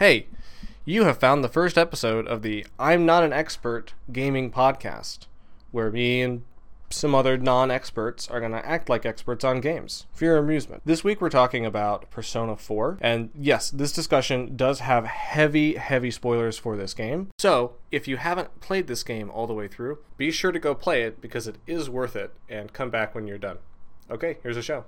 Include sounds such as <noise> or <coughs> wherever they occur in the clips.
Hey, you have found the first episode of the I'm Not an Expert Gaming Podcast, where me and some other non experts are going to act like experts on games for your amusement. This week we're talking about Persona 4, and yes, this discussion does have heavy, heavy spoilers for this game. So, if you haven't played this game all the way through, be sure to go play it because it is worth it, and come back when you're done. Okay, here's the show.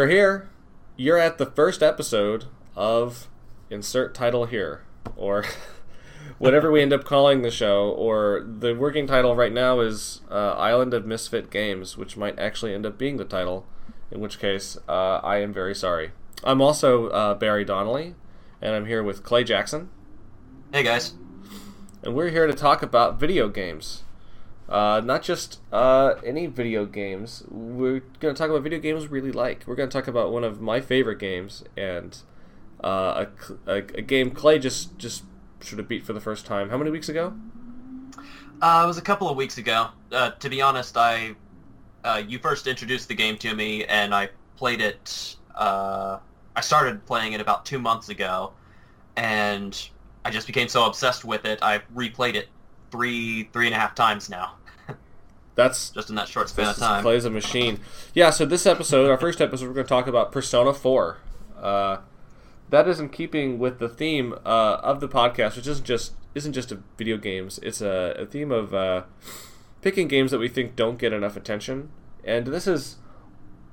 You're here. You're at the first episode of insert title here, or <laughs> whatever we end up calling the show. Or the working title right now is uh, Island of Misfit Games, which might actually end up being the title. In which case, uh, I am very sorry. I'm also uh, Barry Donnelly, and I'm here with Clay Jackson. Hey guys. And we're here to talk about video games. Uh, not just uh, any video games. We're going to talk about video games we really like. We're going to talk about one of my favorite games and uh, a, a, a, game Clay just just sort of beat for the first time. How many weeks ago? Uh, it was a couple of weeks ago. Uh, to be honest, I uh, you first introduced the game to me, and I played it. I started playing it about two months ago, and I just became so obsessed with it. I've replayed it three three and a half times now. That's just in that short span of time. Plays a machine. Yeah. So this episode, our first episode, we're going to talk about Persona Four. Uh, that is in keeping with the theme uh, of the podcast, which isn't just isn't just a video games. It's a, a theme of uh, picking games that we think don't get enough attention. And this is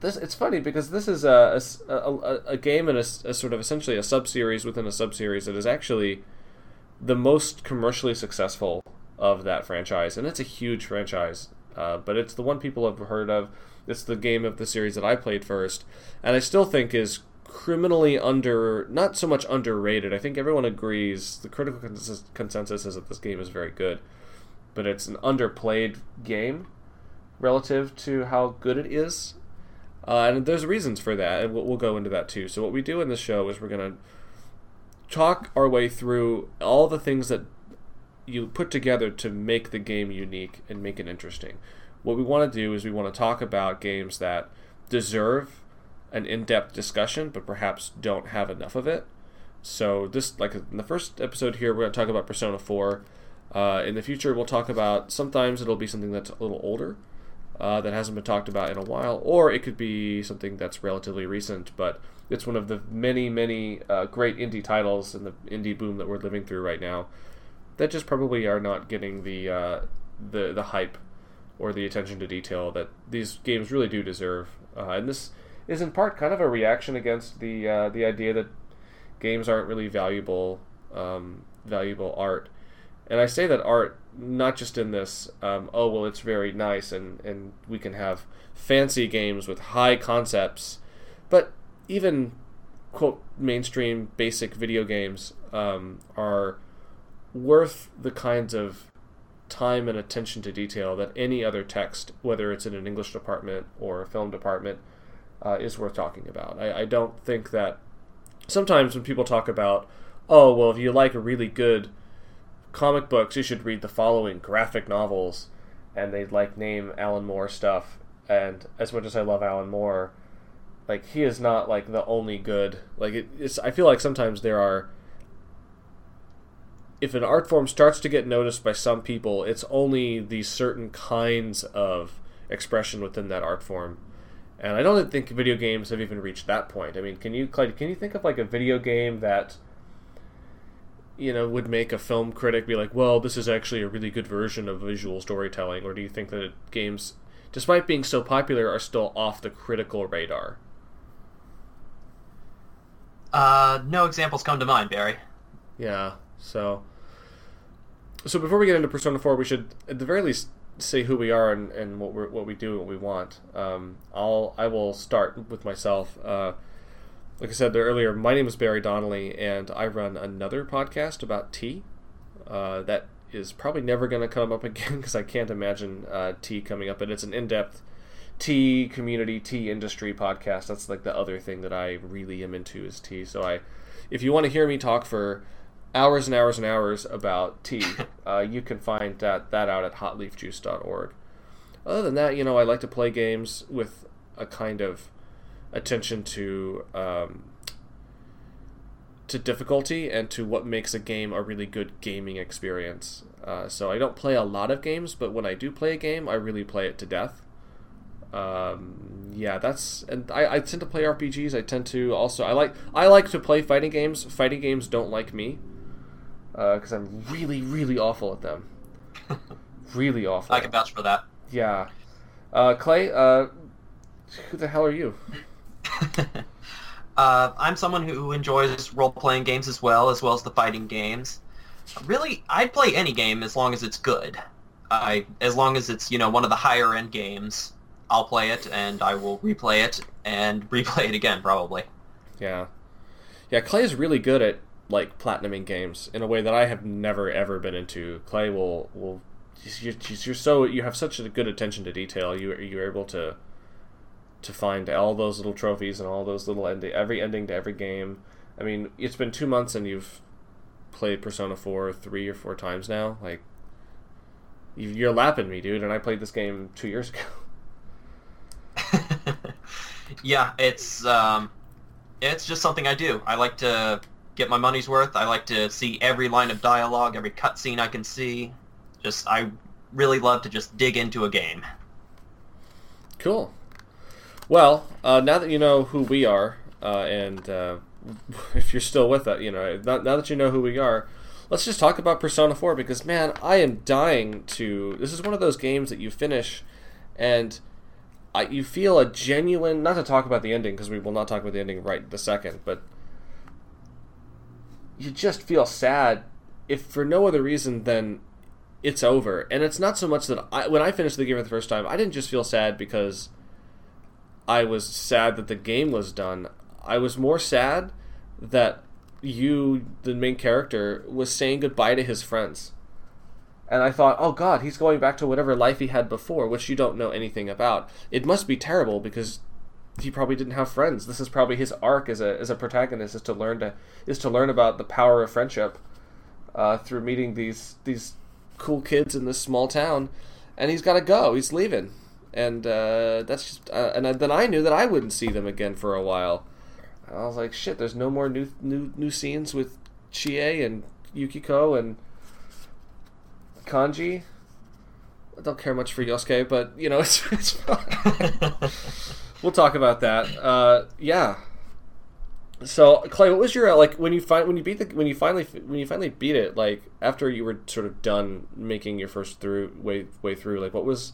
this. It's funny because this is a a, a, a game and a, a sort of essentially a sub series within a sub series that is actually the most commercially successful of that franchise, and it's a huge franchise. Uh, but it's the one people have heard of. It's the game of the series that I played first, and I still think is criminally under not so much underrated. I think everyone agrees. The critical consensus, consensus is that this game is very good, but it's an underplayed game relative to how good it is. Uh, and there's reasons for that, and we'll, we'll go into that too. So what we do in the show is we're gonna talk our way through all the things that you put together to make the game unique and make it interesting. What we want to do is we want to talk about games that deserve an in-depth discussion, but perhaps don't have enough of it. So this, like in the first episode here, we're going to talk about Persona 4. Uh, in the future, we'll talk about sometimes it'll be something that's a little older, uh, that hasn't been talked about in a while, or it could be something that's relatively recent, but it's one of the many, many uh, great indie titles in the indie boom that we're living through right now that just probably are not getting the uh, the the hype or the attention to detail that these games really do deserve. Uh, and this is in part kind of a reaction against the uh, the idea that games aren't really valuable um, valuable art. And I say that art not just in this um, oh well it's very nice and and we can have fancy games with high concepts, but even quote mainstream basic video games um, are worth the kinds of time and attention to detail that any other text, whether it's in an English department or a film department, uh, is worth talking about. I, I don't think that sometimes when people talk about, oh, well, if you like really good comic books, you should read the following graphic novels, and they'd like name Alan Moore stuff. And as much as I love Alan Moore, like he is not like the only good. Like it, it's, I feel like sometimes there are if an art form starts to get noticed by some people, it's only these certain kinds of expression within that art form. And I don't think video games have even reached that point. I mean, can you Clay, can you think of like a video game that you know would make a film critic be like, "Well, this is actually a really good version of visual storytelling," or do you think that games, despite being so popular, are still off the critical radar? Uh, no examples come to mind, Barry. Yeah. So, so before we get into Persona Four, we should at the very least say who we are and, and what we what we do and what we want. Um, I'll I will start with myself. Uh, like I said earlier, my name is Barry Donnelly, and I run another podcast about tea. Uh, that is probably never going to come up <laughs> again because I can't imagine uh, tea coming up. And it's an in-depth tea community, tea industry podcast. That's like the other thing that I really am into is tea. So I, if you want to hear me talk for hours and hours and hours about tea, <laughs> uh, you can find that that out at hotleafjuice.org. Other than that, you know, I like to play games with a kind of attention to um, to difficulty and to what makes a game a really good gaming experience. Uh, so I don't play a lot of games, but when I do play a game, I really play it to death. Um, yeah, that's and I, I tend to play RPGs. I tend to also I like I like to play fighting games. Fighting games don't like me because uh, I'm really really awful at them. <laughs> really awful. I can vouch for that. Yeah, uh, Clay. Uh, who the hell are you? <laughs> uh, I'm someone who enjoys role-playing games as well, as well as the fighting games. Really, I'd play any game as long as it's good. I, as long as it's you know one of the higher end games, I'll play it and I will replay it and <laughs> replay it again probably. Yeah, yeah. Clay is really good at like platinuming games in a way that I have never ever been into. Clay will will you're, you're so you have such a good attention to detail. You you're able to to find all those little trophies and all those little ending every ending to every game. I mean, it's been two months and you've played Persona Four three or four times now. Like you're lapping me, dude. And I played this game two years ago. <laughs> <laughs> yeah, it's um, it's just something I do. I like to get my money's worth. I like to see every line of dialogue, every cutscene I can see. Just I really love to just dig into a game. Cool. Well, uh, now that you know who we are, uh, and uh, <laughs> if you're still with us, you know, now, now that you know who we are, let's just talk about Persona 4 because, man, I am dying to. This is one of those games that you finish and I, you feel a genuine. Not to talk about the ending because we will not talk about the ending right the second, but you just feel sad if for no other reason than it's over. And it's not so much that I, when I finished the game for the first time, I didn't just feel sad because I was sad that the game was done. I was more sad that you, the main character, was saying goodbye to his friends. And I thought, oh god, he's going back to whatever life he had before, which you don't know anything about. It must be terrible because he probably didn't have friends. This is probably his arc as a as a protagonist is to learn to is to learn about the power of friendship uh, through meeting these these cool kids in this small town, and he's got to go. He's leaving, and uh, that's just. Uh, and then I knew that I wouldn't see them again for a while. I was like, shit. There's no more new new new scenes with Chie and Yukiko and Kanji. I don't care much for Yosuke, but you know <laughs> it's it's fine. <laughs> we'll talk about that. Uh, yeah. So Clay, what was your like when you find when you beat the when you finally when you finally beat it like after you were sort of done making your first through way way through like what was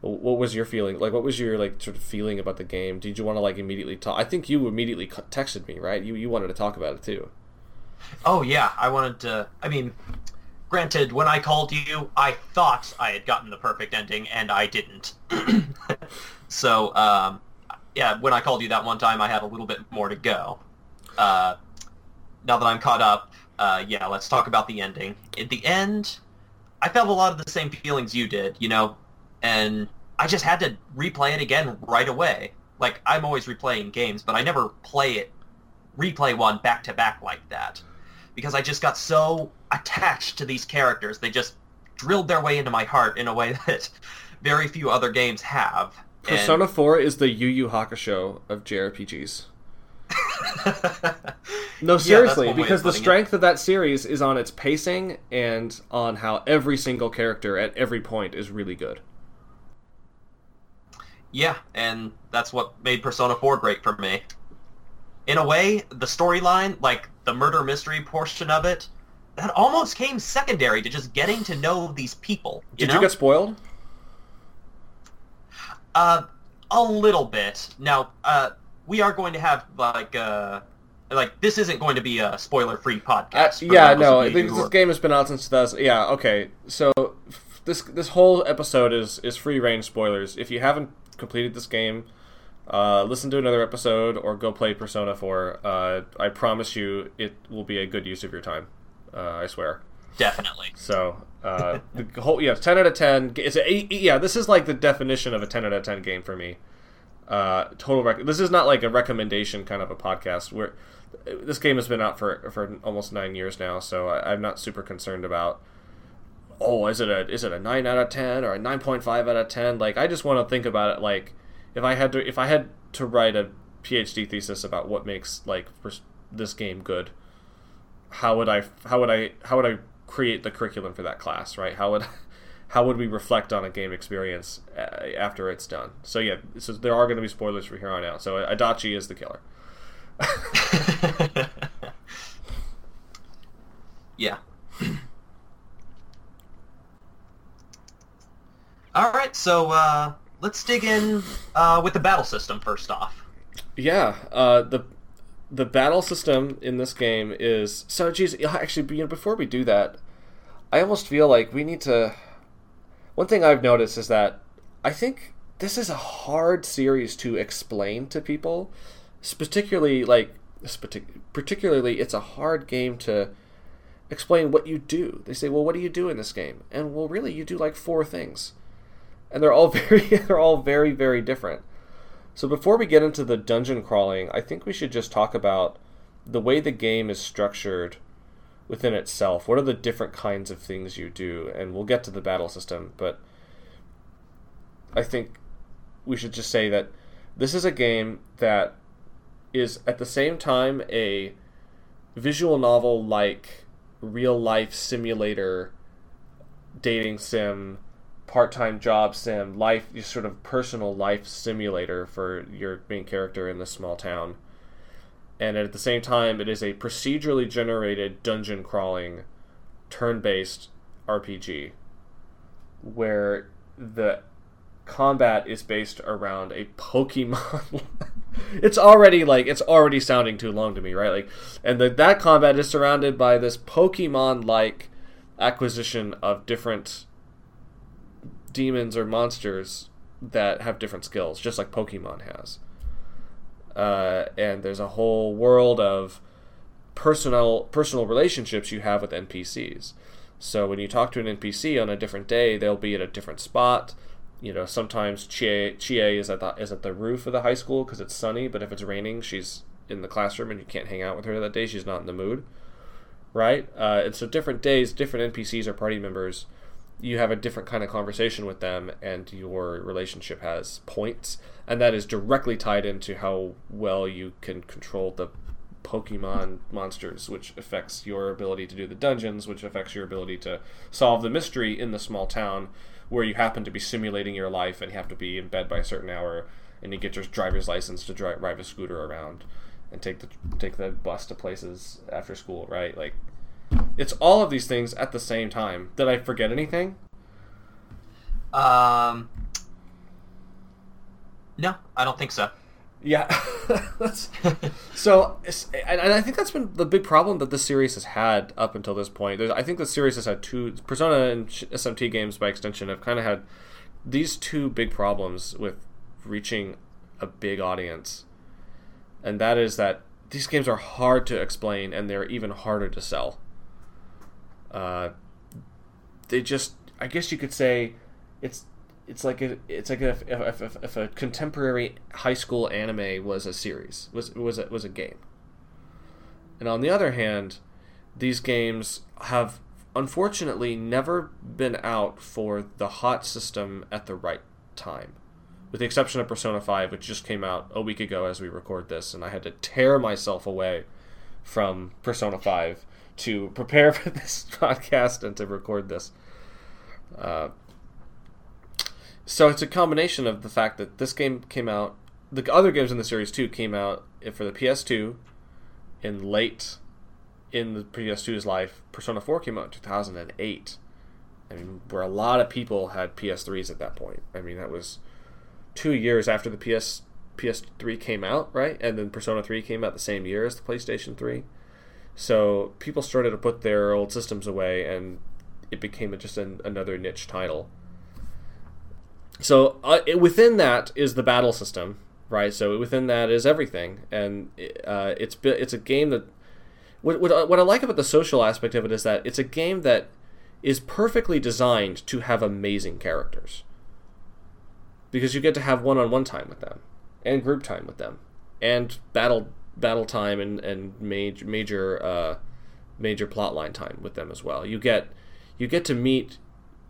what was your feeling like what was your like sort of feeling about the game? Did you want to like immediately talk i think you immediately texted me right? You you wanted to talk about it too. Oh yeah. I wanted to i mean granted when i called you i thought i had gotten the perfect ending and i didn't <clears throat> so um, yeah when i called you that one time i had a little bit more to go uh, now that i'm caught up uh, yeah let's talk about the ending at the end i felt a lot of the same feelings you did you know and I just had to replay it again right away. Like I'm always replaying games, but I never play it, replay one back to back like that, because I just got so attached to these characters. They just drilled their way into my heart in a way <laughs> that very few other games have. Persona and... 4 is the Yu Yu Hakusho of JRPGs. <laughs> no, seriously, yeah, because the strength it. of that series is on its pacing and on how every single character at every point is really good. Yeah, and that's what made Persona 4 great for me. In a way, the storyline, like the murder mystery portion of it, that almost came secondary to just getting to know these people. You Did know? you get spoiled? Uh, a little bit. Now, uh, we are going to have like uh, like this isn't going to be a spoiler-free Uh, podcast. for yeah, no. I think this are- game has been out since 2000. Yeah, okay. So f- this this whole episode is is free range spoilers. If you haven't completed this game, uh, listen to another episode or go play Persona 4. Uh, I promise you, it will be a good use of your time. Uh, I swear. Definitely. So uh, <laughs> the whole yeah, ten out of ten. It's a yeah. This is like the definition of a ten out of ten game for me. Uh, total rec- This is not like a recommendation kind of a podcast. Where this game has been out for for almost nine years now, so I, I'm not super concerned about. Oh, is it a is it a nine out of ten or a nine point five out of ten? Like I just want to think about it. Like if I had to if I had to write a PhD thesis about what makes like this game good, how would I how would I how would I create the curriculum for that class, right? How would <laughs> how would we reflect on a game experience uh, after it's done? So yeah, so there are going to be spoilers from here on out. So Adachi is the killer. <laughs> yeah. <clears throat> All right, so uh, let's dig in uh, with the battle system first off. Yeah, uh, the the battle system in this game is so. Geez, actually, you know, before we do that, I almost feel like we need to. One thing I've noticed is that I think this is a hard series to explain to people, particularly like particularly it's a hard game to explain what you do. They say, "Well, what do you do in this game?" And well, really, you do like four things, and they're all <laughs> very they're all very very different. So before we get into the dungeon crawling, I think we should just talk about the way the game is structured within itself. What are the different kinds of things you do? And we'll get to the battle system, but I think we should just say that this is a game that is at the same time a visual novel like real life simulator dating sim part-time job sim life sort of personal life simulator for your main character in this small town. And at the same time it is a procedurally generated dungeon crawling turn-based rpg where the combat is based around a pokemon. <laughs> It's already like it's already sounding too long to me right? Like and the, that combat is surrounded by this pokemon like acquisition of different demons or monsters that have different skills, just like Pokemon has. Uh, and there's a whole world of personal personal relationships you have with NPCs. So when you talk to an NPC on a different day, they'll be at a different spot. You know, sometimes Chie, Chie is at the is at the roof of the high school because it's sunny, but if it's raining, she's in the classroom and you can't hang out with her that day. She's not in the mood, right? Uh, and so different days, different NPCs or party members you have a different kind of conversation with them and your relationship has points and that is directly tied into how well you can control the pokemon monsters which affects your ability to do the dungeons which affects your ability to solve the mystery in the small town where you happen to be simulating your life and you have to be in bed by a certain hour and you get your driver's license to drive, drive a scooter around and take the take the bus to places after school right? Like it's all of these things at the same time. Did I forget anything? Um, no, I don't think so. Yeah. <laughs> so, and, and I think that's been the big problem that this series has had up until this point. There's, I think the series has had two Persona and SMT games by extension have kind of had these two big problems with reaching a big audience, and that is that these games are hard to explain and they're even harder to sell. Uh, they just, I guess you could say, it's it's like a, it's like if, if, if, if, a contemporary high school anime was a series was was a, was a game. And on the other hand, these games have unfortunately never been out for the hot system at the right time. With the exception of Persona 5, which just came out a week ago as we record this, and I had to tear myself away from Persona 5 to prepare for <laughs> this podcast and to record this. Uh, So it's a combination of the fact that this game came out, the other games in the series too came out for the PS2 in late in the PS2's life. Persona 4 came out in 2008. I mean, where a lot of people had PS3s at that point. I mean, that was two years after the PS PS3 came out, right? And then Persona 3 came out the same year as the PlayStation 3. So people started to put their old systems away, and it became just an, another niche title. So uh, it, within that is the battle system, right? So within that is everything, and uh, it's it's a game that what, what what I like about the social aspect of it is that it's a game that is perfectly designed to have amazing characters because you get to have one-on-one time with them and group time with them and battle battle time and and major major uh, major plotline time with them as well. You get you get to meet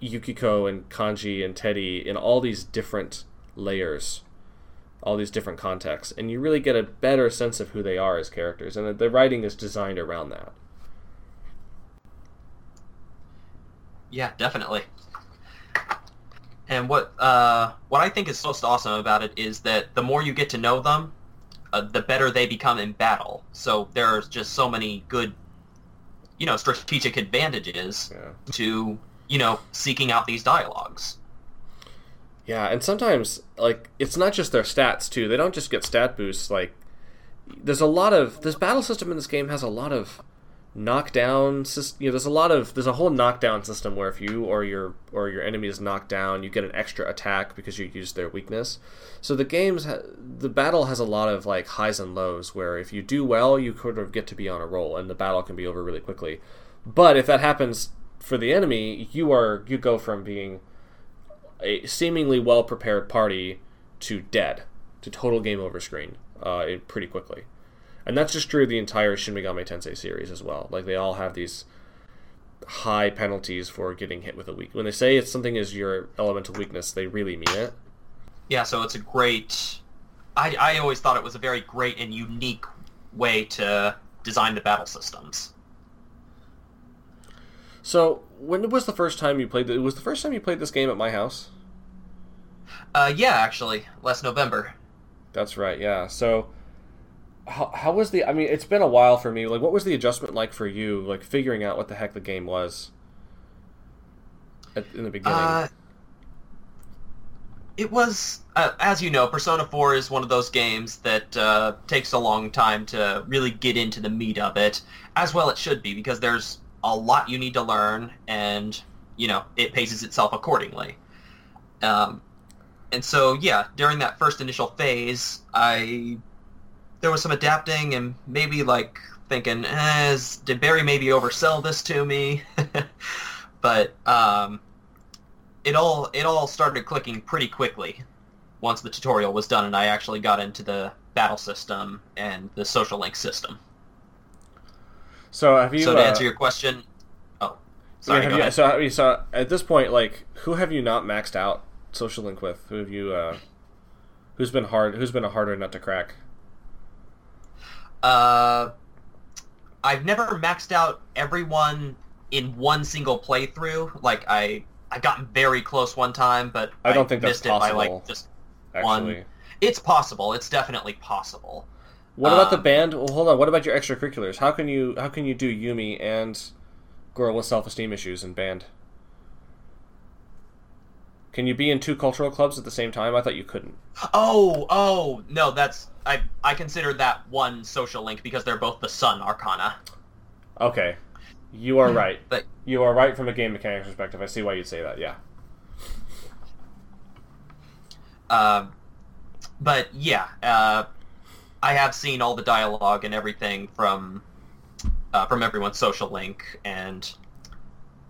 Yukiko and Kanji and Teddy in all these different layers, all these different contexts, and you really get a better sense of who they are as characters. And the writing is designed around that. Yeah, definitely. And what uh, what I think is most awesome about it is that the more you get to know them, uh, the better they become in battle. So there's just so many good, you know, strategic advantages Yeah. to you know seeking out these dialogues. Yeah, and sometimes like it's not just their stats too. They don't just get stat boosts. Like there's a lot of this battle system in this game has a lot of knockdown. sys- You know, there's a lot of there's a whole knockdown system where if you or your or your enemy is knocked down, you get an extra attack because you used their weakness. So the games ha- the battle has a lot of like highs and lows where if you do well, you sort of get to be on a roll, and the battle can be over really quickly. But if that happens for the enemy, you are you go from being a seemingly well prepared party to dead, to total game over screen, uh, pretty quickly. And that's just true of the entire Shin Megami Tensei series as well. Like they all have these high penalties for getting hit with a weak. When they say it's something is your elemental weakness, they really mean it. Yeah, so it's a great. I I always thought it was a very great and unique way to design the battle systems. So when was the first time you played? The, was the first time you played this game at my house? Uh, yeah, actually, last November. That's right. Yeah. So how, how was the? I mean, it's been a while for me. Like, what was the adjustment like for you? Like figuring out what the heck the game was at, in the beginning. Uh, it was, uh, as you know, Persona 4 is one of those games that uh, takes a long time to really get into the meat of it. As well it should be, because there's a lot you need to learn, and, you know, it paces itself accordingly. Um, and so, yeah, during that first initial phase, I... There was some adapting and maybe, like, thinking, eh, is, did Barry maybe oversell this to me? <laughs> but, um it all it all started clicking pretty quickly once the tutorial was done and I actually got into the battle system and the social link system. so have you? so to uh, answer your question, oh, sorry, yeah, have go you, so, have you- so at this point, like, who have you not maxed out social link with? Who have you? Uh, who's been hard? Who's been a harder nut to crack? Uh, I've never maxed out everyone in one single playthrough. Like I, I gotten very close one time, but I don't think that's missed it by possible. like just. Actually, One. It's possible. It's definitely possible. what about the um, band? Well, hold on. What about your extracurriculars? How can you? How can you do Yumi and girl with self esteem issues in band? Can you be in two cultural clubs at the same time? I thought you couldn't. Oh, oh, no, that's I I consider that one social link because they're both the Sun Arcana. Okay, you are right. <clears throat> But You are right from a game mechanics perspective. I see why you'd say that. Yeah. um, but yeah, uh, I have seen all the dialogue and everything from uh, from everyone's social link, and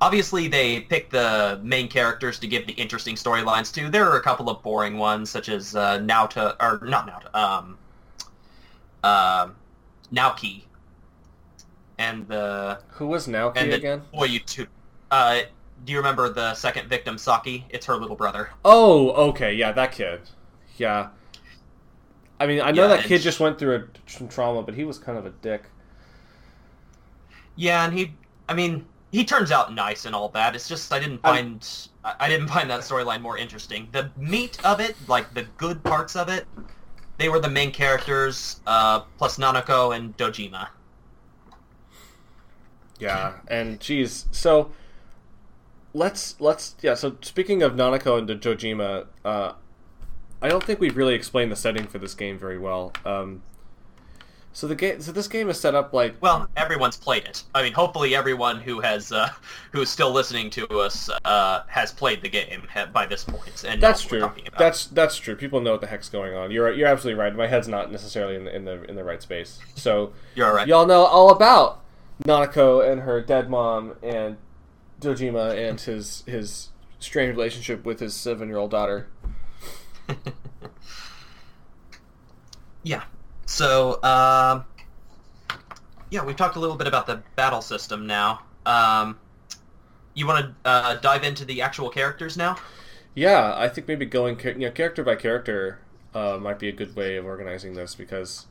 obviously they pick the main characters to give the interesting storylines to. There are a couple of boring ones, such as uh, Nauta or not Nauta, um, um Naoki, and the Who was Naoki and the again? boy you two. Uh, do you remember the second victim, Saki? It's her little brother. Oh, okay, yeah, that kid. Yeah. I mean, I know Yeah, that kid sh- just went through a, some trauma, but he was kind of a dick. Yeah, and he, I mean, he turns out nice and all that. It's just I didn't find I, I didn't find that storyline more interesting. The meat of it, like the good parts of it, they were the main characters, uh, plus Nanako and Dojima. Yeah, and geez, so let's let's yeah. So speaking of Nanako and Dojima, uh, I don't think we've really explained the setting for this game very well. Um, so the game, so this game is set up like well, everyone's played it. I mean, hopefully everyone who has uh, <laughs> who is still listening to us uh, has played the game by this point. And that's true. That's that's true. People know what the heck's going on. You're you're absolutely right. My head's not necessarily in the in the, in the right space. So you're right. Y'all know all about Nanako and her dead mom and Dojima and his his strained relationship with his seven year old daughter. <laughs> yeah. So, um, yeah, we've talked a little bit about the battle system now. Um, you want to uh, dive into the actual characters now? Yeah, I think maybe going you know, character by character uh, might be a good way of organizing this because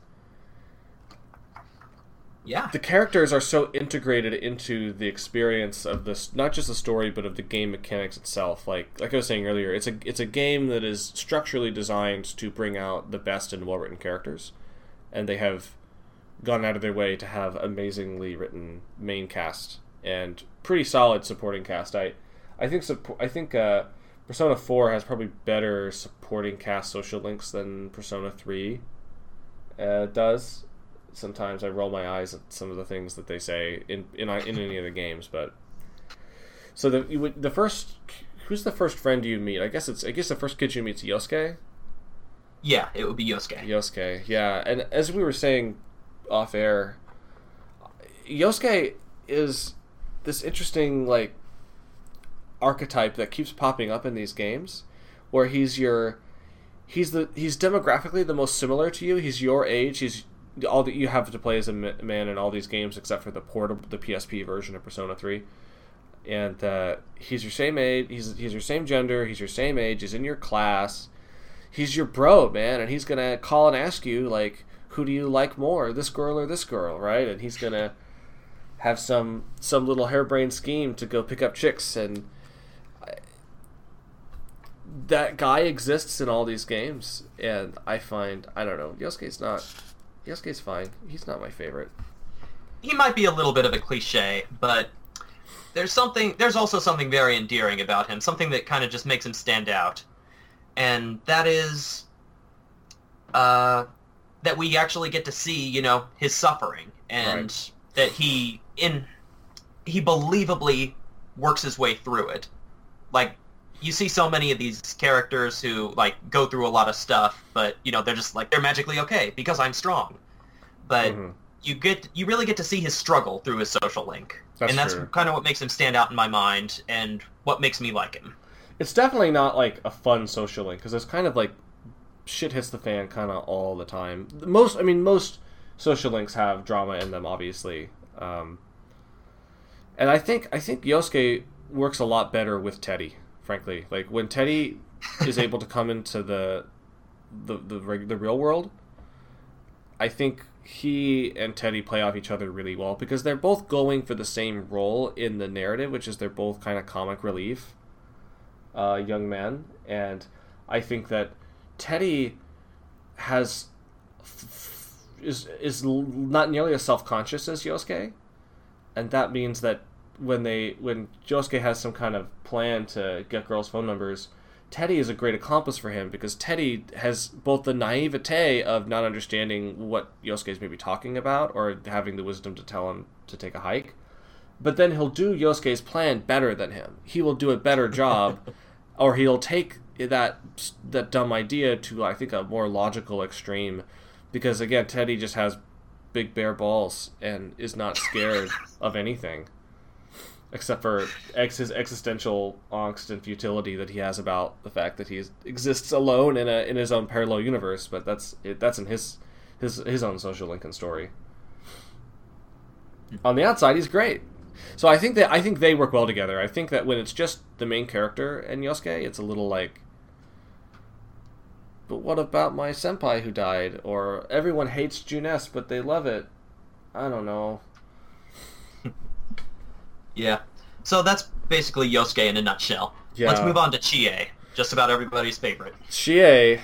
yeah the characters are so integrated into the experience of this not just the story but of the game mechanics itself like like i was saying earlier it's a it's a game that is structurally designed to bring out the best and well written characters and they have gone out of their way to have amazingly written main cast and pretty solid supporting cast i i think i think uh persona 4 has probably better supporting cast social links than persona 3 uh, does sometimes I roll my eyes at some of the things that they say in in, in any of the games. But so the the first who's the first friend you meet? I guess it's I guess the first kid you meet is Yosuke. Yeah, it would be Yosuke. Yosuke, yeah, and as we were saying off air, Yosuke is this interesting like archetype that keeps popping up in these games, where he's your he's the he's demographically the most similar to you. He's your age. He's all that you have to play as a man in all these games except for the portable the PSP version of Persona 3 and uh, he's your same age he's he's your same gender he's your same age he's in your class he's your bro man and he's gonna call and ask you like who do you like more this girl or this girl right and he's gonna have some some little harebrained scheme to go pick up chicks and I, that guy exists in all these games and i find i don't know yosuke's not Yosuke's fine. He's not my favorite. He might be a little bit of a cliche, but there's something. There's also something very endearing about him. Something that kind of just makes him stand out, and that is uh, that we actually get to see, you know, his suffering, and right. that he in he believably works his way through it. Like you see so many of these characters who like go through a lot of stuff, but you know they're just like they're magically okay because I'm strong. But mm-hmm. you get you really get to see his struggle through his social link, that's and that's true. kind of what makes him stand out in my mind and what makes me like him. It's definitely not like a fun social link because it's kind of like shit hits the fan kind of all the time. Most, I mean, most social links have drama in them, obviously. Um, and I think I think Yosuke works a lot better with Teddy frankly. Like when Teddy <laughs> is able to come into the the the, the real world, I think he and Teddy play off each other really well because they're both going for the same role in the narrative, which is they're both kind of comic relief uh, young man, and I think that Teddy has is is not nearly as self conscious as Yosuke, and that means that when they when Yosuke has some kind of plan to get girls' phone numbers, Teddy is a great accomplice for him because Teddy has both the naivete of not understanding what Yosuke is maybe talking about or having the wisdom to tell him to take a hike, but then he'll do Yosuke's plan better than him. He will do a better job, <laughs> or he'll take that that dumb idea to I think a more logical extreme, because again Teddy just has big bare balls and is not scared <laughs> of anything except for ex- his existential angst and futility that he has about the fact that he exists alone in a in his own parallel universe. But that's it, that's in his his his own social Lincoln story. On the outside, he's great. So I think that I think they work well together. I think that when it's just the main character and Yosuke, it's a little like. But what about my senpai who died? Or everyone hates Junes, but they love it. I don't know. <laughs> Yeah. so that's basically Yosuke in a nutshell. Yeah. Let's move on to Chie, just about everybody's favorite. Chie.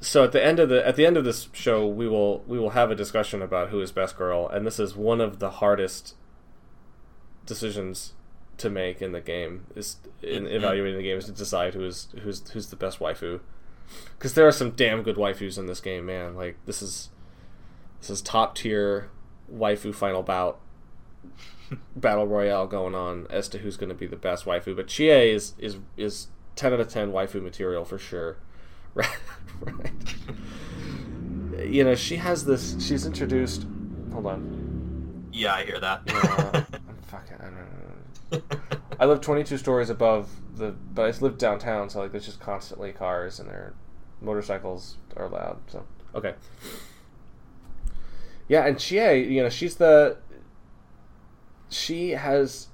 So at the end of the at the end of this show, we will we will have a discussion about who is best girl, and this is one of the hardest decisions to make in the game is in Mhm. evaluating the game is to decide who is who's who's the best waifu. Because there are some damn good waifus in this game, man. Like this is this is top tier waifu final bout <laughs> battle royale going on as to who's going to be the best waifu. But Chie is is is ten out of ten waifu material for sure. Right, <laughs> right. You know, she has this. She's introduced. Hold on. Yeah, I hear that. Uh, I'm fucking. I, don't know. I live 22 stories above the, but I live downtown, so like there's just constantly cars and their motorcycles are loud. So okay. Yeah, and Chie, you know, she's the. She has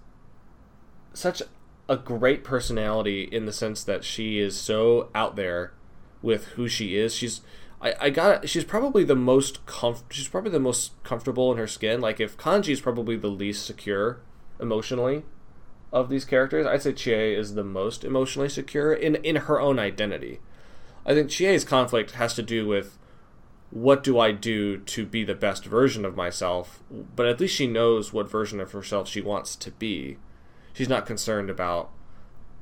such a great personality in the sense that she is so out there with who she is. She's I, I got she's probably the most comf- she's probably the most comfortable in her skin. Like if Kanji is probably the least secure emotionally of these characters, I'd say Chie is the most emotionally secure in in her own identity. I think Chie's conflict has to do with what do I do to be the best version of myself, but at least she knows what version of herself she wants to be. She's not concerned about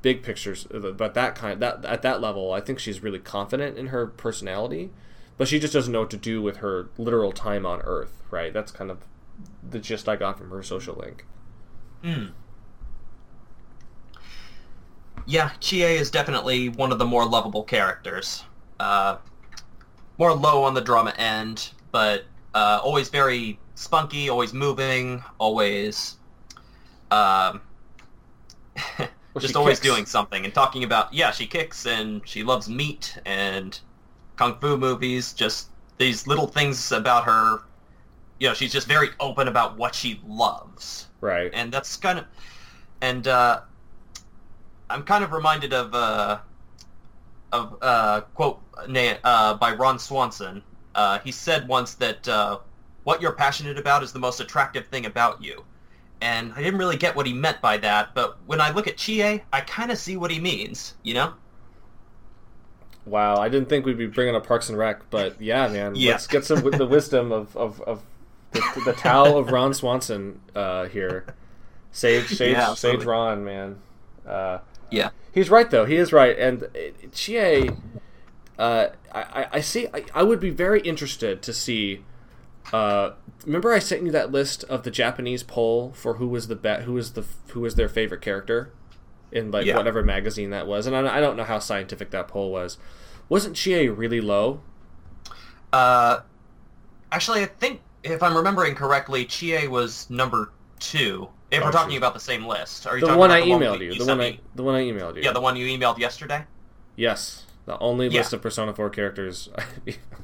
big pictures, uh, but that kind that at that level, I think she's really confident in her personality, but she just doesn't know what to do with her literal time on Earth. Right? That's kind of the gist I got from her social link. Hmm. Yeah, Chie is definitely one of the more lovable characters. Uh, more low on the drama end, but uh, always very spunky, always moving, always um, <laughs> just always kicks. doing something and talking about yeah she kicks and she loves meat and kung fu movies just these little things about her you know she's just very open about what she loves Right. and that's kind of and uh, I'm kind of reminded of uh, of uh, quote uh, by Ron Swanson. Uh, he said once that uh, what you're passionate about is the most attractive thing about you, and I didn't really get what he meant by that. But when I look at Chie, I kind of see what he means. You know? Wow, I didn't think we'd be bringing up Parks and Rec, but yeah, man, Yeah. let's get some the wisdom of of, of the, the Tao of Ron Swanson uh, here. Sage, Sage, <laughs> Yeah, Sage. Ron, man. Uh, Yeah. he's right though. He is right, and Chie, uh, I, I- I see. I, I would be very interested to see. Uh, remember, I sent you that list of the Japanese poll for who was the bet, who was the who was their favorite character, in like Yeah. whatever magazine that was, and I, I don't know how scientific that poll was. Wasn't Chie really low? Uh, actually, I think if I'm remembering correctly, Chie was number two. If Oh, we're talking shoot. about the same list, are you The talking one about I the emailed we- you. The one I the one I emailed you. Yeah, the one you emailed yesterday. yes, the only Yeah. list of Persona Four characters. <laughs>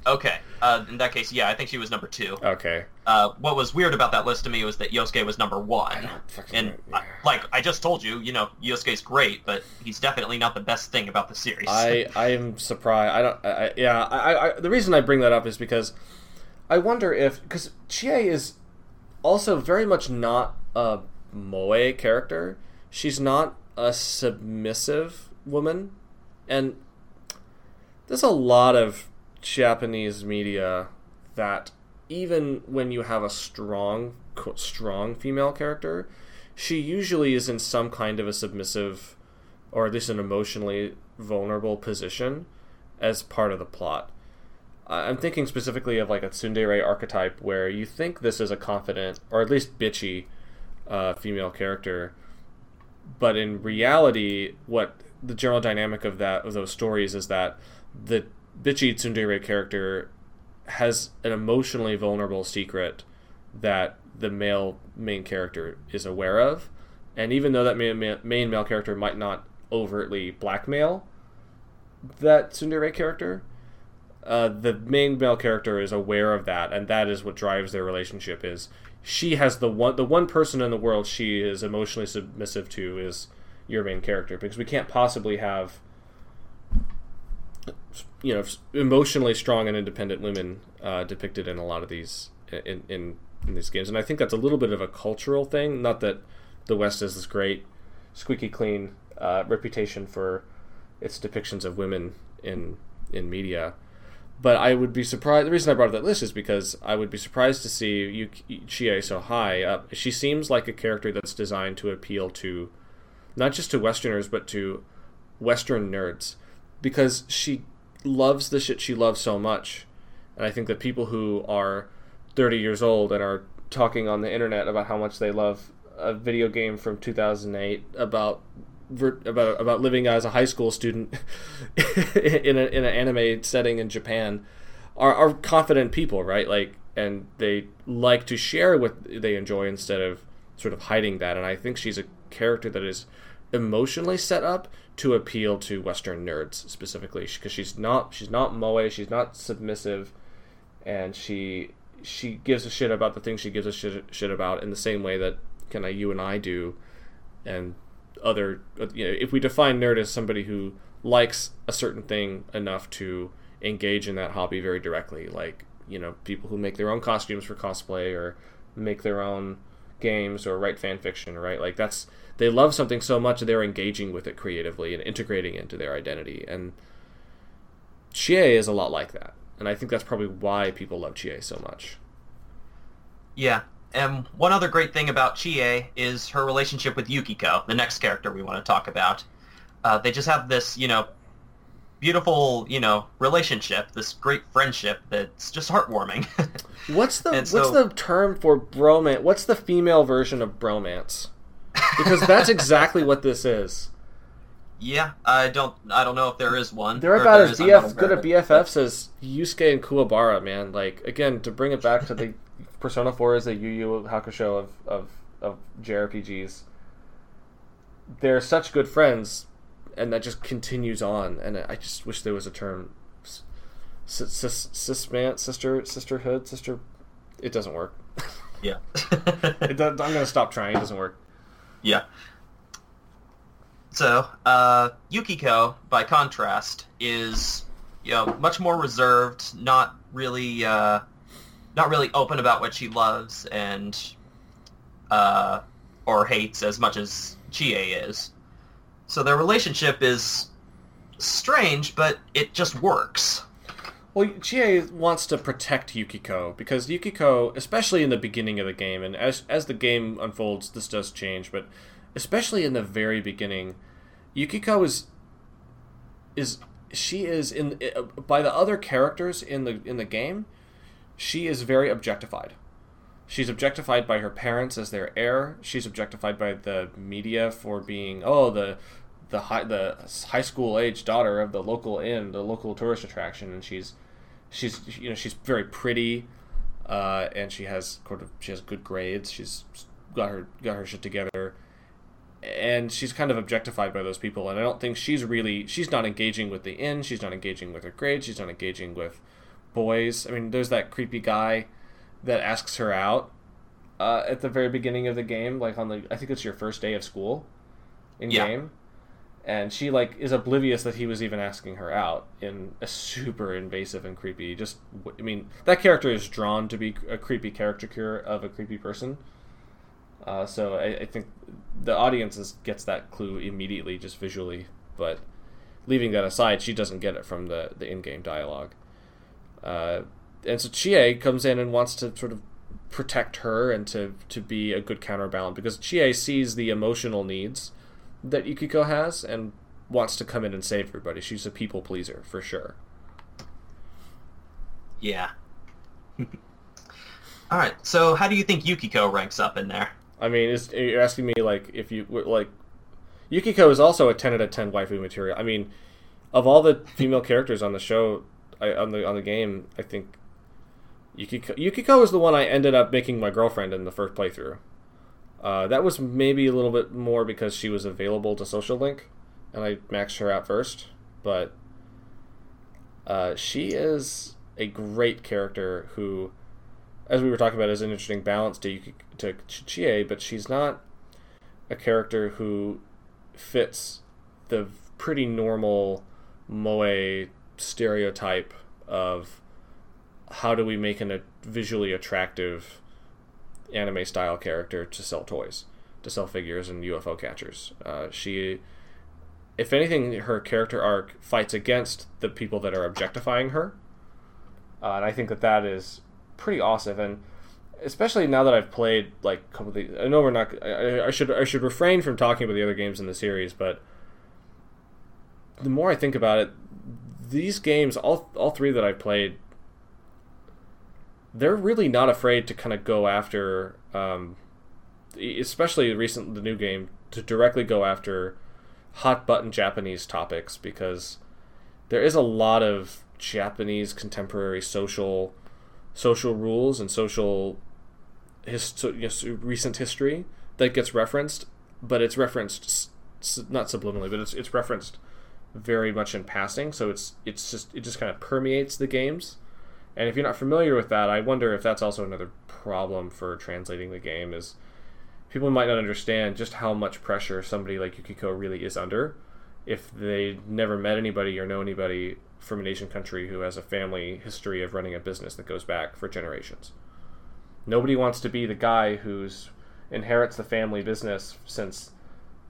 Okay. Uh, in that case, yeah, I think she was number two. okay. Uh, what was weird about that list to me was that Yosuke was number one. And yeah. I, like I just told you, you know, Yosuke's great, but he's definitely not the best thing about the series. I I am surprised. I don't. I, yeah. I, I the reason I bring that up is because I wonder if because Chie is also very much not a moe character. She's not a submissive woman, and there's a lot of Japanese media that even when you have a strong strong female character, she usually is in some kind of a submissive or at least an emotionally vulnerable position as part of the plot. I'm thinking specifically of like a tsundere archetype where you think this is a confident or at least bitchy uh, female character, but in reality, what the general dynamic of that of those stories is that the bitchy tsundere character has an emotionally vulnerable secret that the male main character is aware of, and even though that main, main male character might not overtly blackmail that tsundere character, uh, the main male character is aware of that, and that is what drives their relationship. Is she has the one the one person in the world she is emotionally submissive to is your main character because we can't possibly have you know emotionally strong and independent women uh, depicted in a lot of these in, in in these games, and I think that's a little bit of a cultural thing. Not that the West has this great squeaky clean uh, reputation for its depictions of women in in media. But I would be surprised. The reason I brought up that list is because I would be surprised to see Yuki Chie so high up. She seems like a character that's designed to appeal to not just to Westerners, but to Western nerds, because she loves the shit she loves so much. And I think that people who are 30 years old and are talking on the internet about how much they love a video game from 2008 about about about living as a high school student <laughs> in a, in an anime setting in Japan are, are confident people, right? Like, and they like to share what they enjoy instead of sort of hiding that. And I think she's a character that is emotionally set up to appeal to Western nerds specifically because she's not she's not moe, she's not submissive, and she she gives a shit about the things she gives a shit, shit about in the same way that kind of you and I do, and other uh, you know if we define nerd as somebody who likes a certain thing enough to engage in that hobby very directly like you know people who make their own costumes for cosplay or make their own games or write fan fiction right? Like that's they love something so much they're engaging with it creatively and integrating it into their identity. And chie is a lot like that. And i think that's probably why people love chie so much. Yeah and one other great thing about Chie is her relationship with Yukiko, the next character we want to talk about. Uh, they just have this, you know, beautiful, you know, relationship, this great friendship that's just heartwarming. <laughs> what's the what's the term for bromance? What's the female version of bromance? Because that's exactly what this is. <laughs> Yeah, I don't I don't know if there is one. They're about as BF good at BFFs as Yusuke and Kuwabara, man. Like again, to bring it back to the <laughs> Persona 4 is a Yu Yu Hakusho of, of, of JRPGs. They're such good friends, and that just continues on. And I just wish there was a term, sis, sis, sis man, sister, sisterhood, sister. It doesn't work. Yeah, <laughs> it I'm gonna stop trying. It doesn't work. Yeah. So, uh, Yukiko, by contrast, is you know much more reserved, not really uh, not really open about what she loves and uh, or hates as much as Chie is. So their relationship is strange, but it just works. Well, Chie wants to protect Yukiko because Yukiko, especially in the beginning of the game, and as as the game unfolds, this does change, but especially in the very beginning, Yukiko is is she is in by the other characters in the in the game she is very objectified. She's objectified by her parents as their heir. She's objectified by the media for being oh the the high the high school age daughter of the local inn, the local tourist attraction, and she's she's you know she's very pretty, uh, and she has sort of she has good grades. She's got her got her shit together, and she's kind of objectified by those people. And I don't think she's really she's not engaging with the inn. She's not engaging with her grades. She's not engaging with boys. I mean, there's that creepy guy that asks her out uh, at the very beginning of the game, like on the I think it's your first day of school in yeah. game, and she like is oblivious that he was even asking her out in a super invasive and creepy. Just I mean, that character is drawn to be a creepy caricature of a creepy person. Uh, so I, I think the audience is, gets that clue immediately, just visually. But leaving that aside, she doesn't get it from the the in-game dialogue. Uh, and so Chie comes in and wants to sort of protect her and to, to be a good counterbalance because Chie sees the emotional needs that Yukiko has and wants to come in and save everybody. She's a people pleaser for sure. Yeah. <laughs> All right. So, how do you think Yukiko ranks up in there? I mean, is, you're asking me like if you like Yukiko is also a ten out of ten waifu material. I mean, of all the female characters on the show, I, on the on the game, I think Yukiko, Yukiko is the one I ended up making my girlfriend in the first playthrough. Uh, that was maybe a little bit more because she was available to social link, and I maxed her out first. But uh, she is a great character who, as we were talking about, is an interesting balance to to Chie, but she's not a character who fits the pretty normal moe stereotype of how do we make an, a visually attractive anime style character to sell toys. to sell figures and UFO catchers. Uh, she, if anything, her character arc fights against the people that are objectifying her, uh, and I think that that is pretty awesome. And especially now that I've played like a couple of I know we're not. I, I should I should refrain from talking about the other games in the series, but the more I think about it, these games, all all three that I've played, they're really not afraid to kind of go after, um, especially recent the new game, to directly go after hot button Japanese topics because there is a lot of Japanese contemporary social social rules and social his, you know, recent history that gets referenced, but it's referenced not subliminally, but it's it's referenced very much in passing. So it's it's just it just kind of permeates the games. And if you're not familiar with that, I wonder if that's also another problem for translating the game is people might not understand just how much pressure somebody like Yukiko really is under if they never met anybody or know anybody from an Asian country who has a family history of running a business that goes back for generations. Nobody wants to be the guy who's inherits the family business since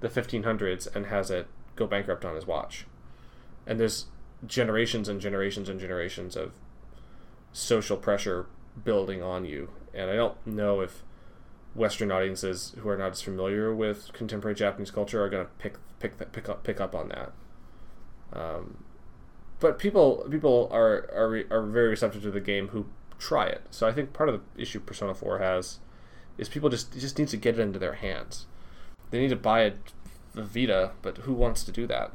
the 1500s and has it go bankrupt on his watch. And there's generations and generations and generations of social pressure building on you. And I don't know if Western audiences who are not as familiar with contemporary Japanese culture are going to pick pick pick up pick up on that. Um, but people people are, are are very receptive to the game who try it. So I think part of the issue Persona 4 has is people just just need to get it into their hands. They need to buy a, a Vita, but who wants to do that?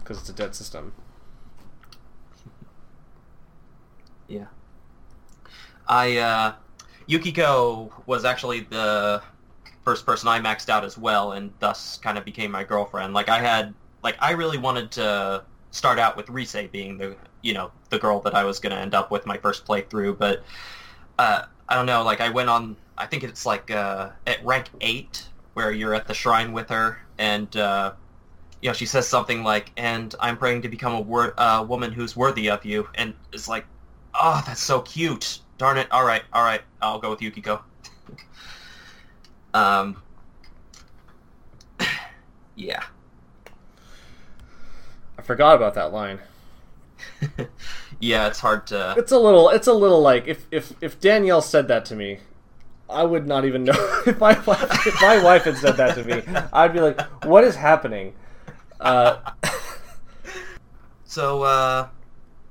Because it's a dead system. Yeah. I uh, Yukiko was actually the first person I maxed out as well, and thus kind of became my girlfriend. Like I had, like I really wanted to start out with Rise being the you know the girl that I was going to end up with my first playthrough, but uh, I don't know. Like I went on, I think it's like uh, at rank eight where you're at the shrine with her, and uh, you know she says something like, "And I'm praying to become a wor- uh, woman who's worthy of you," and it's like, oh, that's so cute. Darn it! All right, all right, I'll go with Yukiko. <laughs> um, <clears throat> yeah. I forgot about that line. <laughs> yeah, it's hard to. It's a little. It's a little like if if if Danielle said that to me, I would not even know <laughs> if my wife, if my wife had said that to me. I'd be like, "What is happening?" Uh, <laughs> so uh,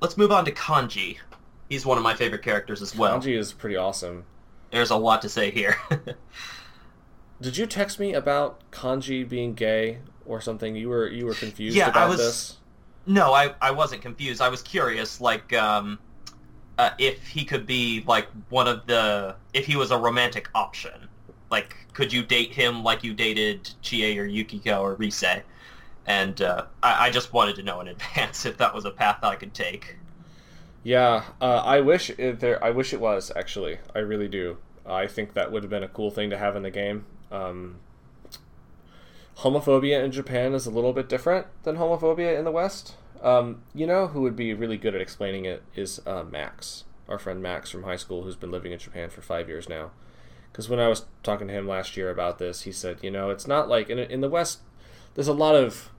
let's move on to Kanji. He's one of my favorite characters as well. Kanji is pretty awesome. There's a lot to say here. <laughs> Did you text me about Kanji being gay or something? You were you were confused yeah, about I was, this. No, I, I wasn't confused. I was curious, like, um, uh, if he could be, like, one of the... If he was a romantic option. Like, could you date him like you dated Chie or Yukiko or Rise? And uh, I, I just wanted to know in <laughs> advance if that was a path I could take. Yeah, uh, I wish it there. I wish it was actually. I really do. I think that would have been a cool thing to have in the game. Um, homophobia in Japan is a little bit different than homophobia in the West. Um, you know who would be really good at explaining it is uh, Max, our friend Max from high school, who's been living in Japan for five years now. Because when I was talking to him last year about this, he said, you know, it's not like in in the West. There's a lot of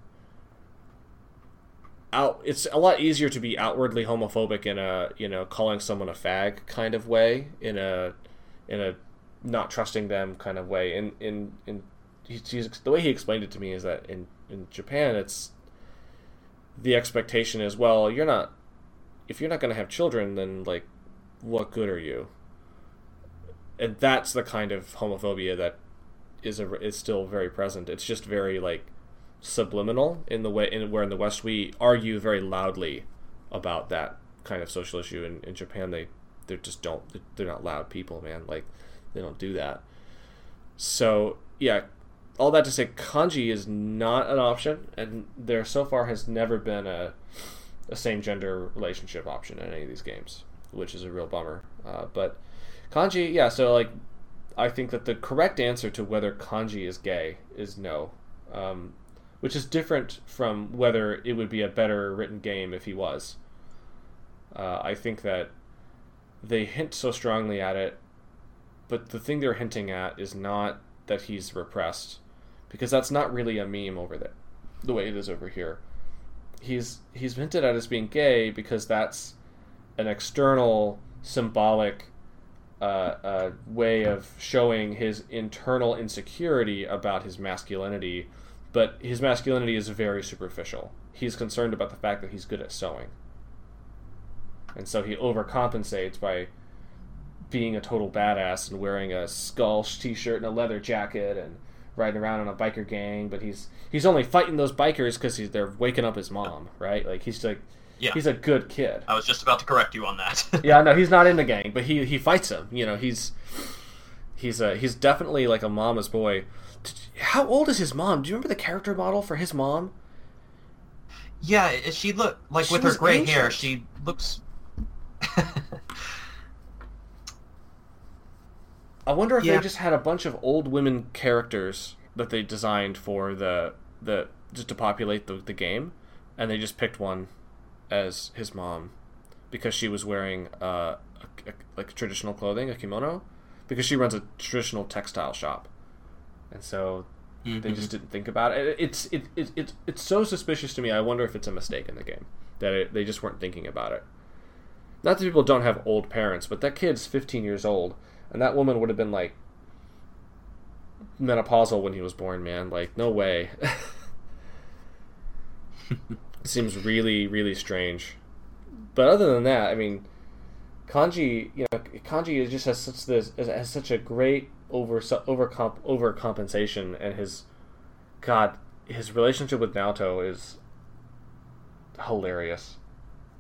out. It's a lot easier to be outwardly homophobic in a you know calling someone a fag kind of way, in a in a not trusting them kind of way. In in in the way he explained it to me is that in in Japan it's the expectation is well you're not if you're not going to have children then like what good are you and that's the kind of homophobia that is a, is still very present it's just very like subliminal in the way in where in the west we argue very loudly about that kind of social issue in, in japan they they just don't they're not loud people man like they don't do that so yeah all that to say, kanji is not an option, and there so far has never been a, a same gender relationship option in any of these games, which is a real bummer. Uh, but kanji, yeah. So like, I think that the correct answer to whether kanji is gay is no, um, which is different from whether it would be a better written game if he was. Uh, I think that they hint so strongly at it, but the thing they're hinting at is not that he's repressed because that's not really a meme over there the way it is over here he's he's hinted at as being gay because that's an external symbolic uh, uh, way of showing his internal insecurity about his masculinity but his masculinity is very superficial. He's concerned about the fact that he's good at sewing. And so he overcompensates by being a total badass and wearing a skull t-shirt and a leather jacket and riding around in a biker gang. But he's he's only fighting those bikers because they're waking up his mom right? Like he's like Yeah. he's a good kid. I was just about to correct you on that. <laughs> yeah no he's not in the gang but he he fights him you know? He's he's a he's definitely like a mama's boy how old is his mom do you remember the character model for his mom yeah, she look like She with her gray hair, she looks. <laughs> I wonder if Yeah. they just had a bunch of old women characters that they designed for the the just to populate the, the game, and they just picked one as his mom because she was wearing uh, a, a- like traditional clothing, a kimono, because she runs a traditional textile shop, and so they mm-hmm. just didn't think about it. It's it, it, it it's so suspicious to me. I wonder if it's a mistake in the game that it, they just weren't thinking about it. Not that people don't have old parents, but that kid's 15 years old, and that woman would have been like menopausal when he was born. Man, like no way. <laughs> Seems really really strange. But other than that, I mean, Kanji, you know, Kanji just has such this has such a great over over overcompensation, and his God, his relationship with Naoto is hilarious.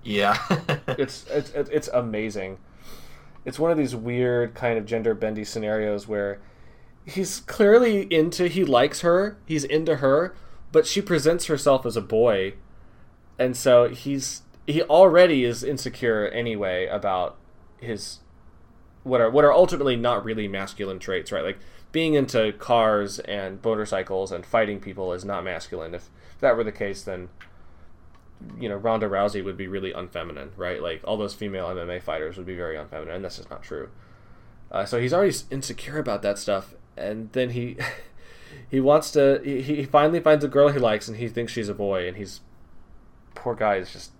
Yeah. <laughs> It's it's it's it's amazing. It's one of these weird kind of gender bendy scenarios where he's clearly into he likes her, he's into her, but she presents herself as a boy, and so he's he already is insecure anyway about his what are what are ultimately not really masculine traits, right? Like being into cars and motorcycles and fighting people is not masculine. If that were the case, then you know Ronda Rousey would be really unfeminine, right? Like all those female MMA fighters would be very unfeminine, and that's just not true. Uh, so he's already insecure about that stuff, and then he <laughs> he wants to. He, he finally finds a girl he likes, and he thinks she's a boy, and he's poor guy is just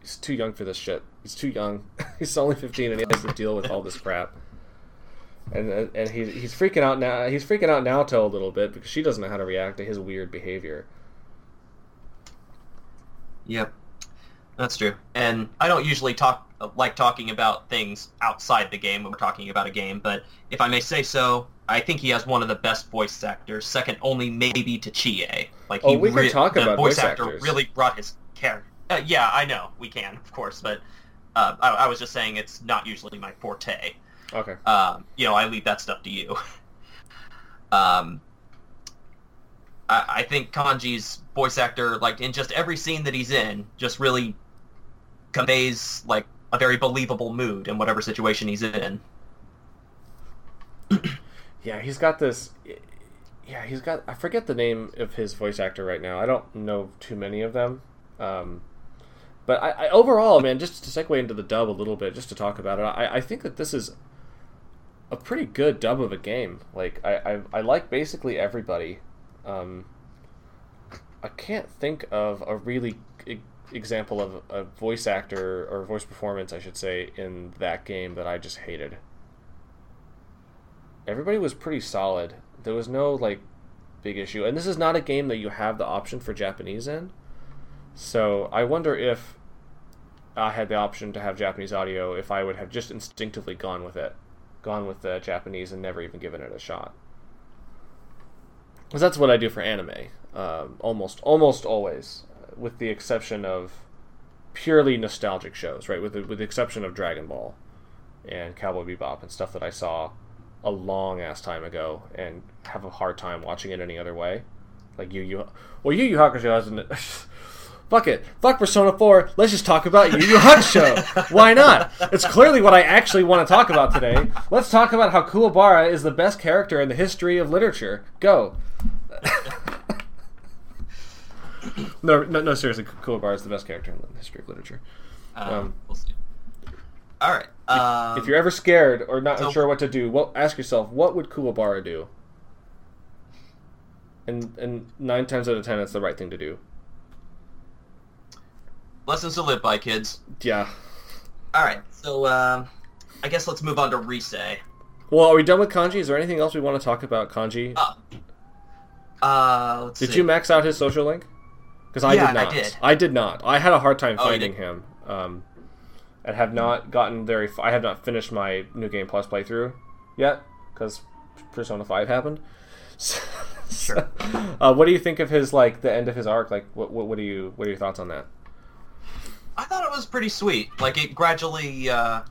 he's too young for this shit. He's too young. <laughs> he's only fifteen, and he has to deal with all this crap. And and he, he's freaking out now. He's freaking out Naoto a little bit because she doesn't know how to react to his weird behavior. Yep, that's true. And I don't usually talk like talking about things outside the game when we're talking about a game, but if I may say so, I think he has one of the best voice actors, second only maybe to Chie. Like Oh, he we can re- talk the about voice voice actor actors. really brought his character. Uh, yeah, I know we can, of course, but uh, I, I was just saying it's not usually my forte. Okay. Um, you know, I leave that stuff to you. <laughs> um, I, I think Kanji's voice actor, like in just every scene that he's in, just really conveys like a very believable mood in whatever situation he's in. <clears throat> Yeah, he's got this. Yeah, he's got. I forget the name of his voice actor right now. I don't know too many of them. Um, but I, I overall, man, just to segue into the dub a little bit, just to talk about it, I, I think that this is a pretty good dub of a game. Like I, I, I like basically everybody. Um, I can't think of a really e- example of a voice actor or voice performance, I should say, in that game that I just hated everybody was pretty solid. There was no like big issue, and this is not a game that you have the option for Japanese in. So I wonder if I had the option to have Japanese audio, if I would have just instinctively gone with it, gone with the Japanese, and never even given it a shot. Because that's what I do for anime, um, almost almost always, with the exception of purely nostalgic shows, right? With the, with the exception of Dragon Ball and Cowboy Bebop and stuff that I saw a long ass time ago and have a hard time watching it any other way. Like Yu Yu, well, Yu Yu Hakusho hasn't. <laughs> Fuck it, fuck Persona Four. Let's just talk about Yu Yu Hakusho. Why not? It's clearly what I actually want to talk about today. Let's talk about how Kuwabara is the best character in the history of literature. Go. <coughs> no, no, no, seriously, Kuwabara is the best character in the history of literature. Um, Um, we'll see. All right. Um, if you're ever scared or not so- sure what to do, well, ask yourself, what would Kuwabara do? and and nine times out of ten, it's the right thing to do. Lessons to live by, kids. Yeah. All right, so uh, I guess let's move on to Rise. Well, are we done with kanji? Is there anything else we want to talk about kanji? Uh, uh, let's did see. you max out his social link? Because I Yeah, did I not. did. I did not. I had a hard time Oh, finding him. Um, and have not gotten very. F- I have not finished my new game plus playthrough yet because Persona Five happened. <laughs> So, Sure. uh, what do you think of his like the end of his arc? Like, what what, what are you what are your thoughts on that? I thought it was pretty sweet. Like it gradually, uh,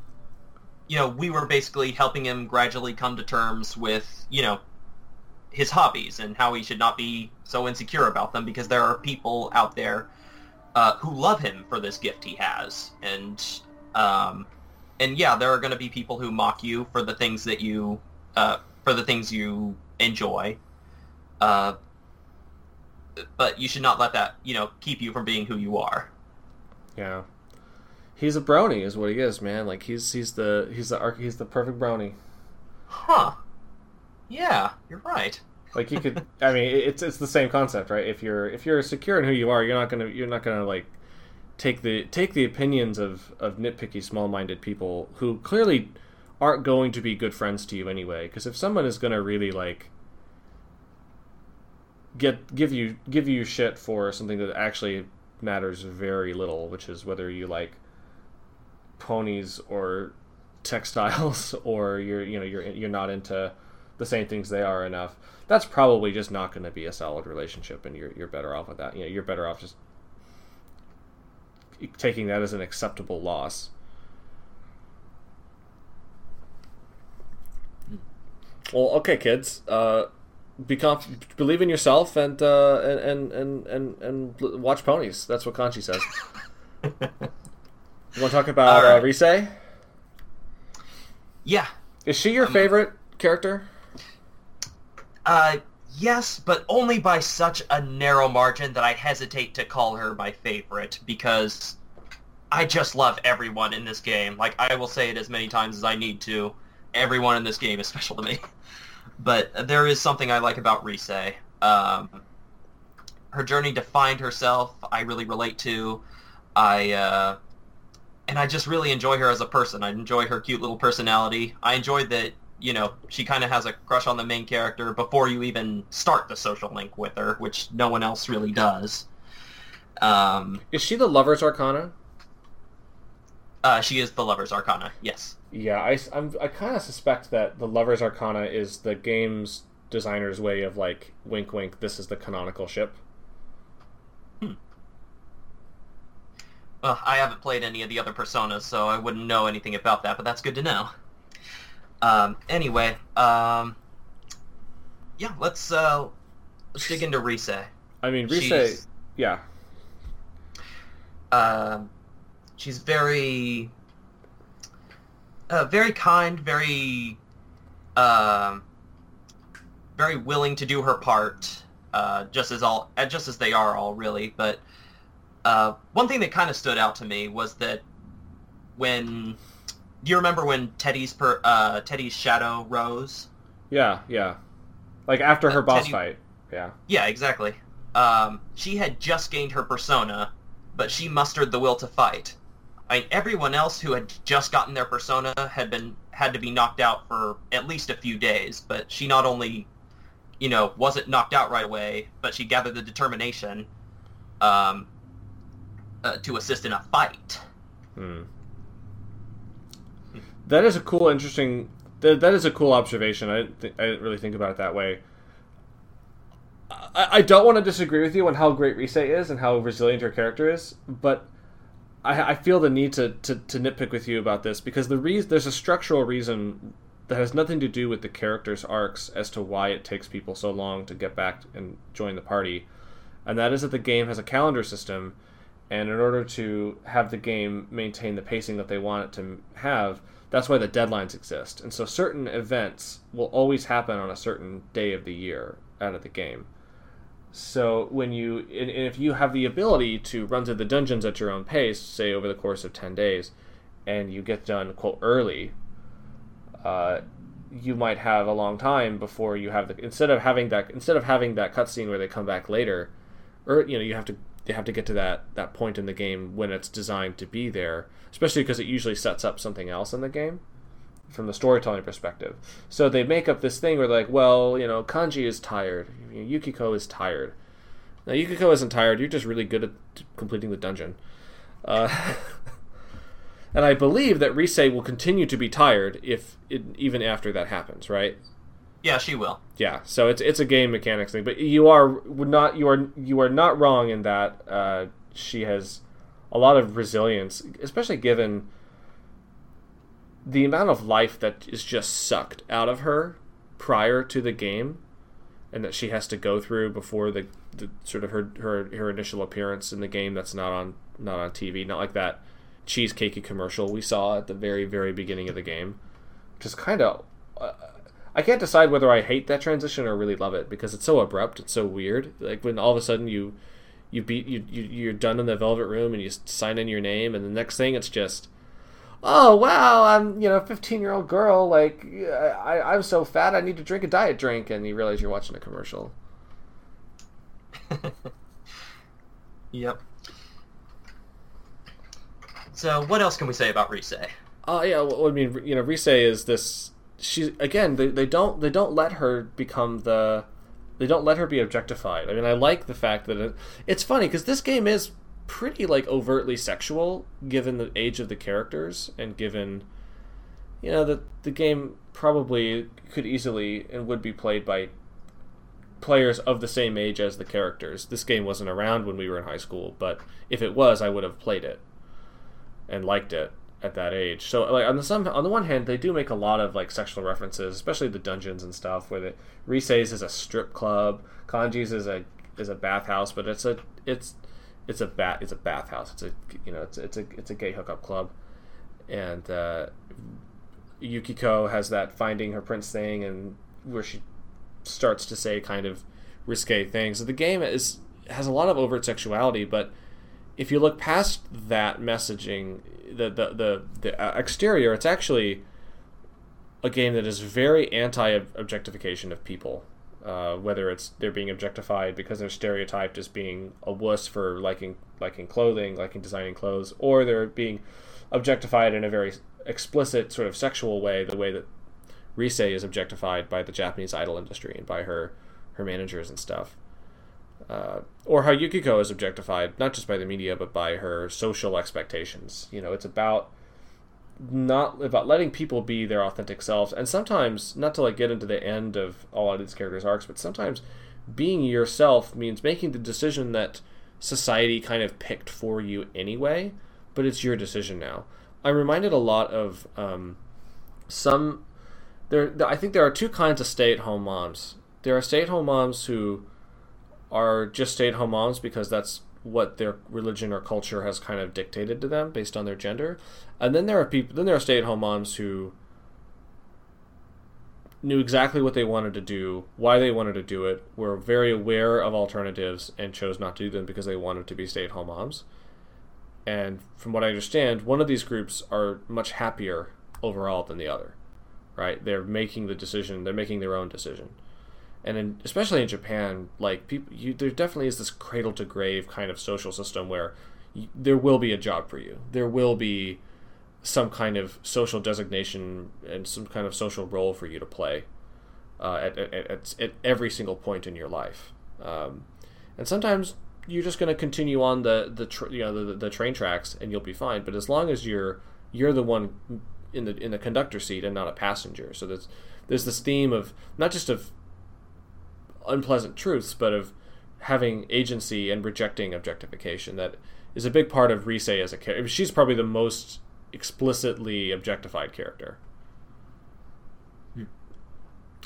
you know, we were basically helping him gradually come to terms with, you know, his hobbies and how he should not be so insecure about them because there are people out there uh, who love him for this gift he has, and um, and yeah, there are going to be people who mock you for the things that you uh, for the things you enjoy. Uh, but you should not let that, you know, keep you from being who you are. Yeah, he's a brony, is what he is, man. Like he's he's the he's the arc he's the perfect brony. Huh. Yeah, you're right. Like you could, I mean, it's it's the same concept, right? If you're if you're secure in who you are, you're not gonna you're not gonna like take the take the opinions of of nitpicky, small-minded people who clearly aren't going to be good friends to you anyway. Because if someone is gonna really like get give you give you shit for something that actually matters very little, which is whether you like ponies or textiles <laughs> or you're you know you're you're not into the same things they are enough. That's probably just not going to be a solid relationship and you're you're better off with that. You know you're better off just taking that as an acceptable loss. Well okay kids uh be conf- believe in yourself and uh and and and and, and watch ponies that's what Kanji says <laughs> you want to talk about All right. uh, Rise? Yeah. Is she your favorite character? Uh, yes, but only by such a narrow margin that I hesitate to call her my favorite because I just love everyone in this game. Like, I will say it as many times as I need to. Everyone in this game is special to me. <laughs> But there is something I like about Rise. Um, her journey to find herself, I really relate to. I, uh, and I just really enjoy her as a person. I enjoy her cute little personality. I enjoy that, you know, she kind of has a crush on the main character before you even start the social link with her, which no one else really does. Um, Is she the Lover's Arcana? uh, she is the Lover's Arcana, yes. Yeah, I, am I kind of suspect that the Lover's Arcana is the game's designer's way of like, wink, wink. This is the canonical ship. Hmm. Well, I haven't played any of the other Personas, so I wouldn't know anything about that, but that's good to know. Um, anyway, um, yeah, let's, uh, let's dig into Rise. I mean, Rise. She's- Yeah, Um, she's very, uh, very kind, very, um, very willing to do her part, uh, just as all, uh, just as they are all really. But uh, one thing that kind of stood out to me was that when, do you remember when Teddy's per, uh, Teddy's shadow rose? yeah, yeah. Like after her Uh, boss Teddy- fight. Yeah. Yeah, exactly. Um, she had just gained her persona, but she mustered the will to fight. I mean, everyone else who had just gotten their persona had been had to be knocked out for at least a few days. But she not only, you know, wasn't knocked out right away, but she gathered the determination um, uh, to assist in a fight. Hmm. That is a cool, interesting. That, that is a cool observation. I didn't, th- I didn't really think about it that way. I, I don't want to disagree with you on how great Rise is and how resilient her character is, but I, I feel the need to, to, to nitpick with you about this because the reason there's a structural reason that has nothing to do with the character's arcs as to why it takes people so long to get back and join the party, and that is that the game has a calendar system, and in order to have the game maintain the pacing that they want it to have, that's why the deadlines exist. And so certain events will always happen on a certain day of the year out of the game. So when you and, and if you have the ability to run through the dungeons at your own pace, say over the course of ten days, and you get done quote early, uh, you might have a long time before you have the instead of having that instead of having that cutscene where they come back later, or you know you have to you have to get to that that point in the game when it's designed to be there, especially because it usually sets up something else in the game from the storytelling perspective. So they make up this thing where like, well, you know, Kanji is tired, Yukiko is tired. Now Yukiko isn't tired. You're just really good at completing the dungeon. Uh, <laughs> and I believe that Rise will continue to be tired if it, even after that happens, right? Yeah, she will. Yeah, so it's it's a game mechanics thing, but you are not you are you are not wrong in that uh, she has a lot of resilience, especially given the amount of life that is just sucked out of her prior to the game, and that she has to go through before the, the sort of her, her her initial appearance in the game. That's not on not on TV, not like that cheesecakey commercial we saw at the very very beginning of the game, just kind of. Uh, I can't decide whether I hate that transition or really love it because it's so abrupt. It's so weird. Like when all of a sudden you you beat you, you you're done in the velvet room and you sign in your name and the next thing it's just oh wow i'm you know 15 year old girl like I, i'm so fat i need to drink a diet drink and you realize you're watching a commercial <laughs> yep so what else can we say about Rise? Oh uh, yeah, well, I mean, you know, Rise is this. She again, they, they don't they don't let her become the. They don't let her be objectified. I mean, I like the fact that it, it's funny because this game is pretty like overtly sexual, given the age of the characters and given, you know, that the game probably could easily and would be played by players of the same age as the characters. This game wasn't around when we were in high school, but if it was, I would have played it and liked it at that age. So like on the some on the one hand, they do make a lot of like sexual references, especially the dungeons and stuff. Where the Rise's is a strip club, Kanji's is a is a bathhouse, but it's a it's it's a bat it's a bathhouse. It's a you know it's it's a it's a gay hookup club, and uh, Yukiko has that finding her prince thing, and where she starts to say kind of risque things. So the game is has a lot of overt sexuality, but if you look past that messaging, the the the, the uh, exterior, it's actually a game that is very anti-objectification of people. Uh, whether it's they're being objectified because they're stereotyped as being a wuss for liking liking clothing, liking designing clothes, or they're being objectified in a very explicit sort of sexual way, the way that Rise is objectified by the Japanese idol industry and by her her managers and stuff uh, or how Yukiko is objectified, not just by the media, but by her social expectations. You know, it's about not about letting people be their authentic selves, and sometimes not to like get into the end of all of these characters' arcs, but sometimes being yourself means making the decision that society kind of picked for you anyway, but it's your decision now. I'm reminded a lot of um, some. There, I think there are two kinds of stay-at-home moms. There are stay-at-home moms who are just stay at home moms because that's what their religion or culture has kind of dictated to them based on their gender. And then there are people then there are stay at home moms who knew exactly what they wanted to do, why they wanted to do it, were very aware of alternatives and chose not to do them because they wanted to be stay at home moms. And from what I understand, one of these groups are much happier overall than the other. Right? They're making the decision, they're making their own decision and in, especially in Japan, like people, you, there definitely is this cradle to grave kind of social system where you, there will be a job for you. There will be some kind of social designation and some kind of social role for you to play uh, at, at, at, at, every single point in your life. Um, and sometimes you're just going to continue on the the tr- you know the, the train tracks and you'll be fine. But as long as you're you're the one in the in the conductor seat and not a passenger, so there's there's this theme of not just of unpleasant truths, but of having agency and rejecting objectification. That is a big part of Rise as a character. She's probably the most explicitly objectified character. Hmm.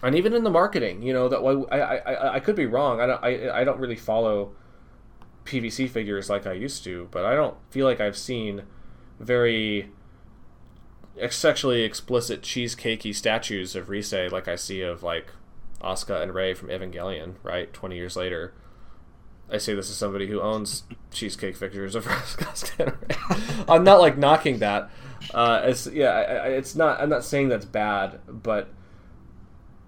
And even in the marketing, you know that I, I, I, I could be wrong. I don't I, I don't really follow PVC figures like I used to, but I don't feel like I've seen very sexually explicit cheesecakey statues of Rise like I see of like Asuka and Rei from Evangelion, right? 20 years later. I say this as somebody who owns cheesecake figures of <laughs> Asuka and Rei. I'm not like knocking that. Uh, it's yeah, I, I, it's not. I'm not saying that's bad, but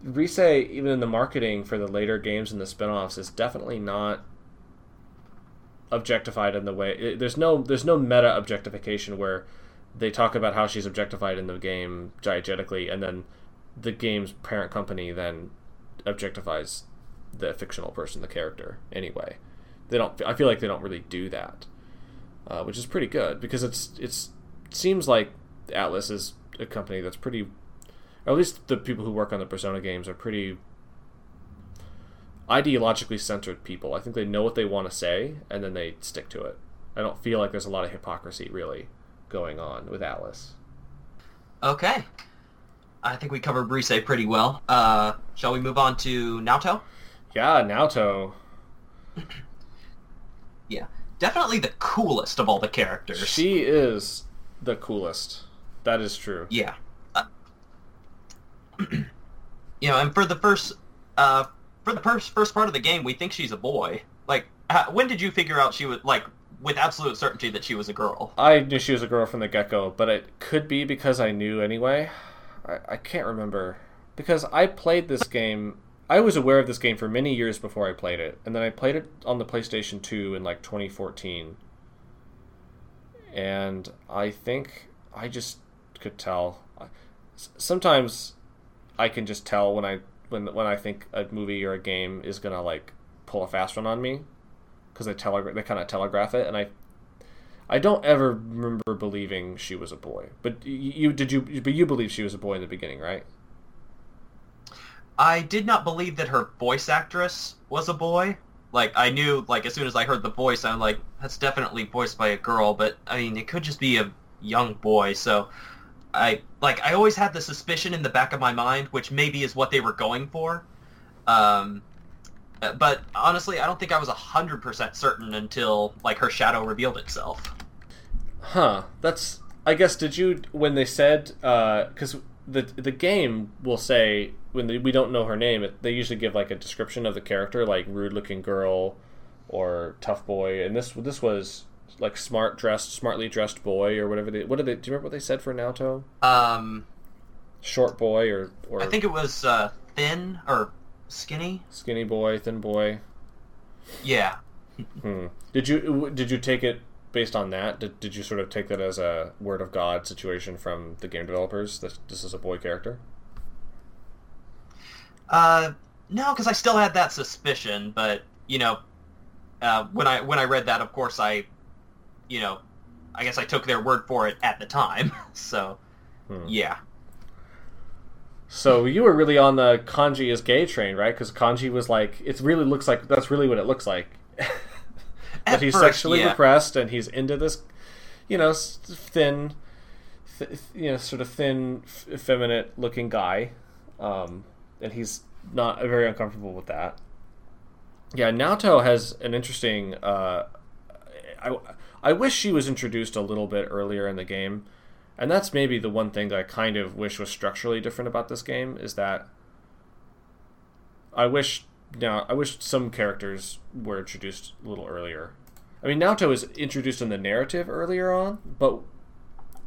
Rise, even in the marketing for the later games and the spin-offs, is definitely not objectified in the way. There's no there's no meta objectification where they talk about how she's objectified in the game diegetically, and then the game's parent company then objectifies the fictional person, the character, anyway. They don't. I feel like they don't really do that, uh, which is pretty good because it's it's seems like Atlus is a company that's pretty, or at least the people who work on the Persona games are pretty ideologically centered people. I think they know what they want to say and then they stick to it. I don't feel like there's a lot of hypocrisy really going on with Atlus. Okay. I think we covered Rise pretty well. Uh, shall we move on to Naoto? Yeah, Naoto. <clears throat> yeah, definitely the coolest of all the characters. She is the coolest. That is true. Yeah. Uh, <clears throat> you know, and for the first, uh, for the first first part of the game, we think she's a boy. Like, how, when did you figure out she was like with absolute certainty that she was a girl? I knew she was a girl from the get go, but it could be because I knew anyway. I, I can't remember because I played this game. I was aware of this game for many years before I played it, and then I played it on the PlayStation 2 in like 2014. And I think I just could tell. Sometimes I can just tell when I when when I think a movie or a game is gonna like pull a fast one on me because they telegraph they kind of telegraph it, and I I don't ever remember believing she was a boy. But you did you but you believe she was a boy in the beginning, right? I did not believe that her voice actress was a boy. Like I knew like as soon as I heard the voice, I'm like that's definitely voiced by a girl, but I mean it could just be a young boy. So I like I always had the suspicion in the back of my mind, which maybe is what they were going for. Um, but honestly, I don't think I was hundred percent certain until like her shadow revealed itself. Huh. That's. I guess. Did you when they said because uh, the the game will say when they, we don't know her name, it, they usually give like a description of the character, like rude looking girl or tough boy, and this this was like smart dressed, smartly dressed boy or whatever they. What did they? Do you remember what they said for Naoto? Um, short boy or or. I think it was uh, thin or skinny. Skinny boy, thin boy. Yeah. Hmm. Did you did you take it based on that? Did, did you sort of take that as a word of God situation from the game developers? that this is a boy character. Uh, no, because I still had that suspicion, but you know, uh, when I when I read that, of course, I you know, I guess I took their word for it at the time. <laughs> so, hmm. yeah. So you were really on the Kanji is gay train, right? Because Kanji was like, it really looks like that's really what it looks like. <laughs> that he's first, sexually yeah. repressed and he's into this, you know, thin, th- you know, sort of thin, f- effeminate looking guy, um, and he's not very uncomfortable with that. Yeah, Naoto has an interesting. Uh, I I wish she was introduced a little bit earlier in the game. And that's maybe the one thing that I kind of wish was structurally different about this game is that I wish now I wish some characters were introduced a little earlier. I mean, Naoto is introduced in the narrative earlier on, but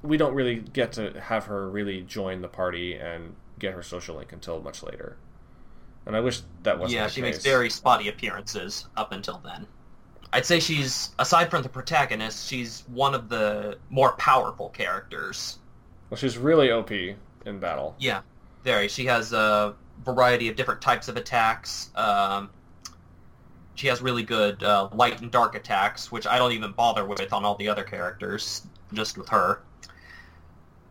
we don't really get to have her really join the party and get her social link until much later. And I wish that wasn't. Yeah, she case. makes very spotty appearances up until then. I'd say she's aside from the protagonist, she's one of the more powerful characters. Well, she's really OP in battle. Yeah, very. She has a variety of different types of attacks. Um, she has really good uh, light and dark attacks, which I don't even bother with on all the other characters, just with her.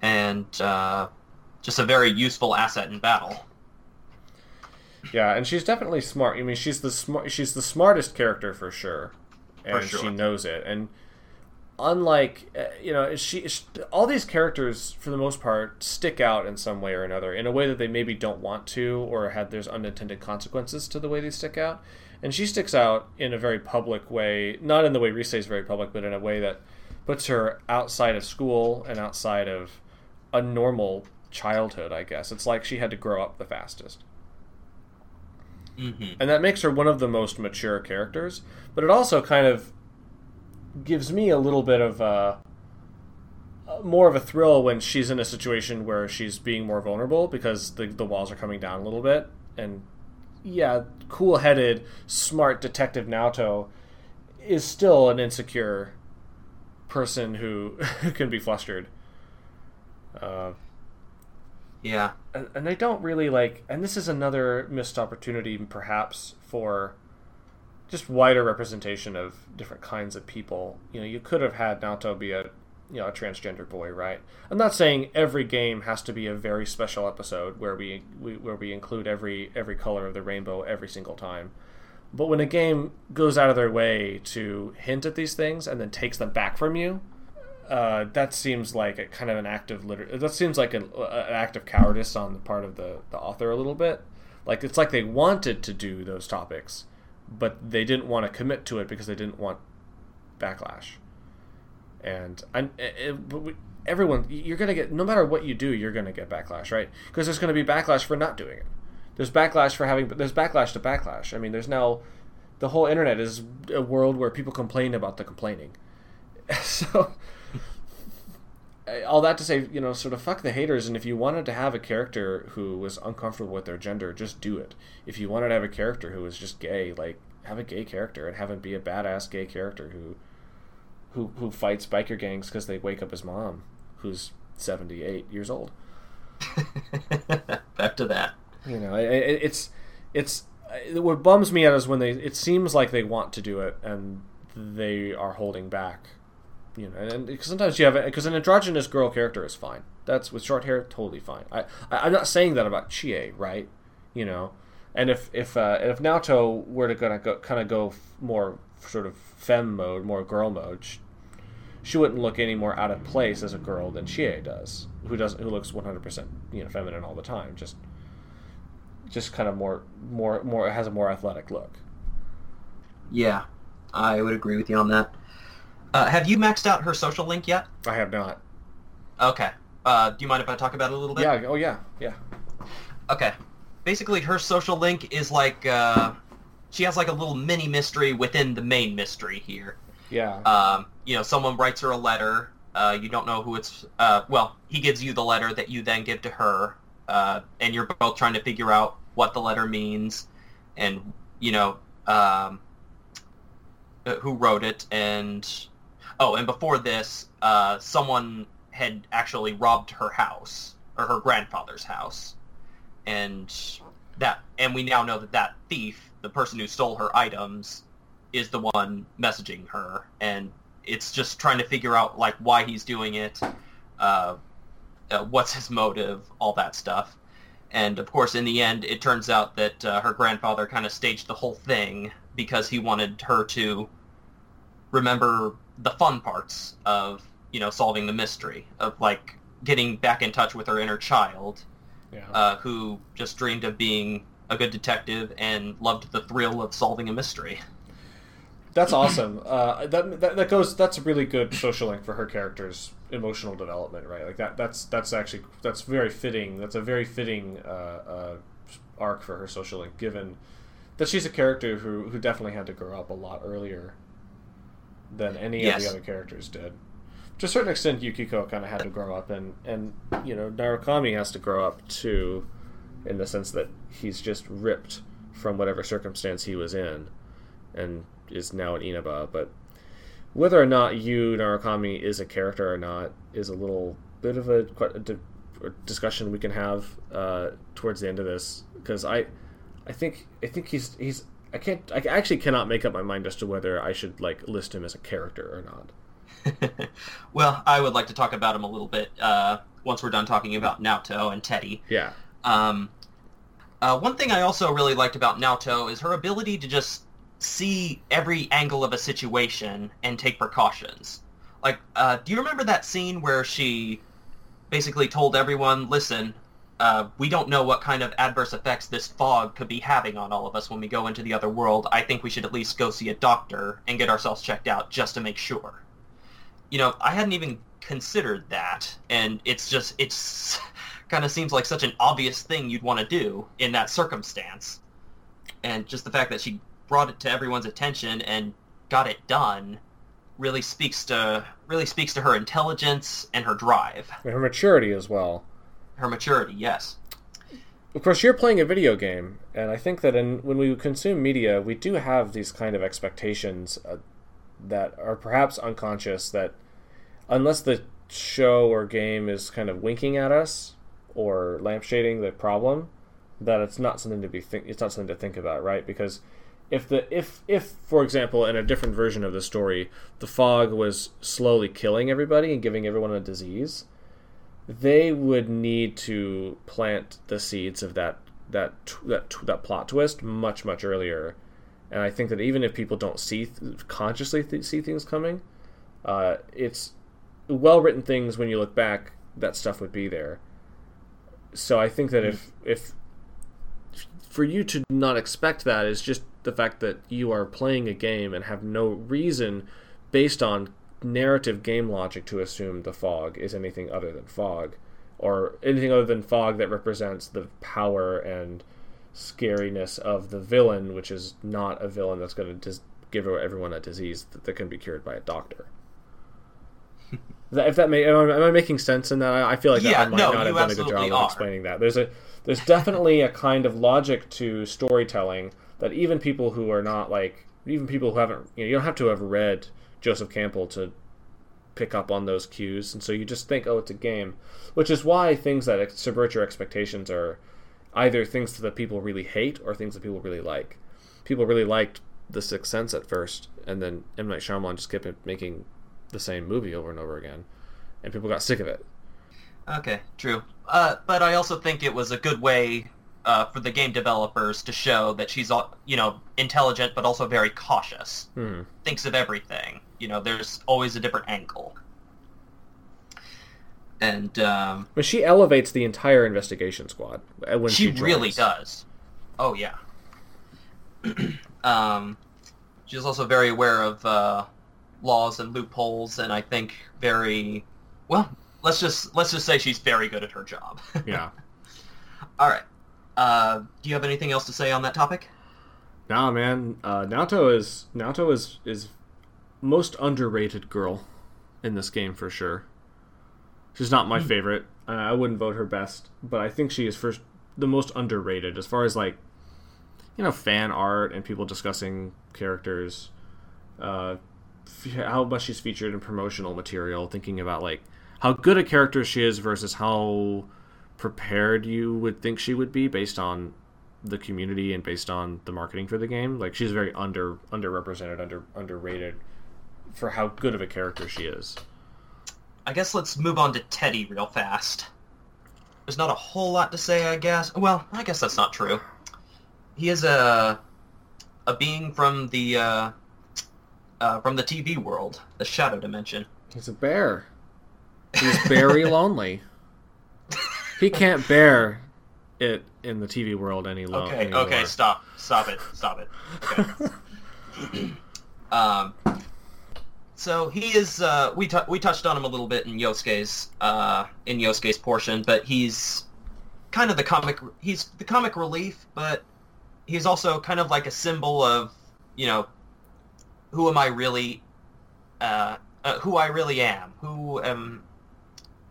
And uh, just a very useful asset in battle. Yeah, and she's definitely smart. I mean, she's the smart. She's the smartest character for sure and sure. she knows it. And unlike uh, you know, she, she, all these characters for the most part stick out in some way or another in a way that they maybe don't want to or had there's unintended consequences to the way they stick out. And she sticks out in a very public way, not in the way Rise is very public, but in a way that puts her outside of school and outside of a normal childhood, I guess. It's like she had to grow up the fastest. Mm-hmm. And that makes her one of the most mature characters, but it also kind of gives me a little bit of a, more of a thrill when she's in a situation where she's being more vulnerable because the the walls are coming down a little bit and yeah, cool-headed, smart detective Naoto is still an insecure person who, <laughs> who can be flustered. Uh, yeah, and, and they don't really like. And this is another missed opportunity, perhaps, for just wider representation of different kinds of people. You know, you could have had Naoto be a you know a transgender boy, right? I'm not saying every game has to be a very special episode where we, we where we include every every color of the rainbow every single time. But when a game goes out of their way to hint at these things and then takes them back from you, uh, that seems like a kind of an act of liter- that seems like an, an act of cowardice on the part of the, the author a little bit. Like it's like they wanted to do those topics, but they didn't want to commit to it because they didn't want backlash. And and it, eh, eh, but we, everyone, you're gonna get no matter what you do, you're gonna get backlash, right? Because there's gonna be backlash for not doing it. There's backlash for having. but There's backlash to backlash. I mean, there's now the whole internet is a world where people complain about the complaining. <laughs> so all that to say, you know, sort of fuck the haters. And if you wanted to have a character who was uncomfortable with their gender, just do it. If you wanted to have a character who was just gay, like have a gay character and have him be a badass gay character who who who fights biker gangs because they wake up his mom, who's seventy eight years old. <laughs> Back to that. You know, it, it's it's what bums me out is when they. It seems like they want to do it and they are holding back you know, and, and sometimes you have because an androgynous girl character is fine. That's with short hair, totally fine. I, I am not saying that about Chie, right? You know, and if if uh, if Naoto were to gonna go kind of go more sort of femme mode, more girl mode, she, she, wouldn't look any more out of place as a girl than Chie does, who does who looks 100 percent you know feminine all the time, just just kind of more more more has a more athletic look. Yeah, I would agree with you on that. Uh, have you maxed out her social link yet? I have not. Okay. Uh, do you mind if I talk about it a little bit? Yeah. Oh yeah. Yeah. Okay. Basically, her social link is like uh, she has like a little mini mystery within the main mystery here. Yeah. Um, you know, someone writes her a letter. Uh, you don't know who it's. Uh, well, he gives you the letter that you then give to her, uh, and you're both trying to figure out what the letter means, and you know um, uh, who wrote it, and Oh, and before this, uh, someone had actually robbed her house or her grandfather's house, and that and we now know that that thief, the person who stole her items, is the one messaging her, and it's just trying to figure out like why he's doing it, uh, uh, what's his motive, all that stuff. And of course, in the end, it turns out that uh, her grandfather kind of staged the whole thing because he wanted her to remember the fun parts of you know solving the mystery of like getting back in touch with her inner child, yeah. uh, who just dreamed of being a good detective and loved the thrill of solving a mystery. That's <clears throat> awesome. Uh, that, that that goes. That's a really good social link for her character's emotional development, right? Like that. That's that's actually that's very fitting. That's a very fitting uh, uh, arc for her social link, given that she's a character who who definitely had to grow up a lot earlier than any yes. of the other characters did. To a certain extent, Yukiko kind of had to grow up, and and you know Narukami has to grow up too, in the sense that he's just ripped from whatever circumstance he was in, and is now an Inaba. But whether or not you Narukami is a character or not is a little bit of a, a discussion we can have uh, towards the end of this because I, I think I think he's he's I can't. I actually cannot make up my mind as to whether I should like list him as a character or not. <laughs> well, I would like to talk about him a little bit uh, once we're done talking about Naoto and Teddy. Yeah. Um, uh, one thing I also really liked about Naoto is her ability to just see every angle of a situation and take precautions. Like, uh, do you remember that scene where she basically told everyone, "Listen, uh, we don't know what kind of adverse effects this fog could be having on all of us when we go into the other world. I think we should at least go see a doctor and get ourselves checked out just to make sure. You know, I hadn't even considered that, and it's just, it's <laughs> kind of seems like such an obvious thing you'd want to do in that circumstance. And just the fact that she brought it to everyone's attention and got it done really speaks to really speaks to her intelligence and her drive, And her maturity as well. Her maturity. Yes. Of course, you're playing a video game, and I think that in, when we consume media, we do have these kind of expectations uh, that are perhaps unconscious. That unless the show or game is kind of winking at us or lampshading the problem, that it's not something to be think. It's not something to think about, right? Because if the if if for example, in a different version of the story, the fog was slowly killing everybody and giving everyone a disease they would need to plant the seeds of that that that that plot twist much much earlier. And I think that even if people don't see consciously th- see things coming, uh, it's well written things. When you look back, that stuff would be there. So I think that if if for you to not expect that is just the fact that you are playing a game and have no reason based on narrative game logic to assume the fog is anything other than fog or anything other than fog that represents the power and scariness of the villain which is not a villain that's going to dis- give everyone a disease that, that can be cured by a doctor. <laughs> That, if that may am I, am I making sense in that? I, I feel like Yeah, I might no, not have done a good job absolutely of explaining that. There's a there's definitely a kind of logic to storytelling that even people who are not like even people who haven't you know you don't have to have read Joseph Campbell to pick up on those cues and so you just think oh it's a game which is why things that subvert your expectations are either things that people really hate or things that people really like people really liked The Sixth Sense at first and then M Night Shyamalan just kept making the same movie over and over again and people got sick of it Okay, true. Uh, but I also think it was a good way uh, for the game developers to show that she's, you know, intelligent but also very cautious. Hmm. Thinks of everything. You know, there's always a different angle. And um, But she elevates the entire investigation squad uh, when she she, really does. Oh yeah. <clears throat> um, she's also very aware of uh, laws and loopholes, and I think very well. Let's just let's just say she's very good at her job. <laughs> Yeah. All right. Uh, do you have anything else to say on that topic? Nah, man. Uh, Naoto is Naoto is is most underrated girl in this game for sure. She's not my favorite. Uh, I wouldn't vote her best, but I think she is first the most underrated as far as like you know fan art and people discussing characters. Uh, f- how much she's featured in promotional material, thinking about like how good a character she is versus how prepared you would think she would be based on the community and based on the marketing for the game. Like she's very under underrepresented, under underrated for how good of a character she is. I guess let's move on to Teddy real fast. There's not a whole lot to say, I guess. Well, I guess that's not true. He is a a being from the uh, uh, from the TV world, the Shadow Dimension. He's a bear. He's very <laughs> lonely. He can't bear it in the TV world any lo- Okay, anymore. okay, stop, stop it, stop it. Okay. <laughs> um, so he is. Uh, we tou we touched on him a little bit in Yosuke's uh, in Yosuke's portion, but he's kind of the comic. He's the comic relief, but he's also kind of like a symbol of you know who am I really, uh, uh, who I really am, who am,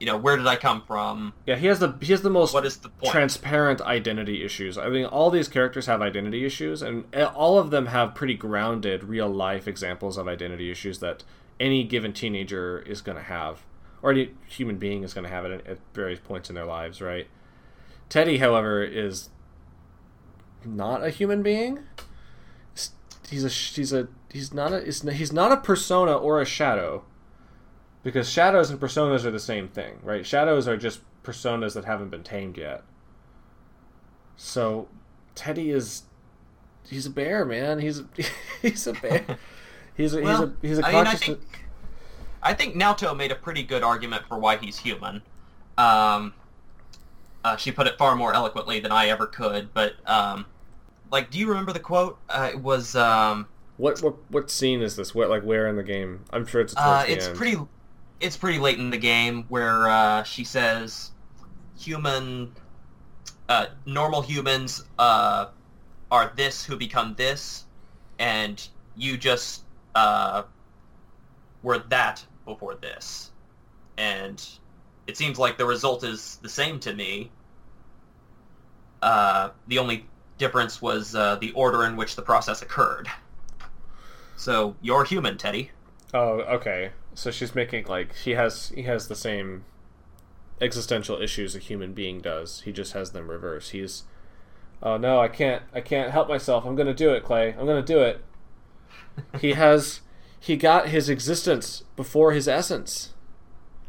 you know, where did I come from? Yeah, he has the he has the most What is the point? transparent identity issues. I mean, all these characters have identity issues, and eh, all of them have pretty grounded, real life examples of identity issues that any given teenager is going to have, or any human being is going to have it at various points in their lives, right? Teddy, however, is not a human being. He's a he's a he's not a he's he's not a persona or a shadow because shadows and personas are the same thing, right? Shadows are just personas that haven't been tamed yet. So Teddy is he's a bear, man. He's <laughs> he's a bear. He's a Well, he's a he's a I mean, I conscious think I think Naoto made a pretty good argument for why he's human. Um, uh, she put it far more eloquently than I ever could. But um, like, do you remember the quote? Uh, it was um, what what what scene is this? What like where in the game? I'm sure it's uh, it's end. pretty it's pretty late in the game where uh, she says human uh, normal humans uh, are this who become this, and you just uh, were that before this, and it seems like the result is the same to me. Uh, the only difference was uh, the order in which the process occurred. So you're human, Teddy. Oh, okay. So she's making like he has he has the same existential issues a human being does. He just has them reversed. He's oh no, I can't I can't help myself. I'm gonna do it, Clay. I'm gonna do it. <laughs> he has he got his existence before his essence.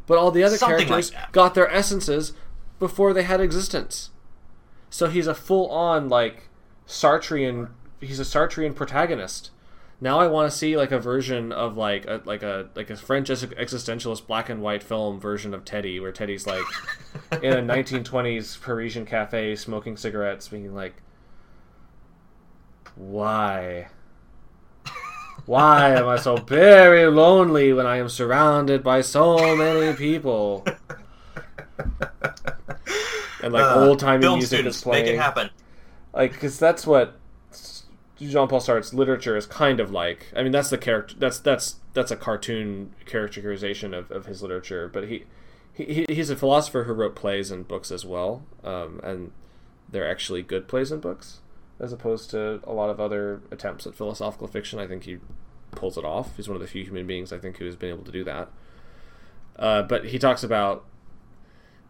But all the other Something characters like got their essences before they had existence. So he's a full on like Sartrean he's a Sartrean protagonist. Now I want to see like a version of like a like a like a French existentialist black and white film version of Teddy, where Teddy's like <laughs> in a 1920s Parisian cafe smoking cigarettes, being like, "Why, why am I so very lonely when I am surrounded by so many people?" And like Uh, old timey music students, is playing make it happen. like because that's what Jean-Paul Sartre's literature is kind of like. I mean, that's the character. That's that's that's a cartoon characterization of, of his literature. But he, he he's a philosopher who wrote plays and books as well, um, and they're actually good plays and books as opposed to a lot of other attempts at philosophical fiction. I think he pulls it off. He's one of the few human beings I think who has been able to do that. Uh, but he talks about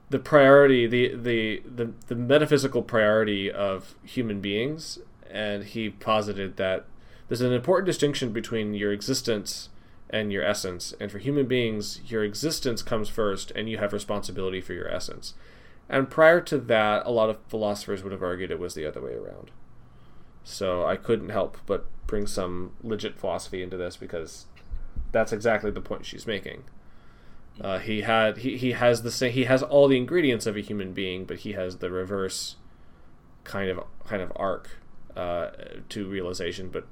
the priority, the, the the the metaphysical priority of human beings, and he posited that there's an important distinction between your existence and your essence. And for human beings, your existence comes first, and you have responsibility for your essence. And prior to that, a lot of philosophers would have argued it was the other way around. So I couldn't help but bring some legit philosophy into this because that's exactly the point she's making. Uh, he had he, he has the same he has all the ingredients of a human being, but he has the reverse kind of kind of arc uh, to realization. But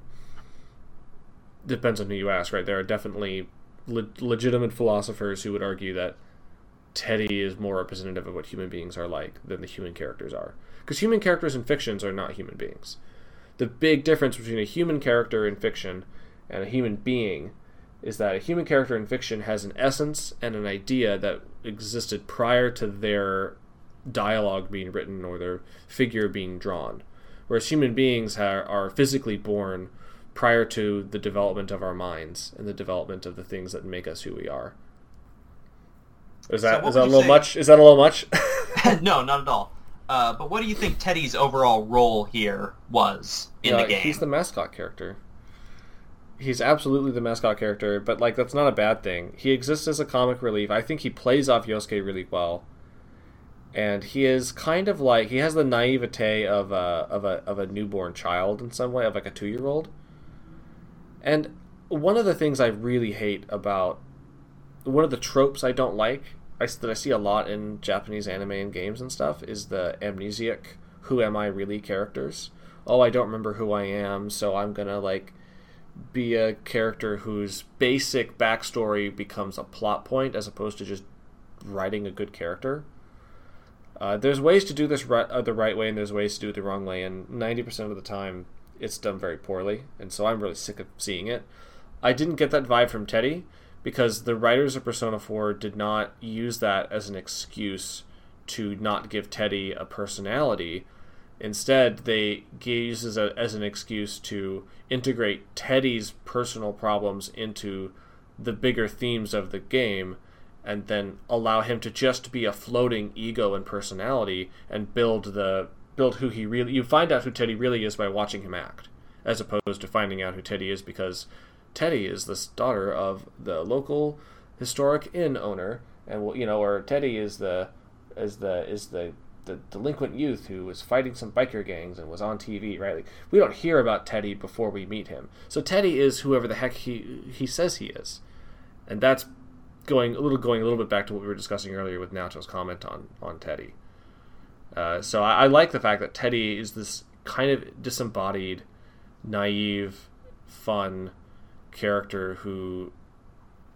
depends on who you ask, right? There are definitely le- legitimate philosophers who would argue that Teddy is more representative of what human beings are like than the human characters are, because human characters in fictions are not human beings. The big difference between a human character in fiction and a human being is that a human character in fiction has an essence and an idea that existed prior to their dialogue being written or their figure being drawn. Whereas human beings ha- are physically born prior to the development of our minds and the development of the things that make us who we are. Is that what is that a little say- much? Is that a little much? <laughs> <laughs> no, not at all. Uh, but what do you think Teddy's overall role here was in Yeah, the game? He's the mascot character. He's absolutely the mascot character, but like that's not a bad thing. He exists as a comic relief. I think he plays off Yosuke really well. And he is kind of like he has the naivete of a of a of a newborn child in some way, of like a two year old. And one of the things I really hate about one of the tropes I don't like I, that I see a lot in Japanese anime and games and stuff is the amnesiac "Who am I really?" characters. Oh, I don't remember who I am, so I'm gonna like be a character whose basic backstory becomes a plot point as opposed to just writing a good character. Uh, there's ways to do this right, uh, the right way, and there's ways to do it the wrong way, and 90% of the time, it's done very poorly, and so I'm really sick of seeing it. I didn't get that vibe from Teddy because the writers of Persona 4 did not use that as an excuse to not give Teddy a personality. Instead, they use as, a, as an excuse to integrate Teddy's personal problems into the bigger themes of the game and then allow him to just be a floating ego and personality and build the build who he really you find out who Teddy really is by watching him act as opposed to finding out who Teddy is because Teddy is this daughter of the local historic inn owner and you know or Teddy is the is the is the the delinquent youth who was fighting some biker gangs and was on TV, right? Like, we don't hear about Teddy before we meet him. So Teddy is whoever the heck he he says he is, and that's going a little going a little bit back to what we were discussing earlier with Naoto's comment on on Teddy. Uh, so I, I like the fact that Teddy is this kind of disembodied, naive, fun character who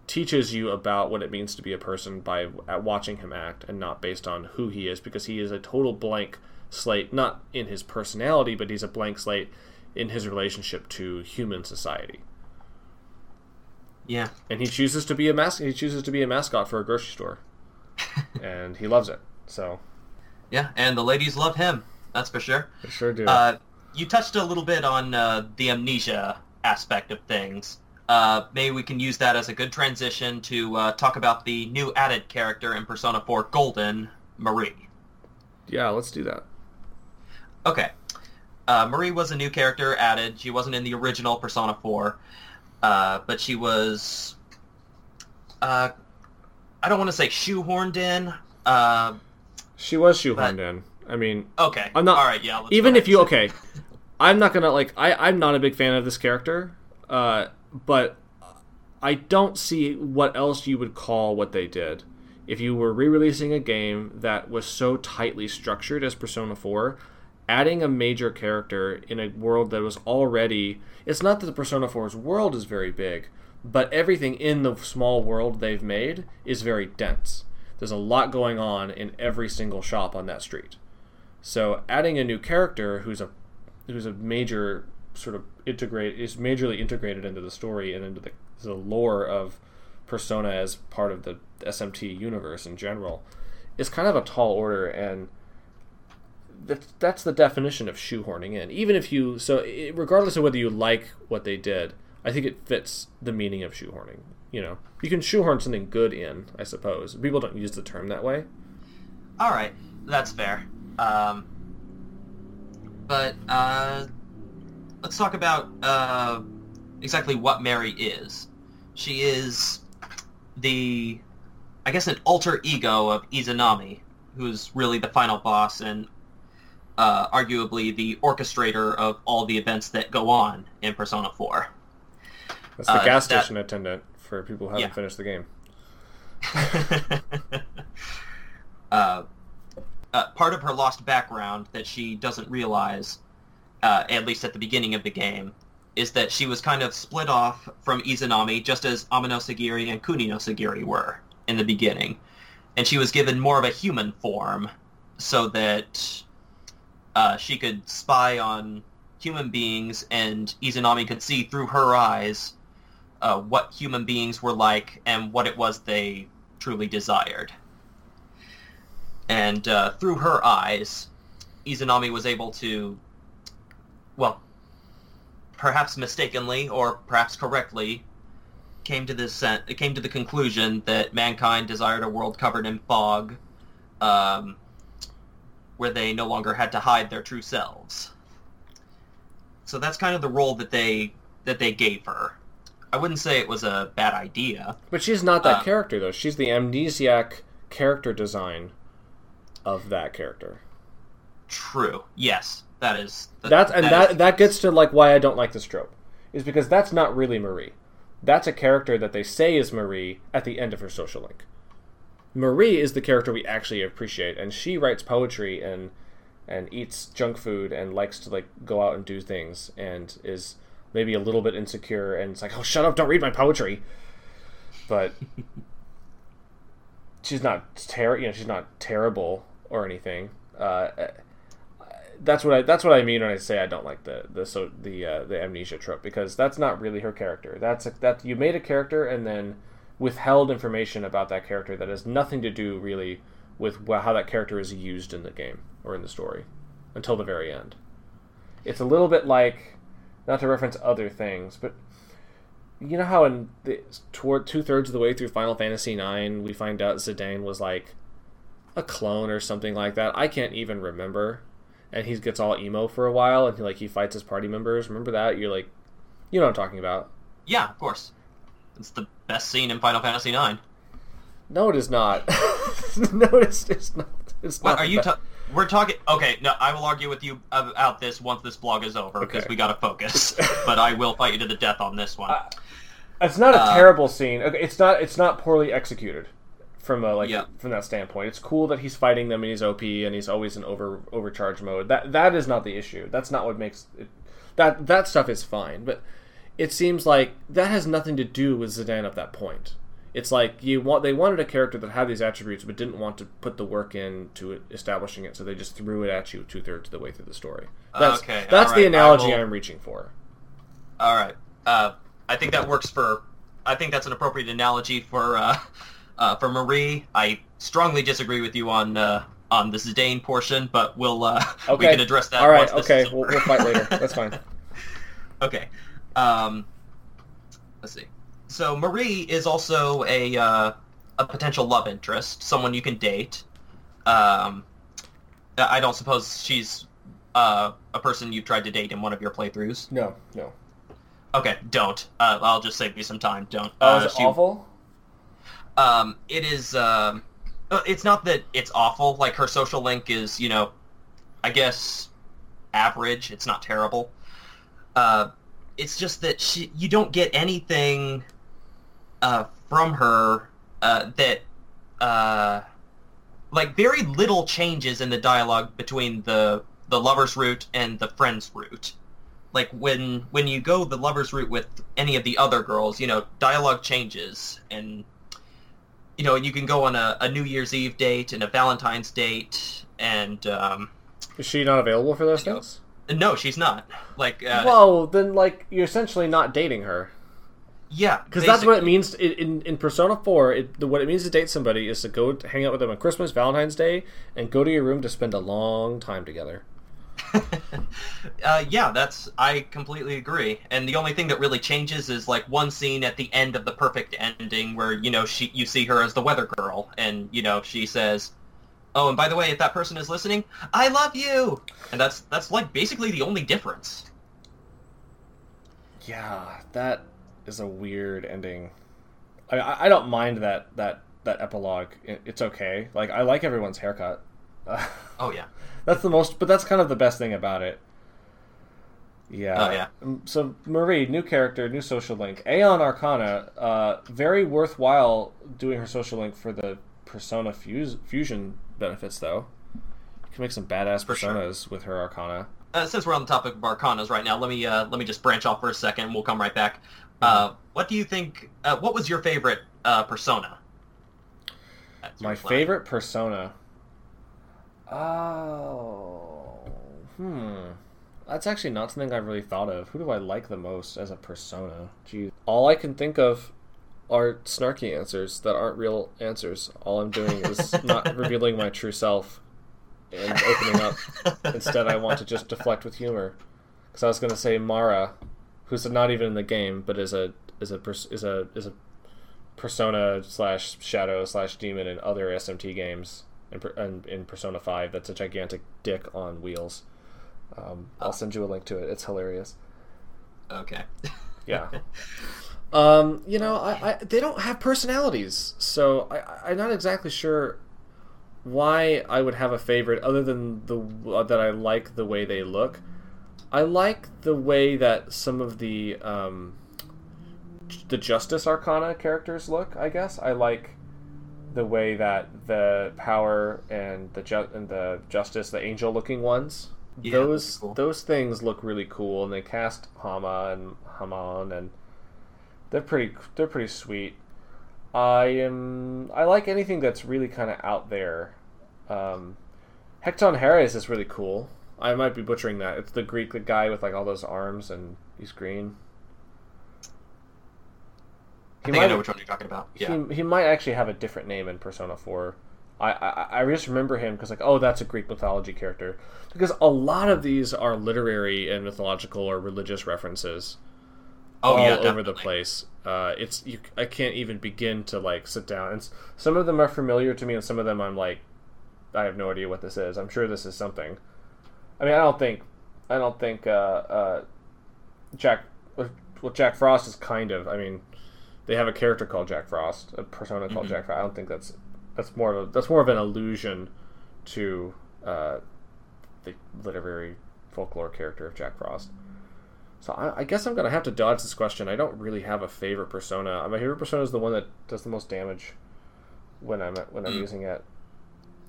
teaches you about what it means to be a person by at watching him act and not based on who he is because he is a total blank slate not in his personality but he's a blank slate in his relationship to human society Yeah. and he chooses to be a mas- he chooses to be a mascot for a grocery store, <laughs> and he loves it. So Yeah, and the ladies love him. That's for sure. I sure do. Uh, you touched a little bit on uh, the amnesia aspect of things. Uh, maybe we can use that as a good transition to uh, talk about the new added character in Persona 4 Golden, Marie. yeah, let's do that. Okay. Uh, Marie was a new character added. She wasn't in the original Persona 4, uh, but she was... Uh, I don't want to say shoehorned in. Uh, She was shoehorned But- in. I mean, okay. I'm not- All right, yeah. let's even if you okay, <laughs> I'm not gonna like. I I'm not a big fan of this character, uh, but I don't see what else you would call what they did. If you were re-releasing a game that was so tightly structured as Persona 4, adding a major character in a world that was already it's not that the Persona 4's world is very big, but everything in the small world they've made is very dense. There's a lot going on in every single shop on that street. So adding a new character who's a who's a major sort of integrate is majorly integrated into the story and into the, the lore of Persona as part of the SMT universe in general is kind of a tall order and that's, that's the definition of shoehorning in. Even if you so it, regardless of whether you like what they did, I think it fits the meaning of shoehorning. You know, you can shoehorn something good in, I suppose. People don't use the term that way. All right, that's fair. Um, but uh, let's talk about uh, exactly what Marie is. She is the, I guess, an alter ego of Izanami, who's really the final boss and uh, arguably the orchestrator of all the events that go on in Persona 4. That's the Uh, gas that- station attendant for people who haven't Yeah. finished the game. <laughs> uh, uh, part of her lost background that she doesn't realize, uh, at least at the beginning of the game, is that she was kind of split off from Izanami just as Ameno Sagiri and Kunino Sagiri were in the beginning. And she was given more of a human form so that uh, she could spy on human beings and Izanami could see through her eyes uh, what human beings were like and what it was they truly desired. And uh, through her eyes, Izanami was able to, well, perhaps mistakenly or perhaps correctly, came to sen- came to the conclusion that mankind desired a world covered in fog, um, where they no longer had to hide their true selves. So that's kind of the role that they that they gave her. I wouldn't say it was a bad idea. But she's not that Uh, character though. She's the amnesiac character design of that character. True. Yes, that is. That's and that the that gets to like why I don't like this trope. Is because that's not really Marie. That's a character that they say is Marie at the end of her social link. Marie is the character we actually appreciate, and she writes poetry and and eats junk food and likes to like go out and do things and is maybe a little bit insecure and it's like, oh, shut up, don't read my poetry. But <laughs> she's not ter- you know, she's not terrible or anything. Uh, that's what I that's what I mean when I say I don't like the the so the uh, the amnesia trope because that's not really her character. That's a, that you made a character and then withheld information about that character that has nothing to do really with how that character is used in the game or in the story until the very end. It's a little bit like not to reference other things, but you know how in the, toward two thirds of the way through Final Fantasy IX we find out Zidane was like a clone or something like that. I can't even remember. And he gets all emo for a while, and he like he fights his party members. Remember that? You're like, you know what I'm talking about. Yeah, of course. It's the best scene in Final Fantasy IX. No, it is not. <laughs> no, it's, it's not. It's What not. are you? Ta- we're talking. Okay, no, I will argue with you about this once this blog is over because Okay. we gotta focus. <laughs> but I will fight you to the death on this one. Uh, It's not a Uh, terrible scene. Okay, it's not. It's not poorly executed from a like Yeah. from that standpoint. It's cool that he's fighting them and he's OP and he's always in over overcharge mode. That that is not the issue. That's not what makes it. That that stuff is fine, but it seems like that has nothing to do with Zidane at that point. It's like you want they wanted a character that had these attributes but didn't want to put the work into it, establishing it, so they just threw it at you two thirds of the way through the story. That's Okay, that's all the analogy will- I'm reaching for. All right. Uh, I think that works for I think that's an appropriate analogy for uh, <laughs> uh, for Marie. I strongly disagree with you on uh, on the Zidane portion, but we'll uh, <laughs> we can address that. All right, once this okay, is we'll, over. we'll fight later. <laughs> That's fine. okay. Um, let's see. So Marie is also a uh, a potential love interest, someone you can date. Um, I don't suppose she's uh, a person you've tried to date in one of your playthroughs. No, no. Okay, don't. Uh, I'll just save you some time. Don't. Oh, Uh, is it she- awful? Um, it is. Um, uh, it's not that it's awful. Like her social link is, you know, I guess average. It's not terrible. Uh, it's just that she, you don't get anything uh, from her uh, that, uh, like, very little changes in the dialogue between the the lovers route and the friends route. Like when when you go the lovers route with any of the other girls, you know, dialogue changes and you know, you can go on a, a New Year's Eve date and a Valentine's date, and um, Is she not available for those things? No, she's not. Like, uh, Whoa, then like you're essentially not dating her. yeah, Because that's what it means in, in, in Persona 4. It, the, what it means to date somebody is to go to hang out with them on Christmas, Valentine's Day, and go to your room to spend a long time together. <laughs> uh, yeah, that's I completely agree. And the only thing that really changes is like one scene at the end of the perfect ending where you know she you see her as the weather girl, and you know she says, "Oh, and by the way, if that person is listening, I love you," and that's that's like basically the only difference. Yeah, that is a weird ending. I, I I don't mind that that that epilogue. It, it's okay. Like I like everyone's haircut. <laughs> Oh yeah, that's the most, but that's kind of the best thing about it. Yeah. Oh, yeah. So Marie, new character, new social link. Aeon Arcana, uh, very worthwhile doing her social link for the Persona fuse, fusion benefits, though. You can make some badass For sure. personas with her Arcana. uh, since we're on the topic of Arcanas right now, let me uh, let me just branch off for a second. and We'll come right back. Uh, what do you think? Uh, what was your favorite uh, persona? That's My plan. favorite persona. Oh, hmm. That's actually not something I've really thought of. Who do I like the most as a persona? Geez. All I can think of are snarky answers that aren't real answers. All I'm doing is not <laughs> revealing my true self and opening up. Instead, I want to just deflect with humor. Because I was going to say Mara, who's not even in the game, but is a is a is a is a persona slash shadow slash demon in other SMT games and, in Persona Five. That's a gigantic dick on wheels. Um, I'll send you a link to it. It's hilarious. Okay. Yeah. <laughs> um, you know, I, I they don't have personalities, so I, I'm not exactly sure why I would have a favorite other than the uh, that I like the way they look. I like the way that some of the um, the Justice Arcana characters look. I guess I like the way that the power and the ju- and the justice, the angel-looking ones, Yeah, those cool. those things look really cool, and they cast Hama and Hamaon, and they're pretty they're pretty sweet. I am I like anything that's really kind of out there. Um, Hecton Harris is really cool. I might be butchering that. It's the Greek the guy with like all those arms and he's green. I think I know which one you're talking about. Yeah. he, he might actually have a different name in Persona 4. I, I, I just remember him because like oh that's a Greek mythology character because a lot of these are literary and mythological or religious references oh all yeah, over the place. Uh, it's you, I can't even begin to like sit down. And some of them are familiar to me, and some of them I'm like, I have no idea what this is. I'm sure this is something. I mean, I don't think, I don't think uh, uh, Jack. Well, Jack Frost is kind of. I mean, they have a character called Jack Frost, a persona called Mhm. Jack Frost. I don't think that's that's more of a that's more of an allusion to uh, the literary folklore character of Jack Frost. So I, I guess I'm gonna have to dodge this question. I don't really have a favorite persona. My favorite persona is the one that does the most damage when I'm when I'm Mm. using it.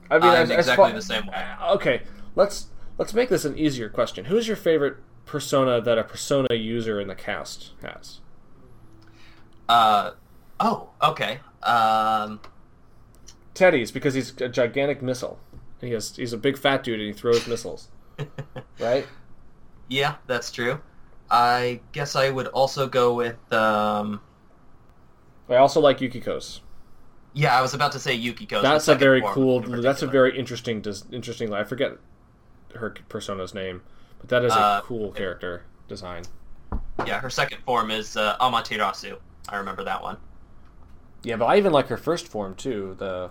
I mean, I'm exactly far- the same way. Okay, let's let's make this an easier question. Who's your favorite persona that a persona user in the cast has? Uh, oh, okay. Um, Teddy's because he's a gigantic missile. He has he's a big fat dude and he throws missiles, <laughs> right? yeah, that's true. I guess I would also go with um, I also like Yukiko's. Yeah, I was about to say Yukiko. That's a very cool. That's a very interesting. Interesting. I forget her persona's name, but that is a uh, cool character design. Yeah, her second form is uh, Amaterasu. I remember that one. Yeah, but I even like her first form too. The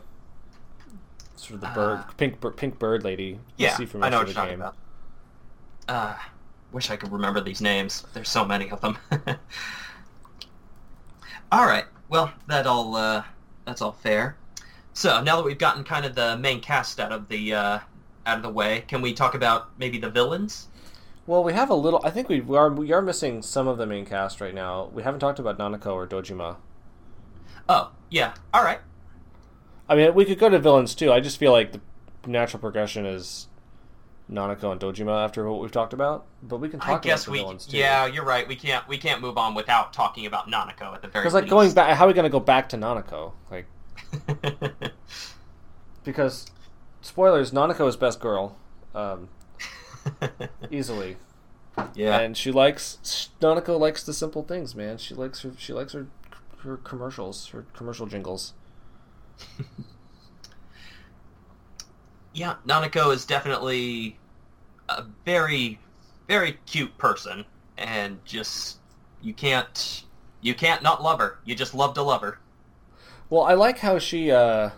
sort of the bird, uh, pink, pink bird lady. Yeah, I know what you're talking about. Uh, wish I could remember these names. There's so many of them. <laughs> all right. Well, that all uh, that's all fair. So now that we've gotten kind of the main cast out of the uh, out of the way, can we talk about maybe the villains? Well, we have a little. I think we, we are we are missing some of the main cast right now. We haven't talked about Nanako or Dojima. Oh yeah, all right. I mean, we could go to villains too. I just feel like the natural progression is Nanako and Dojima after what we've talked about. But we can talk I guess about we. Yeah, you're right. We can't we can't move on without talking about Nanako at the very. Least. Because like going back, how are we going to go back to Nanako? Like, <laughs> because spoilers, Nanako is best girl. Um, <laughs> easily. Yeah. And she likes Nanako likes the simple things, man. She likes her she likes her her commercials, her commercial jingles. <laughs> yeah, Nanako is definitely a very very cute person and just you can't you can't not love her. You just love to love her. Well, I like how she uh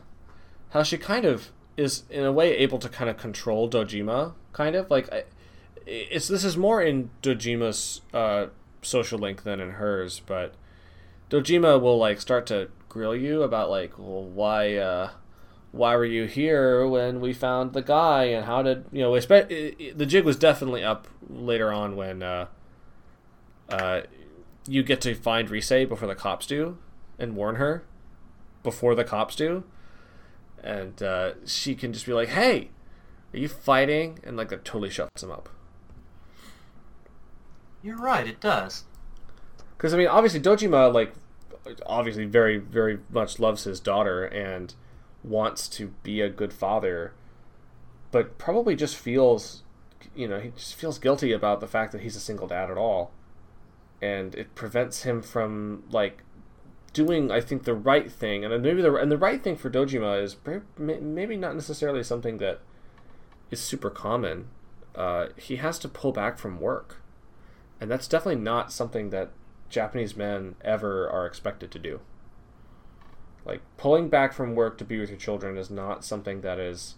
how she kind of is in a way able to kind of control Dojima kind of like it's this is more in Dojima's uh, social link than in hers, but Dojima will like start to grill you about like, well, why, uh, why were you here when we found the guy, and how did you know? It, the jig was definitely up later on when uh, uh, you get to find Rise before the cops do, and warn her before the cops do, and uh, she can just be like, "Hey, are you fighting? And like that totally shuts him up. You're right, it does. Because I mean, obviously Dojima like obviously very very much loves his daughter and wants to be a good father, but probably just feels you know he just feels guilty about the fact that he's a single dad at all, and it prevents him from like doing I think the right thing, and maybe the and the right thing for Dojima is maybe not necessarily something that is super common, uh, he has to pull back from work. And that's definitely not something that Japanese men ever are expected to do. Like, pulling back from work to be with your children is not something that is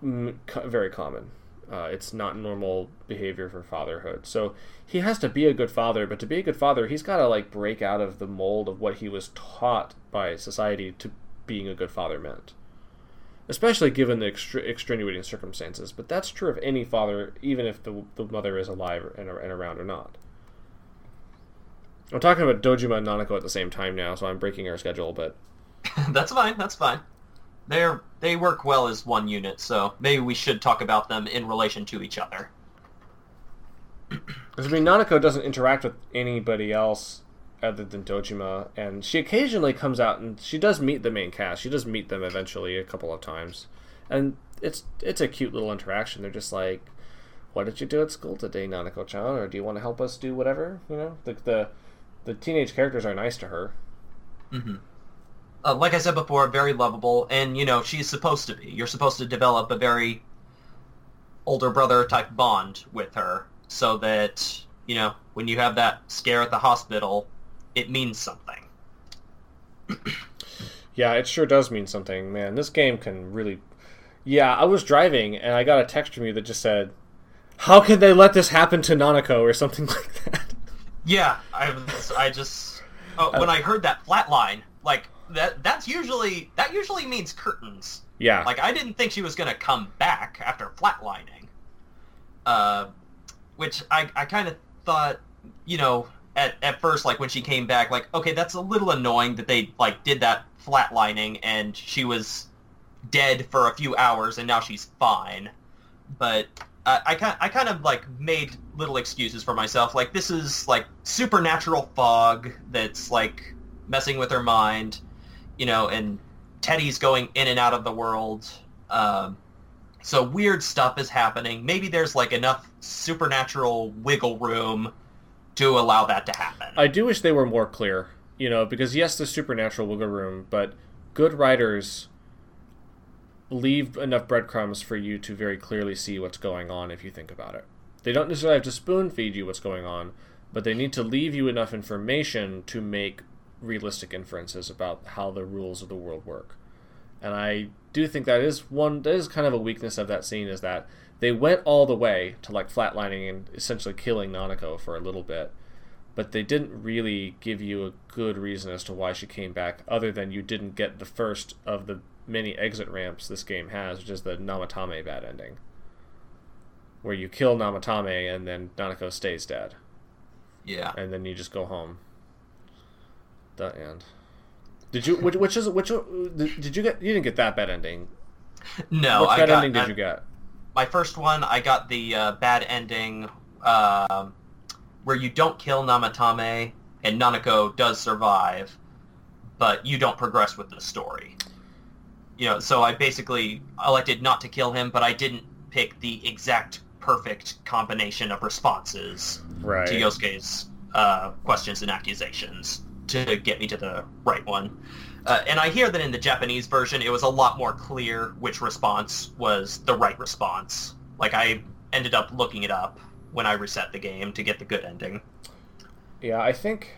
very common. Uh, it's not normal behavior for fatherhood. So he has to be a good father, but to be a good father, he's got to like break out of the mold of what he was taught by society to being a good father meant especially given the extra- extenuating circumstances. But that's true of any father, even if the, the mother is alive and, and around or not. I'm talking about Dojima and Nanako at the same time now, so I'm breaking our schedule, but <laughs> that's fine. That's fine. They're they work well as one unit, so maybe we should talk about them in relation to each other. <clears throat> Because I mean, Nanako doesn't interact with anybody else other than Dojima, and she occasionally comes out and she does meet the main cast. She does meet them eventually a couple of times, and it's it's a cute little interaction. They're just like, "What did you do at school today, Nanako-chan?" Or "Do you want to help us do whatever?" You know, the the, the teenage characters are nice to her. Mm-hmm. Uh, like I said before, very lovable, and you know she's supposed to be. You're supposed to develop a very older brother type bond with her, so that you know when you have that scare at the hospital, it means something. <clears throat> yeah, it sure does mean something, man. This game can really. Yeah, I was driving and I got a text from you that just said, "How can they let this happen to Nanako?" or something <laughs> like that. Yeah, I was, I just oh, when I heard that flat line, like that that's usually that usually means curtains. Yeah. Like I didn't think she was gonna come back after flatlining. Uh, which I I kind of thought, you know, at, at first, like when she came back, like okay, that's a little annoying that they like did that flatlining and she was dead for a few hours and now she's fine. But uh, I kind I kind of like made little excuses for myself. Like this is like supernatural fog that's like messing with her mind, you know, and Teddy's going in and out of the world. Um, so weird stuff is happening. Maybe there's like enough supernatural wiggle room to allow that to happen. I do wish they were more clear. You know, because yes, the supernatural wiggle room, but good writers leave enough breadcrumbs for you to very clearly see what's going on if you think about it. They don't necessarily have to spoon feed you what's going on, but they need to leave you enough information to make realistic inferences about how the rules of the world work. And I do think that is one that is kind of a weakness of that scene is that they went all the way to like flatlining and essentially killing Nanako for a little bit, but they didn't really give you a good reason as to why she came back, other than you didn't get the first of the many exit ramps this game has, which is the Namatame bad ending, where you kill Namatame and then Nanako stays dead. Yeah. And then you just go home. The end. Did you which which is which did you get you didn't get that bad ending? No, What I bad got ending did uh, you get? my first one. I got the uh, bad ending um where you don't kill Namatame and Nanako does survive, but you don't progress with the story. You know, so I basically elected not to kill him, but I didn't pick the exact perfect combination of responses Right. to Yosuke's uh, questions and accusations to get me to the right one. Uh, and I hear that in the Japanese version, it was a lot more clear which response was the right response. Like I ended up looking it up when I reset the game to get the good ending. Yeah, I think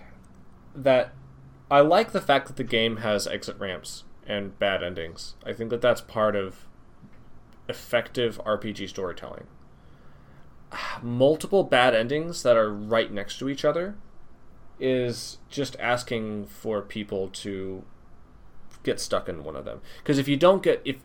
that I like the fact that the game has exit ramps and bad endings. I think that that's part of effective RPG storytelling. Multiple bad endings that are right next to each other is just asking for people to get stuck in one of them. Because if you don't get if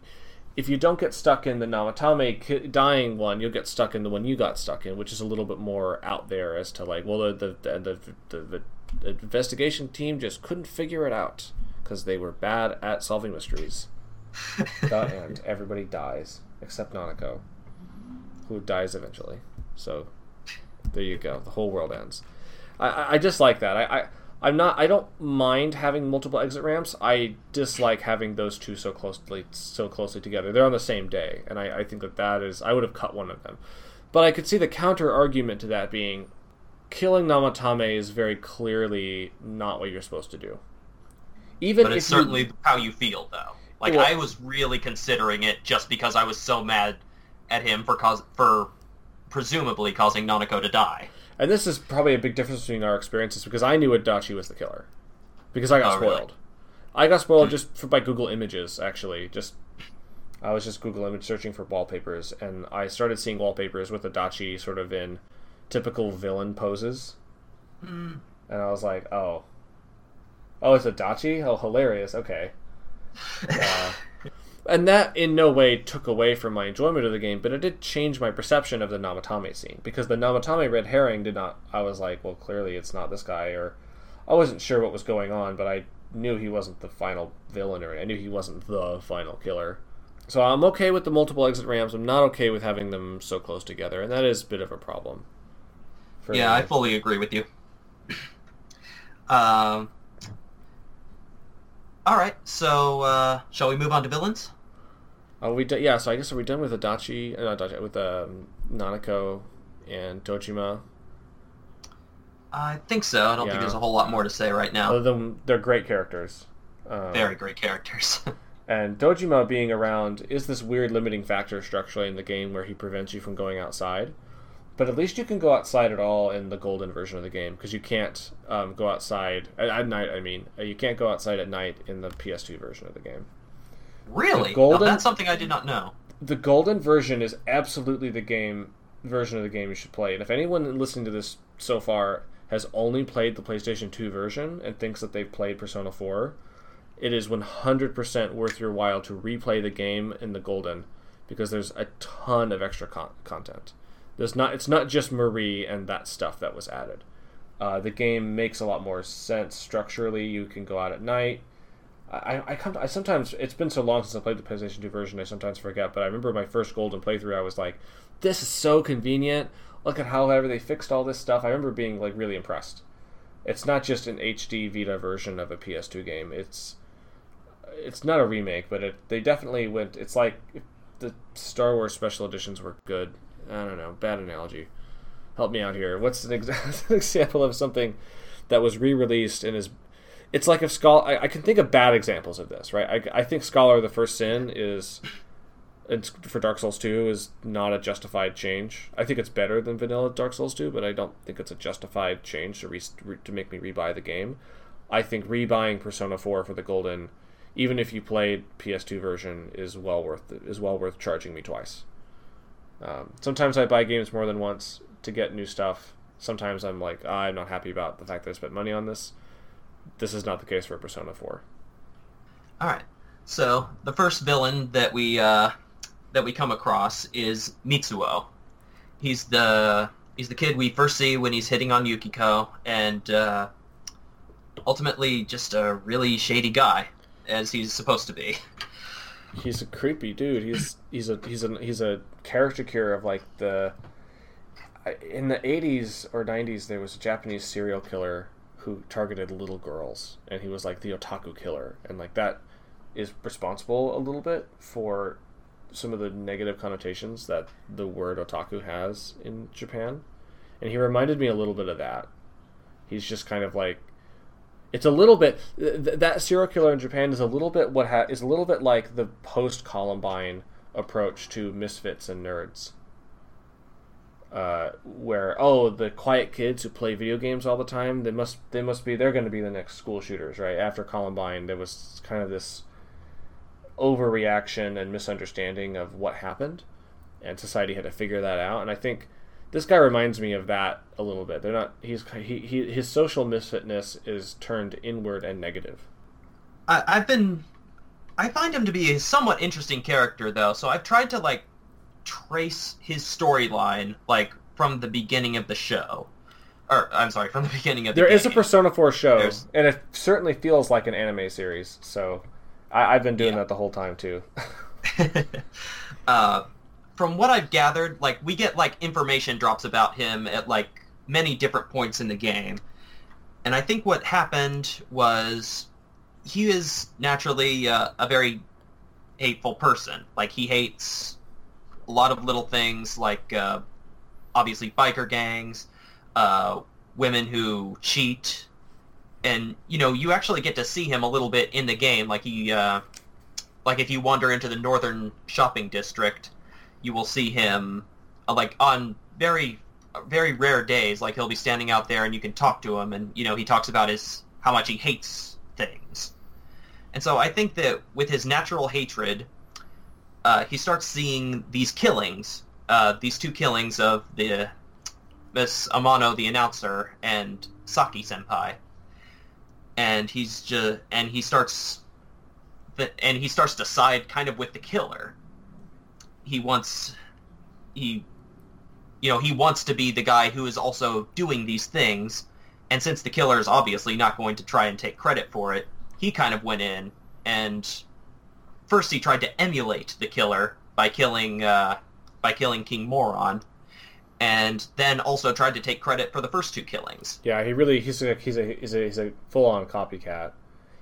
if you don't get stuck in the Namatame dying one, you'll get stuck in the one you got stuck in, which is a little bit more out there as to like, well, the the the, the, the, the investigation team just couldn't figure it out because they were bad at solving mysteries. <laughs> the end. Everybody dies except Nanako, who dies eventually. So there you go. The whole world ends. I, I, just like that. I, I I'm not. I don't mind having multiple exit ramps. I dislike having those two so closely so closely together. They're on the same day, and I, I think that that is. I would have cut one of them, but I could see the counter argument to that being, killing Namatame is very clearly not what you're supposed to do. Even But if it's you- certainly how you feel, though. Like Well- I was really considering it just because I was so mad at him for cause for presumably causing Nanako to die. And this is probably a big difference between our experiences because I knew Adachi was the killer because I got Oh, really? spoiled. I got spoiled just for, by Google Images. Actually, just I was just Google image searching for wallpapers, and I started seeing wallpapers with Adachi sort of in typical villain poses, and I was like, oh, oh, it's Adachi. Oh, hilarious. Okay. <laughs> Uh, and that in no way took away from my enjoyment of the game, but it did change my perception of the Namatame scene because the Namatame red herring did not. I was like, well, clearly it's not this guy, or I wasn't sure what was going on, but I knew he wasn't the final villain, or I knew he wasn't the final killer. So I'm okay with the multiple exit ramps. I'm not okay with having them so close together, and that is a bit of a problem. Yeah, me. I fully agree with you. <coughs> Um. All right, so uh, shall we move on to villains? Are we done? Yeah, so I guess are we done with Adachi? Uh, not Adachi, with um, Nanako and Dojima? I think so. I don't Yeah. think there's a whole lot more to say right now. Other than they're great characters. Um, Very great characters. <laughs> And Dojima being around is this weird limiting factor structurally in the game where he prevents you from going outside. But at least you can go outside at all in the golden version of the game because you can't um, go outside at, at night. I mean, uh, you can't go outside at night in the PS2 version of the game. really? golden- Now, that's something I did not know. the golden version is absolutely the game version of the game you should play. And if anyone listening to this so far has only played the PlayStation 2 version and thinks that they've played Persona 4, it is 100% worth your while to replay the game in the golden because there's a ton of extra con- content. There's not it's not just Marie and that stuff that was added. Uh, the game makes a lot more sense structurally. You can go out at night. I, I come to, I sometimes it's been so long since I played the PlayStation 2 version I sometimes forget but I remember my first golden playthrough I was like this is so convenient look at however they fixed all this stuff I remember being like really impressed it's not just an HD Vita version of a PS2 game it's it's not a remake but it they definitely went it's like the Star Wars special editions were good I don't know bad analogy help me out here what's an, ex- <laughs> an example of something that was re-released and is it's like if Scholar, I, I, can think of bad examples of this, right? I, I think Scholar of the First Sin is, it's, for Dark Souls 2 is not a justified change. I think it's better than vanilla Dark Souls 2, but I don't think it's a justified change to re, to make me rebuy the game. I think rebuying Persona 4 for the golden, even if you played PS2 version, is well worth is well worth charging me twice. Um, sometimes I buy games more than once to get new stuff. Sometimes I'm like, oh, I'm not happy about the fact that I spent money on this this is not the case for Persona 4. All right. So the first villain that we uh, that we come across is Mitsuo. He's the he's the kid we first see when he's hitting on Yukiko, and uh, ultimately just a really shady guy, as he's supposed to be. He's a creepy dude. He's he's a he's a he's a caricature of like the in the 80s or 90s there was a Japanese serial killer who targeted little girls, and he was like the otaku killer, and like that is responsible a little bit for some of the negative connotations that the word otaku has in Japan. And he reminded me a little bit of that. He's just kind of like it's a little bit th- that serial killer in Japan is a little bit what ha- is a little bit like the post Columbine approach to misfits and nerds. Uh, where oh the quiet kids who play video games all the time they must they must be they're going to be the next school shooters right? After Columbine there was kind of this overreaction and misunderstanding of what happened and society had to figure that out and I think this guy reminds me of that a little bit they're not he's he, he his social misfitness is turned inward and negative I, I've been I find him to be a somewhat interesting character though so I've tried to like trace his storyline like from the beginning of the show. Or I'm sorry, from the <laughs> beginning of the There game. is a Persona 4 show, There's... and it certainly feels like an anime series. So I, have been doing yeah. that the whole time too. <laughs> <laughs> uh, from what I've gathered, like we get like information drops about him at like many different points in the game, and I think what happened was he is naturally uh, a very hateful person. Like he hates a lot of little things like uh, obviously biker gangs, uh, women who cheat, and you know you actually get to see him a little bit in the game. Like he, uh, like if you wander into the northern shopping district, you will see him uh, like on very very rare days. Like he'll be standing out there and you can talk to him, and you know he talks about his how much he hates things. And so I think that with his natural hatred uh, he starts seeing these killings, uh, these two killings of the Miss Yamano, the announcer, and Saki Senpai, and he's just and he starts, and he starts to side kind of with the killer. He wants, he, you know, he wants to be the guy who is also doing these things, and since the killer is obviously not going to try and take credit for it, he kind of went in and first he tried to emulate the killer by killing uh, by killing King Moron, and then also tried to take credit for the first two killings. Yeah, he really he's a he's a he's a, he's a full on copycat.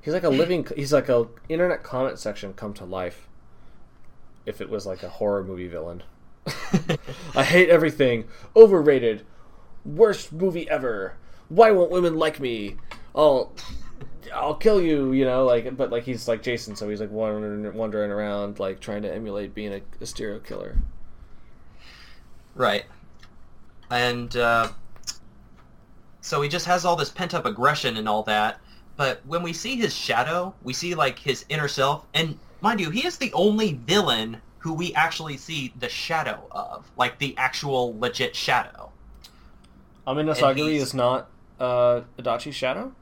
He's like a living he's like a internet comment section come to life. If it was like a horror movie villain. <laughs> I hate everything. Overrated. Worst movie ever. Why won't women like me? I'll I'll kill you, you know, like, but like he's like Jason, so he's like wandering, wandering around, like trying to emulate being a, a serial killer. Right, and uh, so he just has all this pent up aggression and all that. But when we see his shadow, we see like his inner self, and mind you, he is the only villain who we actually see the shadow of, like the actual legit shadow. Ameno Sagiri is not uh, Adachi's shadow.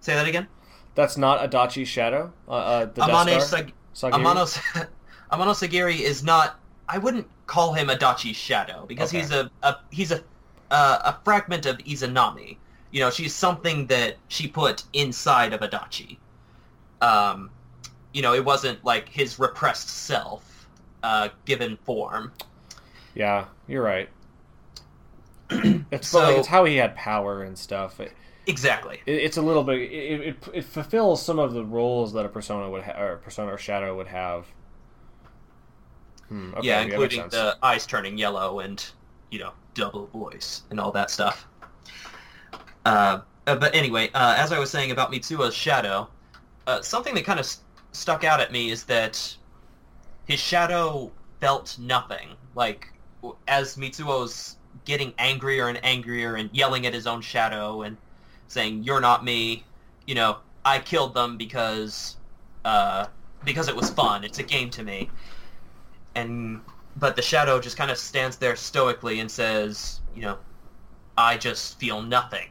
Say that again. That's not Adachi's shadow. Uh, uh, the Amane Sag- Amano, <laughs> Ameno Sagiri is not. I wouldn't call him Adachi's shadow because okay. he's a, a he's a uh, a fragment of Izanami. You know, she's something that she put inside of Adachi. Um, you know, it wasn't like his repressed self uh, given form. Yeah, you're right. <clears throat> it's so, like it's how he had power and stuff. It, Exactly. It, it's a little bit. It, it, it, fulfills some of the roles that a persona would ha- or persona or shadow would have. Hmm, okay, yeah, including the eyes turning yellow and you know double voice and all that stuff. Uh, Uh, but anyway, uh, as I was saying about Mitsuo's shadow, uh, something that kind of stuck out at me is that his shadow felt nothing. Like as Mitsuo's getting angrier and angrier and yelling at his own shadow and saying, "You're not me," you know, I killed them because uh, because it was fun. It's a game to me. And but the shadow just kind of stands there stoically and says, you know, I just feel nothing.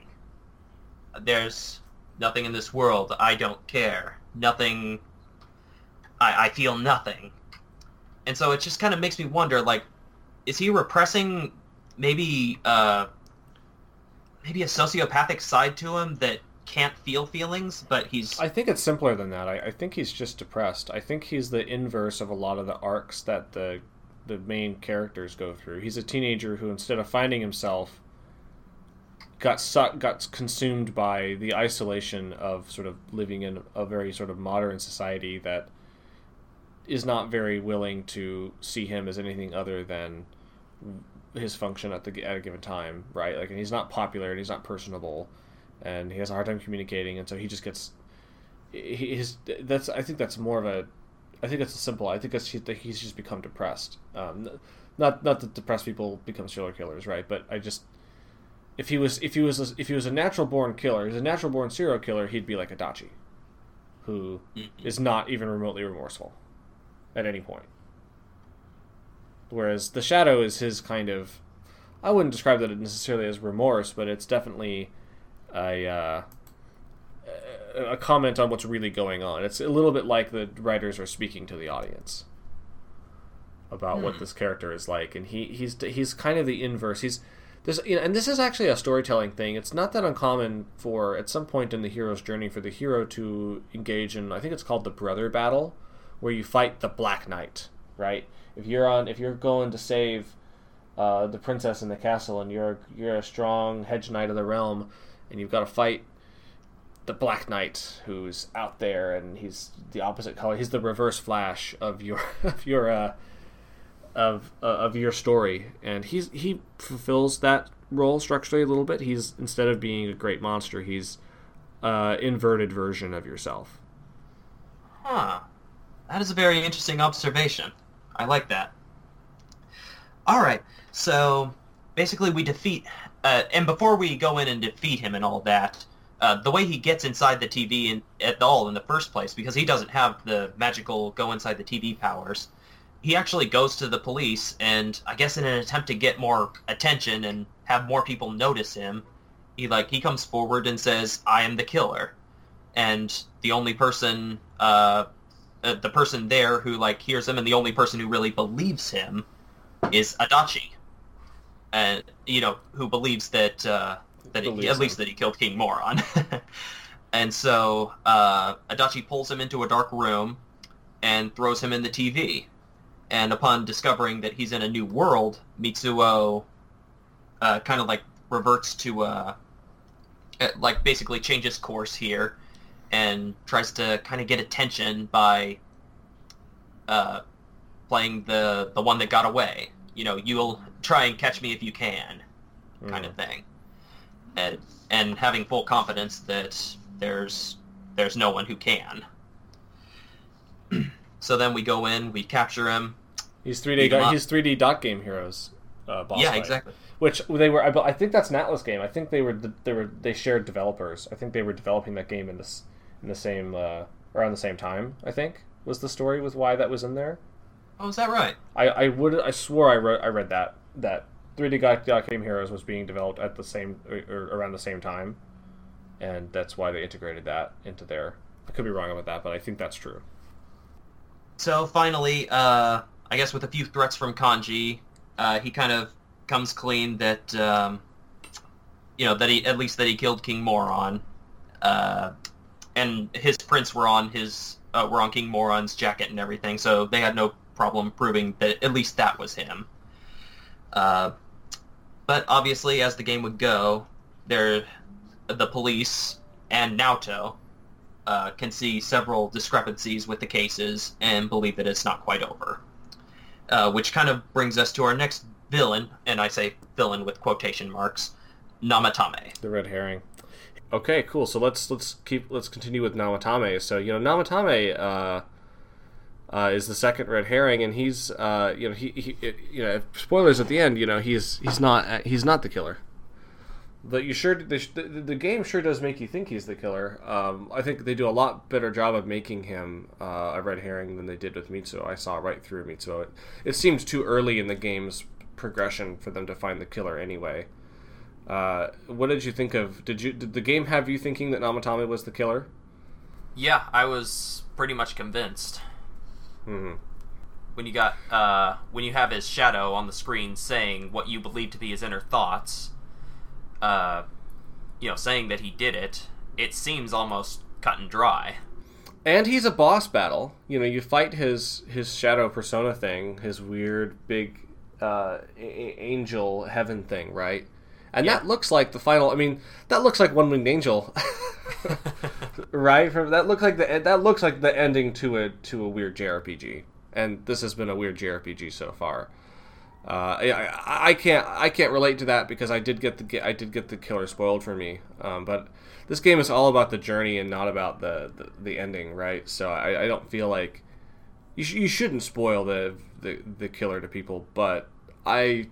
There's nothing in this world. I don't care. Nothing. I, I feel nothing. And so it just kind of makes me wonder, like, is he repressing maybe uh, maybe a sociopathic side to him that can't feel feelings, but he's I think it's simpler than that. I, I think he's just depressed. I think he's the inverse of a lot of the arcs that the the main characters go through. He's a teenager who, instead of finding himself, got sucked, got consumed by the isolation of sort of living in a very sort of modern society that is not very willing to see him as anything other than his function at the at a given time, right? Like, and he's not popular and he's not personable, and he has a hard time communicating, and so he just gets. he- His that's I think that's more of a, I think that's a simple. I think that's that he's just become depressed. Um, not not that depressed people become serial killers, right? But I just if he was if he was a, if he was a natural born killer, he's a natural born serial killer, he'd be like Adachi, who is not even remotely remorseful at any point. Whereas the shadow is his kind of, I wouldn't describe that necessarily as remorse, but it's definitely a uh, a comment on what's really going on. It's a little bit like the writers are speaking to the audience about what this character is like, and he he's he's kind of the inverse. He's this you know, and this is actually a storytelling thing. It's not that uncommon for at some point in the hero's journey for the hero to engage in. I think it's called the brother battle, where you fight the Black Knight. Right? If you're on, if you're going to save uh, the princess in the castle, and you're you're a strong hedge knight of the realm, and you've got to fight the Black Knight who's out there, and he's the opposite color. He's the reverse Flash of your <laughs> of your uh, of uh, of your story, and he's he fulfills that role structurally a little bit. He's instead of being a great monster, he's uh, inverted version of yourself. Huh. That is a very interesting observation. I like that. All right. So basically, we defeat, uh, and before we go in and defeat him and all that, uh, the way he gets inside the TV in, at all in the first place, because he doesn't have the magical go inside the TV powers, he actually goes to the police, and I guess in an attempt to get more attention and have more people notice him, he like he comes forward and says, "I am the killer," and the only person. Uh, uh, the person there who like hears him and the only person who really believes him is Adachi. And you know, who believes that uh, that he, Believes at least that he killed King Moron. <laughs> and so uh, Adachi pulls him into a dark room and throws him in the TV. And upon discovering that he's in a new world, Mitsuo uh, kind of like reverts to uh, uh, like basically changes course here and tries to kind of get attention by uh, playing the the one that got away. You know, you'll try and catch me if you can, kind of thing, and and having full confidence that there's there's no one who can. <clears throat> so then we go in, we capture him. He's 3D. Beat 'em up. He's 3D dot game heroes. Uh, boss yeah, fight. exactly. Which they were. I I think that's an Atlus game. I think they were. They were. They shared developers. I think they were developing that game in this in the same uh, around the same time. I think was the story with why that was in there. Oh, is that right? I, I would I swore I read I read that that 3D Dot Dot Game Heroes was being developed at the same or, or around the same time, and that's why they integrated that into there. I could be wrong about that, but I think that's true. So finally, uh, I guess with a few threats from Kanji, uh, he kind of comes clean that um, you know that he at least that he killed King Moron, uh, and his prints were on his uh, were on King Moron's jacket and everything, so they had no problem proving that at least that was him. Uh, but obviously, as the game would go, there the police and Naoto uh, can see several discrepancies with the cases and believe that it's not quite over. Uh, which kind of brings us to our next villain, and I say villain with quotation marks, Namatame. The red herring. Okay, cool. So let's let's keep let's continue with Namatame. So you know Namatame uh, uh, is the second red herring, and he's uh, you know he, he you know spoilers at the end. You know he's he's not he's not the killer. But you sure the, the, the game sure does make you think he's the killer. Um, I think they do a lot better job of making him uh, a red herring than they did with Mitsuo. I saw right through Mitsuo. It, it seems too early in the game's progression for them to find the killer anyway. Uh, what did you think of? Did you did the game have you thinking that Namatame was the killer? Yeah, I was pretty much convinced. hmm When you got uh, when you have his shadow on the screen saying what you believe to be his inner thoughts, uh, you know, saying that he did it, it seems almost cut and dry. And he's a boss battle. You know, you fight his his shadow persona thing, his weird big uh, a- angel heaven thing, right? And Yeah. that looks like the final. I mean, that looks like One Winged Angel, <laughs> right? From that looks like the that looks like the ending to a to a weird JRPG. And this has been a weird JRPG so far. Uh, I, I, can't I can't relate to that because I did get the I did get the killer spoiled for me. Um, but this game is all about the journey and not about the the, the ending, right? So I, I don't feel like you, sh- you shouldn't spoil the, the the killer to people. But I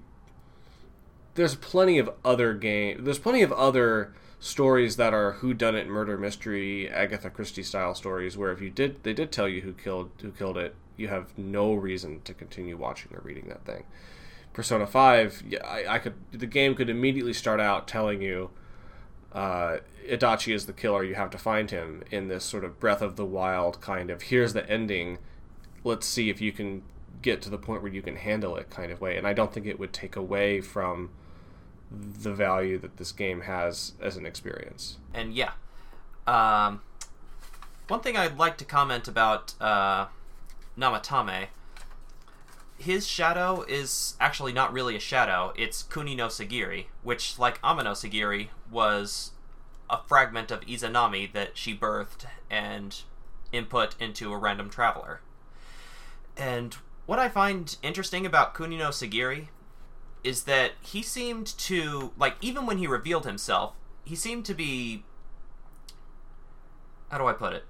there's plenty of other game there's plenty of other stories that are who done it murder mystery Agatha Christie style stories where if you did they did tell you who killed who killed it you have no reason to continue watching or reading that thing. Persona 5, yeah, I, I could the game could immediately start out telling you uh, Adachi is the killer. You have to find him in this sort of Breath of the Wild kind of here's the ending. Let's see if you can get to the point where you can handle it kind of way. And I don't think it would take away from the value that this game has as an experience. And yeah, um, one thing I'd like to comment about uh, Namatame, his shadow is actually not really a shadow. It's Kuni no Sagiri, which, like Amano Sagiri, was a fragment of Izanami that she birthed and input into a random traveler. And what I find interesting about Kuni no Sagiri is that he seemed to like even when he revealed himself, he seemed to be how do I put it?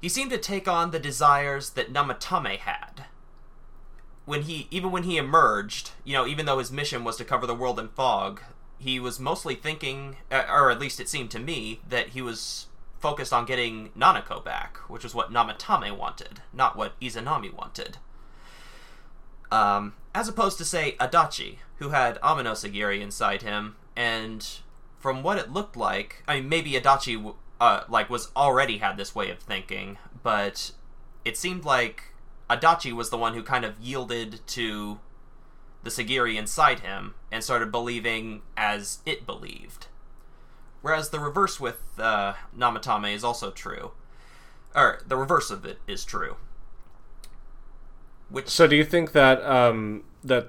He seemed to take on the desires that Namatame had. When he even when he emerged, you know, even though his mission was to cover the world in fog, he was mostly thinking uh, or at least it seemed to me that he was focused on getting Nanako back, which was what Namatame wanted, not what Izanami wanted um, as opposed to say Adachi, who had Ameno Sagiri inside him, and from what it looked like, I mean, maybe Adachi uh, like was already had this way of thinking, but it seemed like Adachi was the one who kind of yielded to the Sagiri inside him and started believing as it believed. Whereas the reverse with uh, Namatame is also true, or the reverse of it is true. Which So do you think that um, that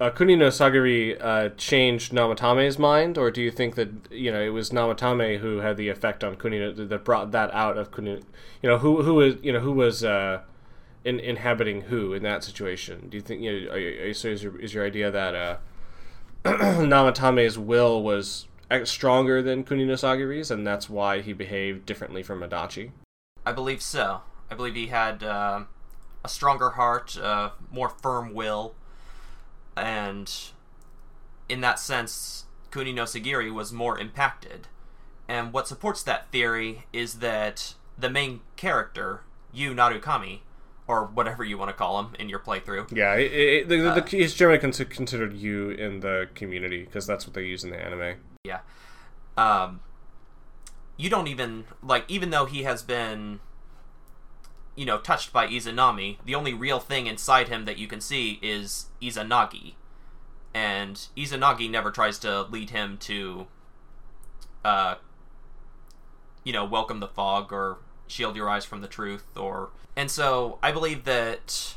uh, Sagiri uh, changed Namatame's mind, or do you think that you know it was Namatame who had the effect on Kuni that brought that out of Kuni? You know who who was you know who was uh, in, inhabiting who in that situation? Do you think you know? Are, you- are, you- so is your is your idea that uh, <clears throat> Namatame's will was stronger than Kuni no Sagiri's, and that's why he behaved differently from Adachi? I believe so. I believe he had uh, a stronger heart, uh, more firm will, and in that sense, Kuni no Sagiri was more impacted. And what supports that theory is that the main character, Yu Narukami, or whatever you want to call him in your playthrough, Yeah, it, it, the, the, Uh, the, he's generally con- considered you in the community because that's what they use in the anime. yeah, um, you don't even like, even though he has been, you know, touched by Izanami, the only real thing inside him that you can see is Izanagi, and Izanagi never tries to lead him to, uh, you know, welcome the fog or shield your eyes from the truth, or and so I believe that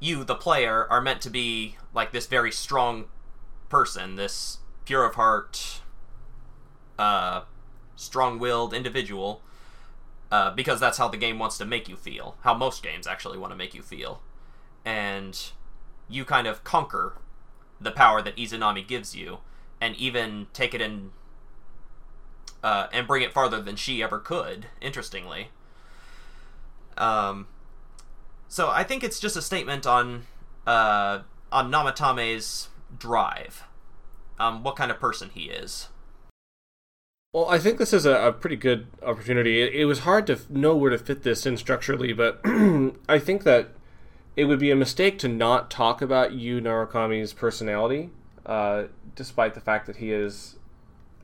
you, the player, are meant to be like this very strong person, this pure of heart, uh, strong-willed individual, uh, because that's how the game wants to make you feel. How most games actually want to make you feel, and you kind of conquer the power that Izanami gives you, and even take it in uh, and bring it farther than she ever could. Interestingly, um, so I think it's just a statement on uh, on Namatame's drive, um, what kind of person he is. Well, I think this is a, a pretty good opportunity. It, it, was hard to know where to fit this in structurally, but <clears throat> I think that it would be a mistake to not talk about Yu Narukami's personality, uh, despite the fact that he is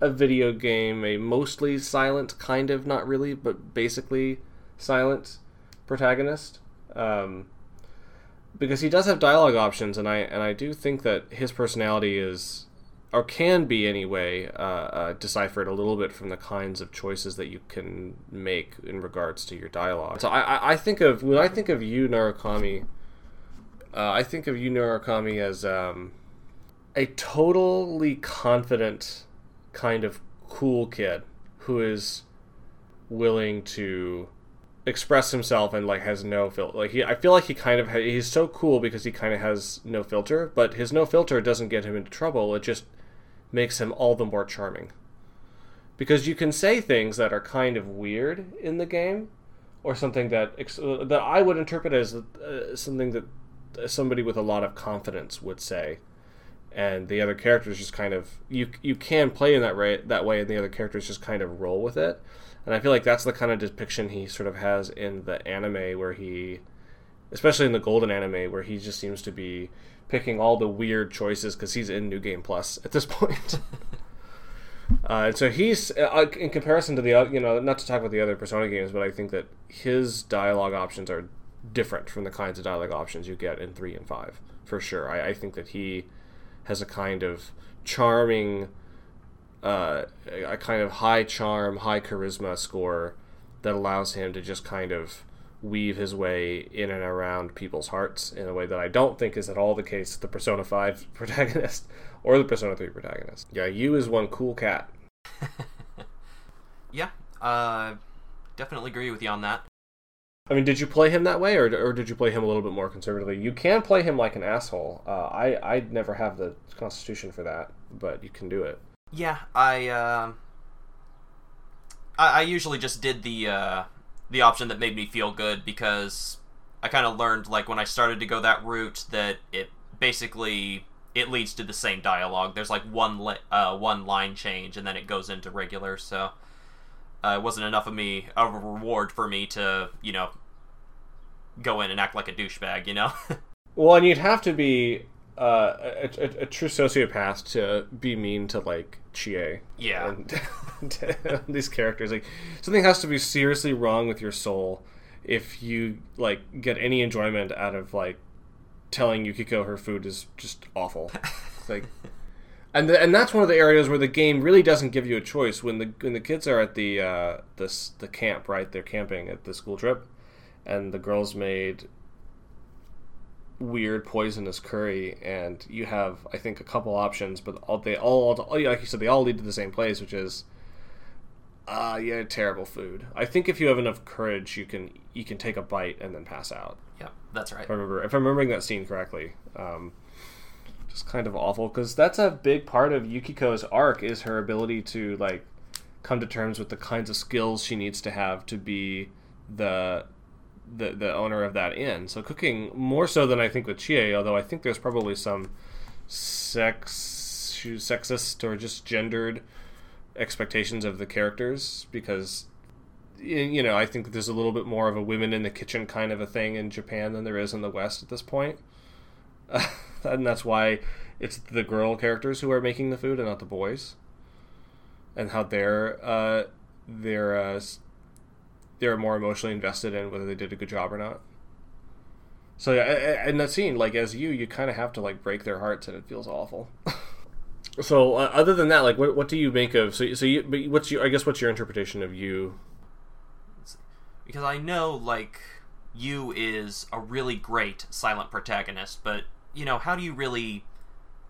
a video game, a mostly silent, kind of, not really, but basically silent protagonist. Um, because he does have dialogue options, and I and I do think that his personality is, or can be anyway, uh, uh, deciphered a little bit from the kinds of choices that you can make in regards to your dialogue. So I I think of when I think of Yu Narukami, uh, I think of Yu Narukami as um, a totally confident kind of cool kid who is willing to express himself and like has no filter. Like he, I feel like he kind of ha- he's so cool because he kind of has no filter, but his no filter doesn't get him into trouble. It just makes him all the more charming. Because you can say things that are kind of weird in the game, or something that that I would interpret as uh, something that somebody with a lot of confidence would say, and the other characters just kind of you you can play in that way that way, and the other characters just kind of roll with it and I feel like that's the kind of depiction he sort of has in the anime where he, especially in the Golden anime, where he just seems to be picking all the weird choices because he's in New Game Plus at this <laughs> point. <laughs> uh, and so he's, uh, in comparison to the, you know, not to talk about the other Persona games, but I think that his dialogue options are different from the kinds of dialogue options you get in three and five for sure. I, I think that he has a kind of charming uh, a kind of high charm, high charisma score that allows him to just kind of weave his way in and around people's hearts in a way that I don't think is at all the case with the Persona 5 <laughs> protagonist or the Persona 3 protagonist. Yeah, Yu is one cool cat. <laughs> yeah, uh, definitely agree with you on that. I mean, did you play him that way, or, or did you play him a little bit more conservatively? You can play him like an asshole. Uh, I I never have the constitution for that, but you can do it. Yeah, I, uh, I, I usually just did the uh, the option that made me feel good because I kind of learned like when I started to go that route that it basically it leads to the same dialogue. There's like one li- uh, one line change and then it goes into regular. So uh, it wasn't enough of me of a reward for me to you know go in and act like a douchebag. You know. <laughs> well, and you'd have to be uh, a, a, a, true sociopath to be mean to like Chie. Yeah. And <laughs> <laughs> these characters, like something has to be seriously wrong with your soul if you like get any enjoyment out of like telling Yukiko her food is just awful. <laughs> like, and the, and that's one of the areas where the game really doesn't give you a choice when the when the kids are at the uh, this the camp right they're camping at the school trip, and the girls made weird poisonous curry, and you have I think a couple options, but all they all, all like you said they all lead to the same place, which is uh yeah terrible food. I think if you have enough courage, you can you can take a bite and then pass out. Yeah, that's right. If I remember if I'm remembering that scene correctly. Um, just kind of awful because that's a big part of Yukiko's arc is her ability to like come to terms with the kinds of skills she needs to have to be the the the owner of that inn. So cooking more so than I think with Chie, although I think there's probably some sex sexist or just gendered expectations of the characters because you know I think there's a little bit more of a women in the kitchen kind of a thing in Japan than there is in the West at this point, <laughs> and that's why it's the girl characters who are making the food and not the boys, and how they're uh, they're uh, they're more emotionally invested in whether they did a good job or not. So yeah, in that scene, like as you, you kind of have to like break their hearts, and it feels awful. <laughs> so uh, other than that, like what what do you make of so so you but what's your I guess what's your interpretation of Yu? Because I know like Yu is a really great silent protagonist, but you know how do you really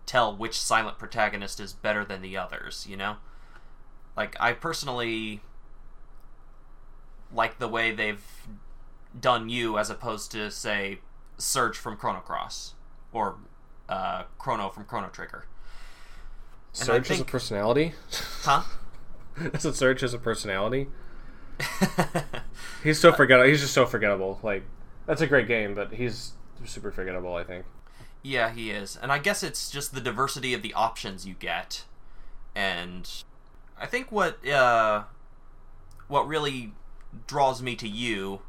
tell which silent protagonist is better than the others? You know, like I personally like the way they've done Yu as opposed to say Serge from Chrono Cross or uh, Chrono from Chrono Trigger. And Serge think, <laughs> is a personality, huh? Doesn't Serge has a personality? He's so forgettable. He's just so forgettable. Like that's a great game, but he's super forgettable. I think. Yeah, he is. And I guess it's just the diversity of the options you get. And I think what uh, what really draws me to Yu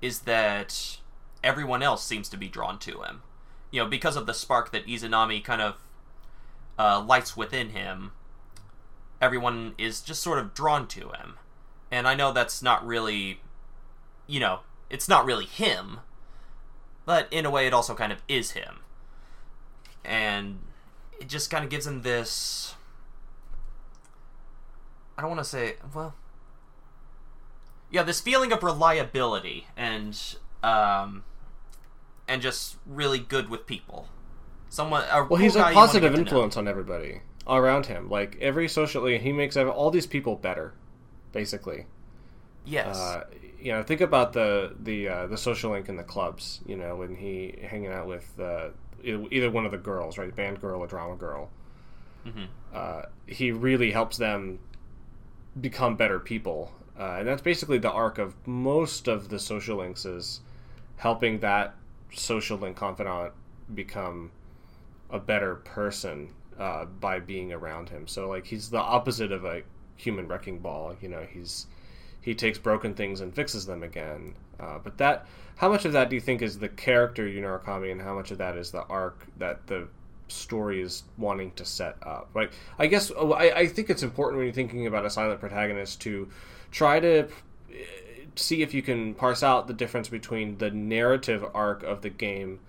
is that everyone else seems to be drawn to him. You know, because of the spark that Izanami kind of uh, lights within him, everyone is just sort of drawn to him. And I know that's not really, you know, it's not really him, but in a way it also kind of is him. And it just kind of gives him this. I don't want to say, well. Yeah, this feeling of reliability and um, and just really good with people. Someone. A well, he's a positive influence on everybody around him. Like every socially, he makes all these people better, basically. Yes. Uh, you know, think about the the uh, the social link in the clubs. You know, when he hanging out with uh, either one of the girls, right, band girl or drama girl. Mm-hmm. Uh, he really helps them become better people, uh, and that's basically the arc of most of the social links is helping that social link confidant become a better person uh, by being around him. So like he's the opposite of a human wrecking ball. You know, he's he takes broken things and fixes them again. Uh, but that, how much of that do you think is the character Yu Narukami, and how much of that is the arc that the story is wanting to set up? Like, I guess oh, I, I think it's important when you're thinking about a silent protagonist to try to eh, see if you can parse out the difference between the narrative arc of the game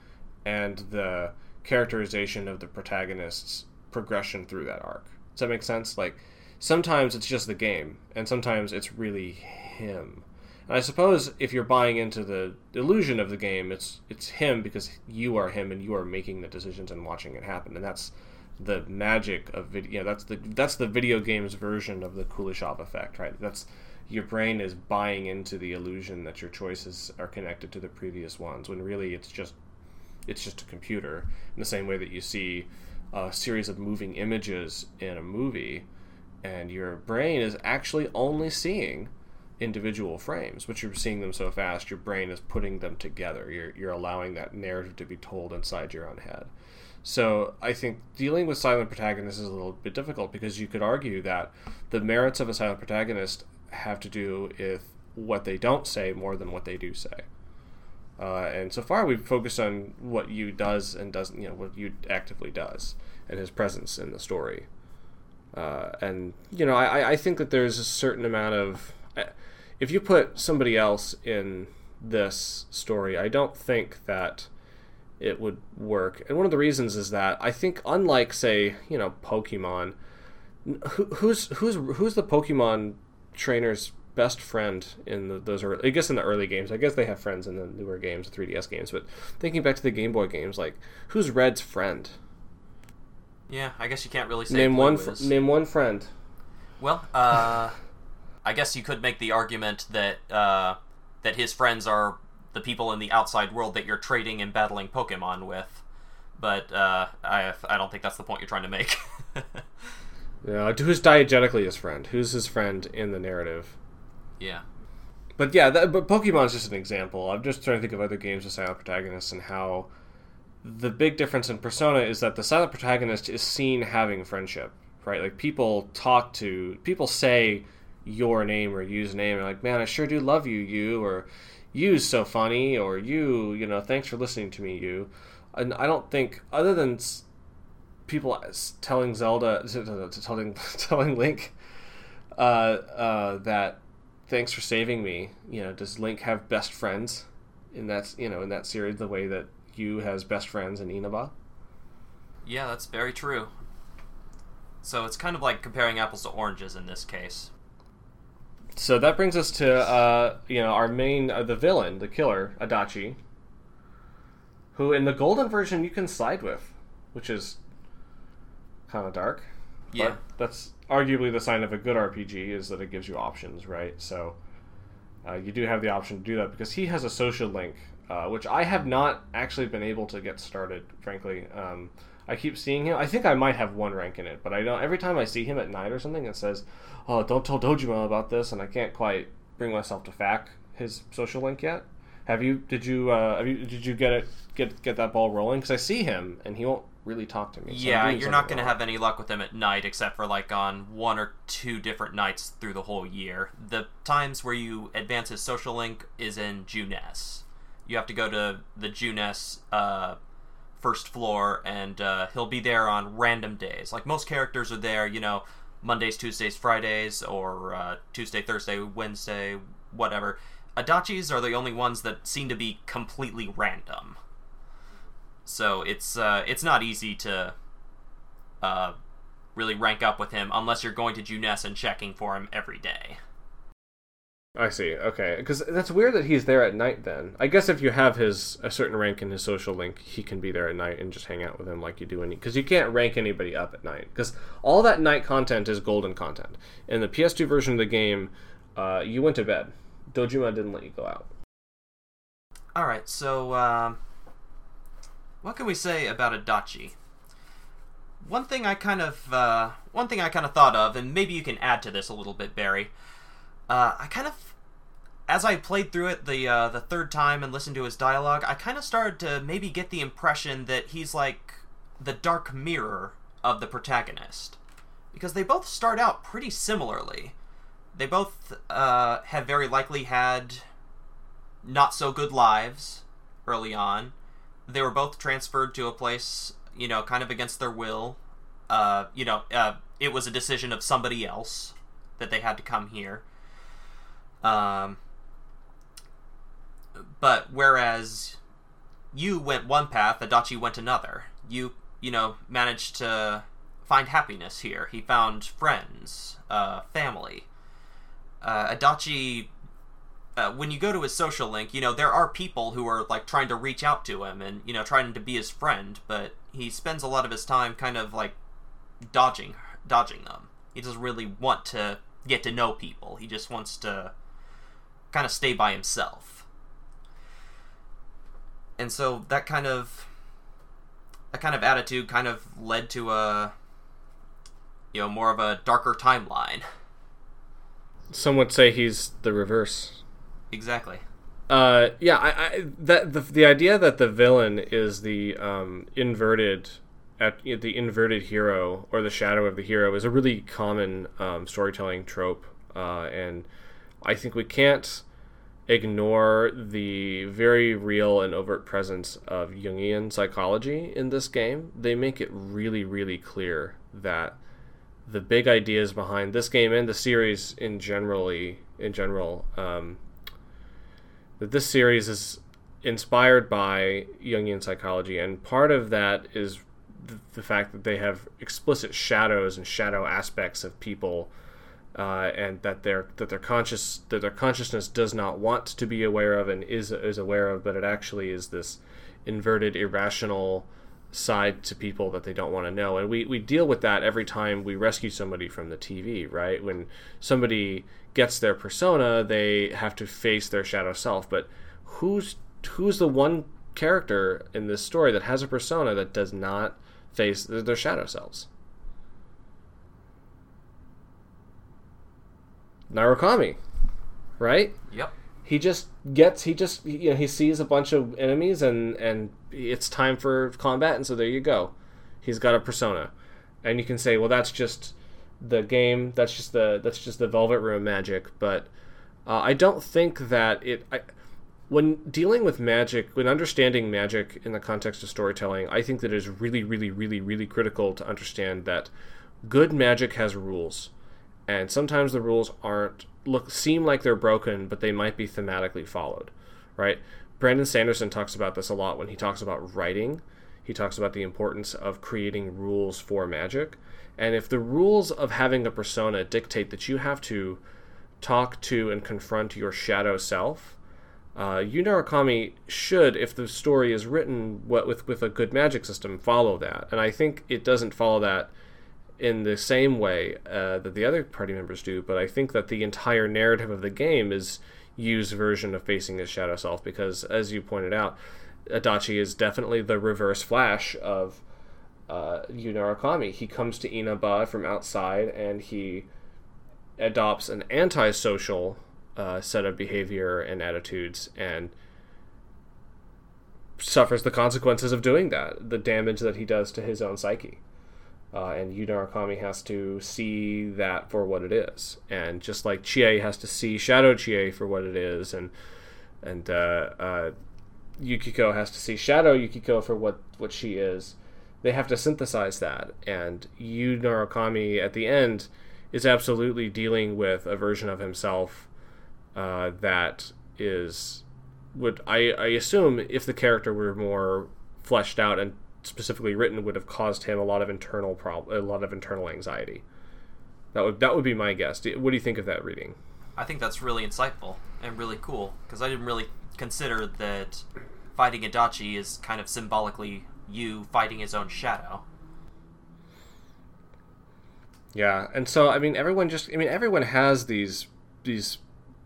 and the characterization of the protagonist's progression through that arc. Does that make sense? Like sometimes it's just the game, and sometimes it's really him. And I suppose if you're buying into the illusion of the game, it's it's him because you are him and you are making the decisions and watching it happen, and that's the magic of video. that's the that's the video game's version of the Kuleshov effect, right? That's your brain is buying into the illusion that your choices are connected to the previous ones, when really it's just it's just a computer. In the same way that you see a series of moving images in a movie, and your brain is actually only seeing individual frames, but you're seeing them so fast, your brain is putting them together. You're, you're allowing that narrative to be told inside your own head. So I think dealing with silent protagonists is a little bit difficult because you could argue that the merits of a silent protagonist have to do with what they don't say more than what they do say. Uh, and so far, we've focused on what Yu does and doesn't, you know, what Yu actively does and his presence in the story. Uh, and you know, I, I think that there's a certain amount of if you put somebody else in this story, I don't think that it would work. And one of the reasons is that I think, unlike say, you know, Pokemon, who, who's who's who's the Pokemon trainer's best friend in the, those early, I guess in the early games. I guess they have friends in the newer games, the 3DS games. But thinking back to the Game Boy games, like who's Red's friend? Yeah, I guess you can't really say. Name one. Fr- name one friend. Well, uh, I guess you could make the argument that uh, that his friends are the people in the outside world that you're trading and battling Pokemon with. But uh, I I don't think that's the point you're trying to make. <laughs> yeah, who's diegetically his friend? Who's his friend in the narrative? Yeah. But yeah, that, but Pokemon's just an example. I'm just trying to think of other games with silent protagonists and how the big difference in Persona is that the silent protagonist is seen having friendship, right? Like people talk to, people say your name or Yu's name, and like, man, I sure do love you, you, or Yu's so funny, or you, you know, thanks for listening to me, you. And I don't think, other than people telling Zelda, <laughs> telling telling Link uh, uh, that thanks for saving me. You know, does Link have best friends in that you know in that series the way that Yu has best friends in Inaba. Yeah, that's very true. So it's kind of like comparing apples to oranges in this case. So that brings us to uh, you know our main uh, the villain, the killer Adachi, who in the golden version you can side with, which is kind of dark. Yeah, that's arguably the sign of a good RPG is that it gives you options, right? So uh, you do have the option to do that because he has a social link uh, which I have not actually been able to get started. Frankly, um, I keep seeing him. I think I might have one rank in it, but I don't. Every time I see him at night or something, it says, "Oh, don't tell Dojima about this," and I can't quite bring myself to fact his social link yet. Have you? Did you? Uh, have you? Did you get it? Get get that ball rolling? Because I see him and he won't really talk to me. so yeah, you're not going to have any luck with them at night, except for like on one or two different nights through the whole year. The times where you advance his social link is in Junes. You have to go to the Junes uh, first floor, and uh, he'll be there on random days. Like most characters are there, you know, Mondays, Tuesdays, Fridays, or uh, Tuesday, Thursday, Wednesday, whatever. Adachi's are the only ones that seem to be completely random. So it's uh, it's not easy to uh, really rank up with him unless you're going to Junes and checking for him every day. I see. Okay, because that's weird that he's there at night. Then I guess if you have his a certain rank in his social link, he can be there at night and just hang out with him like you do any. Because you can't rank anybody up at night. Because all that night content is golden content. In the PS2 version of the game, uh, you went to bed. Dojima didn't let you go out. All right, so um, what can we say about Adachi? One thing I kind of uh, one thing I kind of thought of, and maybe you can add to this a little bit, Barry. Uh, I kind of, as I played through it the uh, the third time and listened to his dialogue, I kind of started to maybe get the impression that he's like the dark mirror of the protagonist, because they both start out pretty similarly. They both uh, have very likely had not so good lives early on. They were both transferred to a place, you know, kind of against their will. Uh, you know, uh, it was a decision of somebody else that they had to come here. Um, but whereas you went one path, Adachi went another. You, you know, managed to find happiness here. He found friends, uh, family. Uh, Adachi uh, when you go to his social link, you know, there are people who are like trying to reach out to him and, you know, trying to be his friend, but he spends a lot of his time kind of like dodging dodging them. He doesn't really want to get to know people. He just wants to kind of stay by himself. And so that kind of that kind of attitude kind of led to a you know, more of a darker timeline. Some would say he's the reverse. Exactly. Uh, yeah, I, I that the the idea that the villain is the um, inverted at the inverted hero or the shadow of the hero is a really common um, storytelling trope, uh, and I think we can't ignore the very real and overt presence of Jungian psychology in this game. They make it really, really clear that the big ideas behind this game and the series in generally in general um, that this series is inspired by Jungian psychology, and part of that is th- the fact that they have explicit shadows and shadow aspects of people, uh, and that their that their conscious that their consciousness does not want to be aware of and is is aware of, but it actually is this inverted, irrational side to people that they don't want to know. And we, we deal with that every time we rescue somebody from the TV, right? When somebody gets their persona, they have to face their shadow self. But who's who's the one character in this story that has a persona that does not face their shadow selves? Narukami, right? Yep. He just gets he just you know he sees a bunch of enemies and and it's time for combat and so there you go. He's got a persona. And you can say well that's just the game that's just the that's just the velvet room magic but uh, i don't think that it I, when dealing with magic when understanding magic in the context of storytelling i think that it is really really really really critical to understand that good magic has rules and sometimes the rules aren't look seem like they're broken, but they might be thematically followed, right? Brandon Sanderson talks about this a lot when he talks about writing. He talks about the importance of creating rules for magic, and if the rules of having a persona dictate that you have to talk to and confront your shadow self, uh, Yu Narukami should, if the story is written what, with with a good magic system, follow that. And I think it doesn't follow that in the same way uh, that the other party members do, but I think that the entire narrative of the game is Yu's version of facing his shadow self because, as you pointed out, Adachi is definitely the reverse Flash of uh, Yu Narukami. He comes to Inaba from outside and he adopts an antisocial uh, set of behavior and attitudes and suffers the consequences of doing that, the damage that he does to his own psyche. Uh, and Yu Narukami has to see that for what it is, and just like Chie has to see Shadow Chie for what it is, and and uh, uh, Yukiko has to see Shadow Yukiko for what what she is. They have to synthesize that, and Yu Narukami at the end is absolutely dealing with a version of himself uh, that is would I, I assume if the character were more fleshed out and specifically written would have caused him a lot of internal prob- a lot of internal anxiety. That would that would be my guess. What do you think of that reading? I think that's really insightful and really cool because I didn't really consider that fighting Adachi is kind of symbolically you fighting his own shadow. Yeah, and so I mean, everyone just I mean, everyone has these these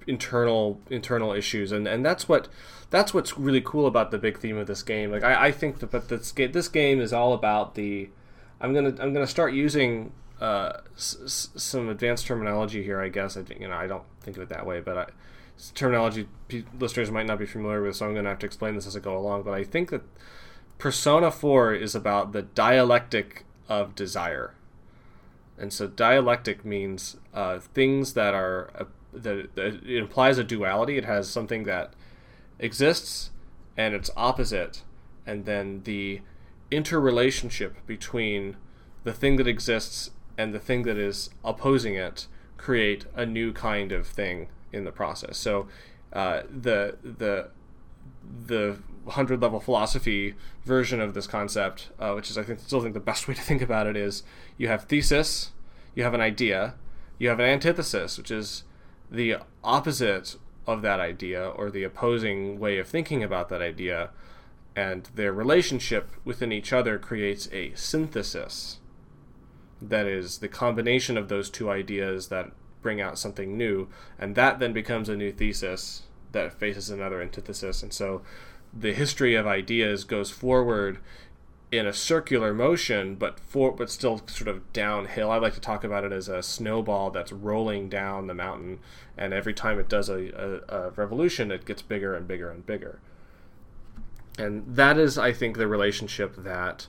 internal internal issues, and and that's what that's what's really cool about the big theme of this game. Like I, I think that but this game this game is all about the. I'm gonna I'm gonna start using uh, s- some advanced terminology here. I guess I you know I don't think of it that way, but I, terminology listeners might not be familiar with, so I'm gonna have to explain this as I go along. But I think that Persona 4 is about the dialectic of desire. And so dialectic means uh, things that are uh, that, that it implies a duality. It has something that exists and its opposite, and then the interrelationship between the thing that exists and the thing that is opposing it create a new kind of thing in the process. So uh, the the the hundred level philosophy version of this concept, uh, which is I think still think the best way to think about it is you have thesis, you have an idea, you have an antithesis, which is the opposite of that idea or the opposing way of thinking about that idea, and their relationship within each other creates a synthesis. That is the combination of those two ideas that bring out something new, and that then becomes a new thesis that faces another antithesis. And so the history of ideas goes forward in a circular motion, but for but still sort of downhill. I like to talk about it as a snowball that's rolling down the mountain, and every time it does a, a, a revolution, it gets bigger and bigger and bigger. And that is, I think, the relationship that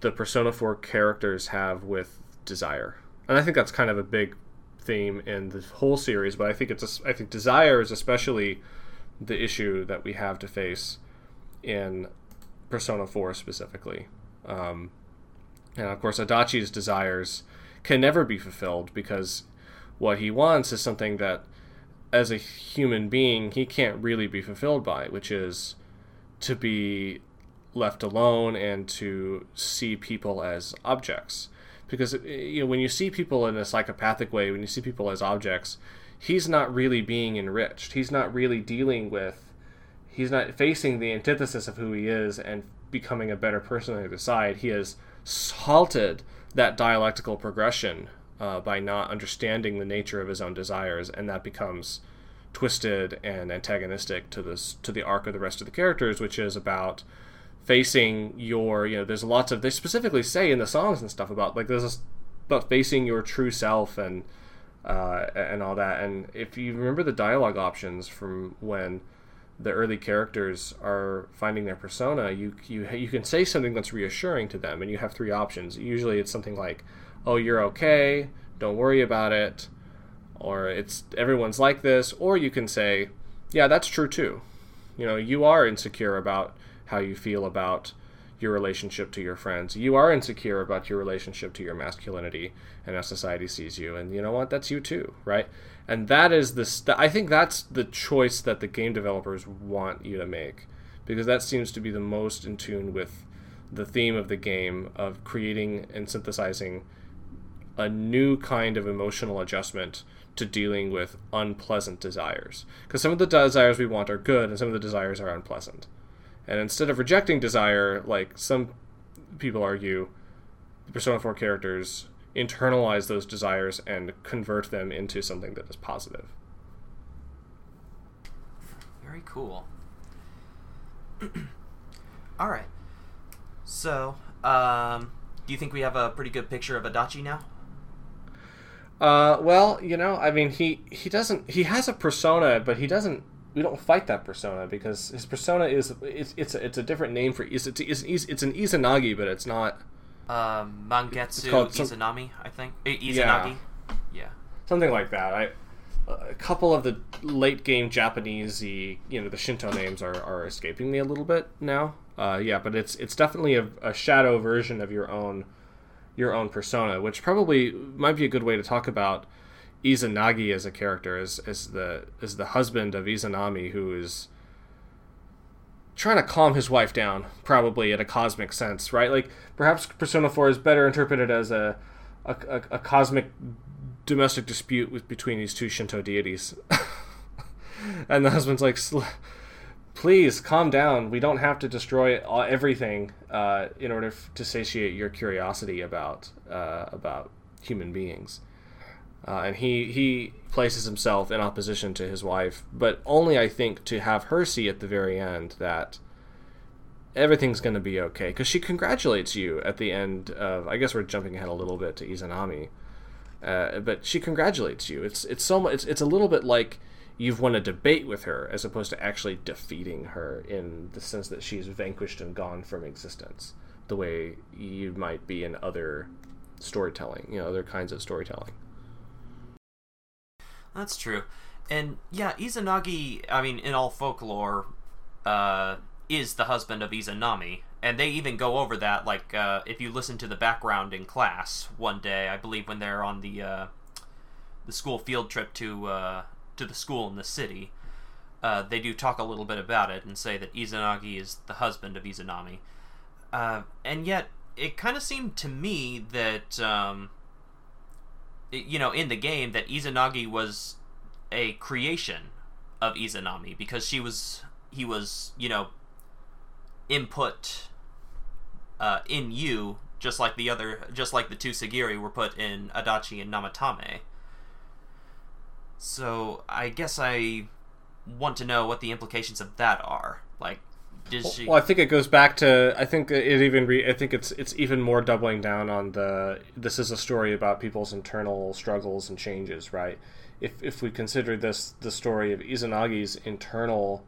the Persona 4 characters have with desire. And I think that's kind of a big theme in the whole series, but I think it's a, I think desire is especially the issue that we have to face in Persona 4 specifically. Um, and of course, Adachi's desires can never be fulfilled because what he wants is something that, as a human being, he can't really be fulfilled by, which is to be left alone and to see people as objects. Because you know, when you see people in a psychopathic way, when you see people as objects, he's not really being enriched. He's not really dealing with. He's not facing the antithesis of who he is and becoming a better person on the other side. He has halted that dialectical progression uh, by not understanding the nature of his own desires, and that becomes twisted and antagonistic to this to the arc of the rest of the characters, which is about facing your you know there's lots of they specifically say in the songs and stuff about like there's about facing your true self and uh, and all that and if you remember the dialogue options from when the early characters are finding their persona you you you can say something that's reassuring to them and you have three options usually it's something like oh you're okay don't worry about it or it's everyone's like this or you can say yeah that's true too you know you are insecure about how you feel about your relationship to your friends. You are insecure about your relationship to your masculinity and how society sees you. And you know what? That's you too, right? And that is the st- I think that's the choice that the game developers want you to make because that seems to be the most in tune with the theme of the game of creating and synthesizing a new kind of emotional adjustment to dealing with unpleasant desires. Because some of the desires we want are good and some of the desires are unpleasant. And instead of rejecting desire, like some people argue, the Persona 4 characters internalize those desires and convert them into something that is positive. Very cool. <clears throat> All right. So, Um, do you think we have a pretty good picture of Adachi now? Uh, well, you know, I mean, he he doesn't. He has a persona, but he doesn't. We don't fight that persona because his persona is it's it's a, it's a different name for it's it's, it's, it's an Izanagi, but it's not Uh, Magatsu called some- Izanami, I think. Eh, Izanagi. Yeah. Yeah. something like that. I a couple of the late game Japanese, you know, the Shinto names are, are escaping me a little bit now. Uh, yeah, but it's it's definitely a, a shadow version of your own your own persona, which probably might be a good way to talk about Izanagi as a character, as as the as the husband of Izanami, who is trying to calm his wife down, probably in a cosmic sense, right? Like perhaps Persona Four is better interpreted as a a, a, a cosmic domestic dispute with between these two Shinto deities, <laughs> and the husband's like. Please calm down. We don't have to destroy everything uh, in order f- to satiate your curiosity about uh, about human beings. Uh, and he he places himself in opposition to his wife, but only I think to have her see at the very end that everything's going to be okay because she congratulates you at the end of. I guess we're jumping ahead a little bit to Izanami, uh, but she congratulates you. It's it's so. It's it's a little bit like you've won a debate with her as opposed to actually defeating her in the sense that she's vanquished and gone from existence the way you might be in other storytelling you know other kinds of storytelling That's true. And yeah, Izanagi, I mean, in all folklore, uh, is the husband of Izanami. And they even go over that, like, uh, if you listen to the background in class one day, I believe when they're on the, uh, the school field trip to, uh, to the school in the city, uh, they do talk a little bit about it and say that Izanagi is the husband of Izanami. Uh, and yet, it kind of seemed to me that, um, you know, in the game that Izanagi was a creation of Izanami because she was he was you know input uh, in you just like the other just like the two Sagiri were put in Adachi and Namatame. So I guess I want to know what the implications of that are. Like, did she? well i think it goes back to i think it even re- i think it's it's even more doubling down on the this is a story about people's internal struggles and changes right if if we consider this the story of izanagi's internal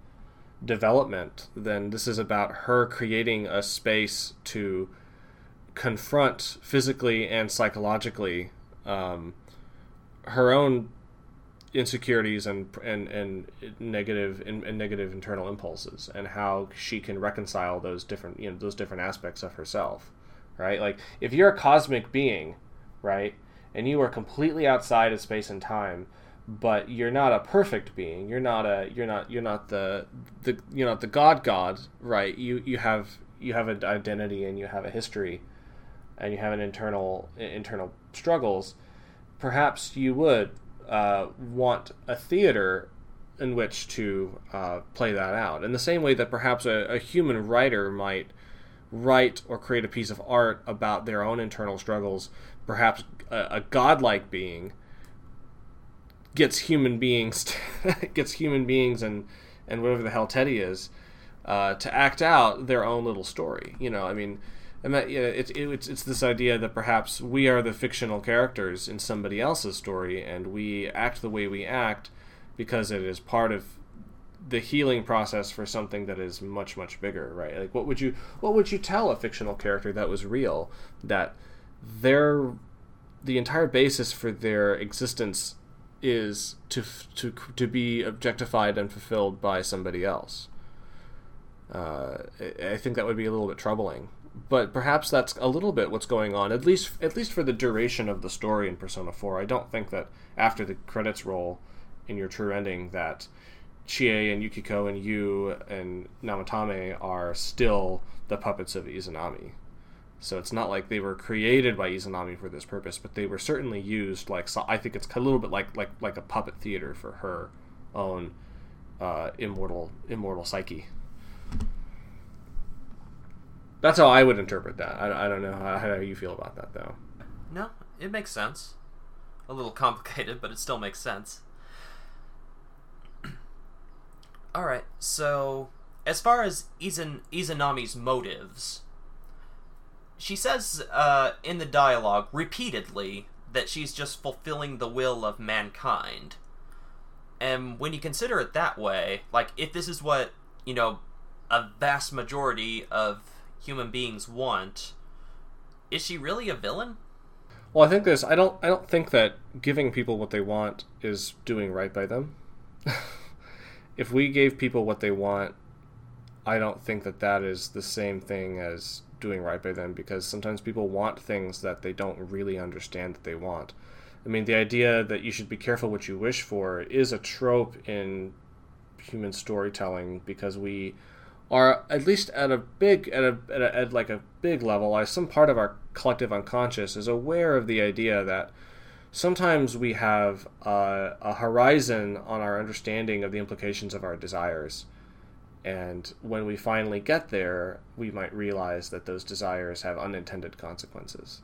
development then this is about her creating a space to confront physically and psychologically um, her own insecurities and and and negative and, and negative internal impulses and how she can reconcile those different you know those different aspects of herself right? Like if you're a cosmic being right and you are completely outside of space and time but you're not a perfect being you're not a you're not you're not the the you're not the god god right? You you have you have an identity and you have a history and you have an internal internal struggles. Perhaps you would uh, want a theater in which to uh, play that out in the same way that perhaps a, a human writer might write or create a piece of art about their own internal struggles perhaps a, a godlike being gets human beings <laughs> gets human beings and and whatever the hell Teddy is uh, to act out their own little story. You know, I mean, and that, yeah, it's it's it's this idea that perhaps we are the fictional characters in somebody else's story, and we act the way we act because it is part of the healing process for something that is much much bigger, right? Like, what would you what would you tell a fictional character that was real that their the entire basis for their existence is to to to be objectified and fulfilled by somebody else. Uh, I I think that would be a little bit troubling, but perhaps that's a little bit what's going on. At least at least for the duration of the story in Persona Four. I don't think that after the credits roll in your true ending that Chie and Yukiko and you and Namatame are still the puppets of Izanami. So it's not like they were created by Izanami for this purpose, but they were certainly used like so I think it's a little bit like like like a puppet theater for her own uh, immortal immortal psyche. That's how I would interpret that. I, I don't know how, how you feel about that though. No, it makes sense. A little <laughs> complicated, but it still makes sense. <clears throat> All right, so as far as Izan Izanami's motives, she says uh, in the dialogue repeatedly that she's just fulfilling the will of mankind. And when you consider it that way, like if this is what, you know, a vast majority of human beings want, is she really a villain? Well, I think this. I don't. I don't think that giving people what they want is doing right by them. <laughs> if we gave people what they want, I don't think that that is the same thing as doing right by them because sometimes people want things that they don't really understand that they want. I mean, the idea that you should be careful what you wish for is a trope in human storytelling because we are at least at a big at a, at, a, at like a big level some part of our collective unconscious is aware of the idea that sometimes we have uh, a horizon on our understanding of the implications of our desires. And when we finally get there we might realize that those desires have unintended consequences.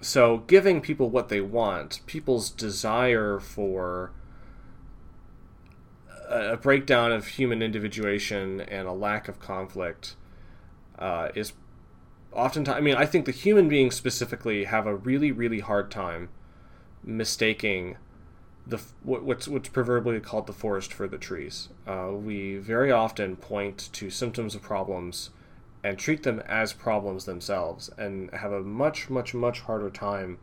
So giving people what they want people's desire for a breakdown of human individuation and a lack of conflict uh, is oftentimes. I mean, I think the human beings specifically have a really, really hard time mistaking the what's what's proverbially called the forest for the trees. Uh, we very often point to symptoms of problems and treat them as problems themselves, and have a much, much, much harder time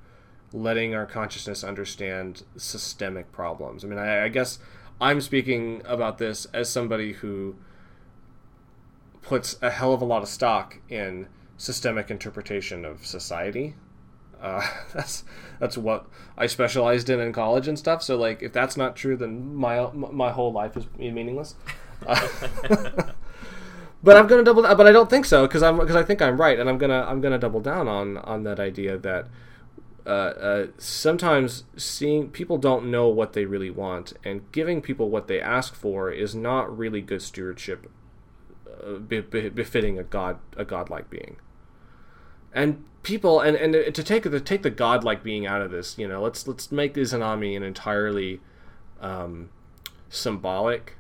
letting our consciousness understand systemic problems. I mean, I, I guess I'm speaking about this as somebody who puts a hell of a lot of stock in systemic interpretation of society. Uh, <laughs> that's that's what I specialized in in college and stuff. So like, if that's not true, then my my whole life is meaningless. Uh, <laughs> but I'm gonna double. But I don't think so because I'm because I think I'm right, and I'm gonna I'm gonna double down on on that idea that uh, uh, sometimes seeing people don't know what they really want, and giving people what they ask for is not really good stewardship, uh, be, be, befitting a god a godlike being. And people, and, and to take the take the godlike being out of this, you know, let's let's make Izanami an entirely um, symbolic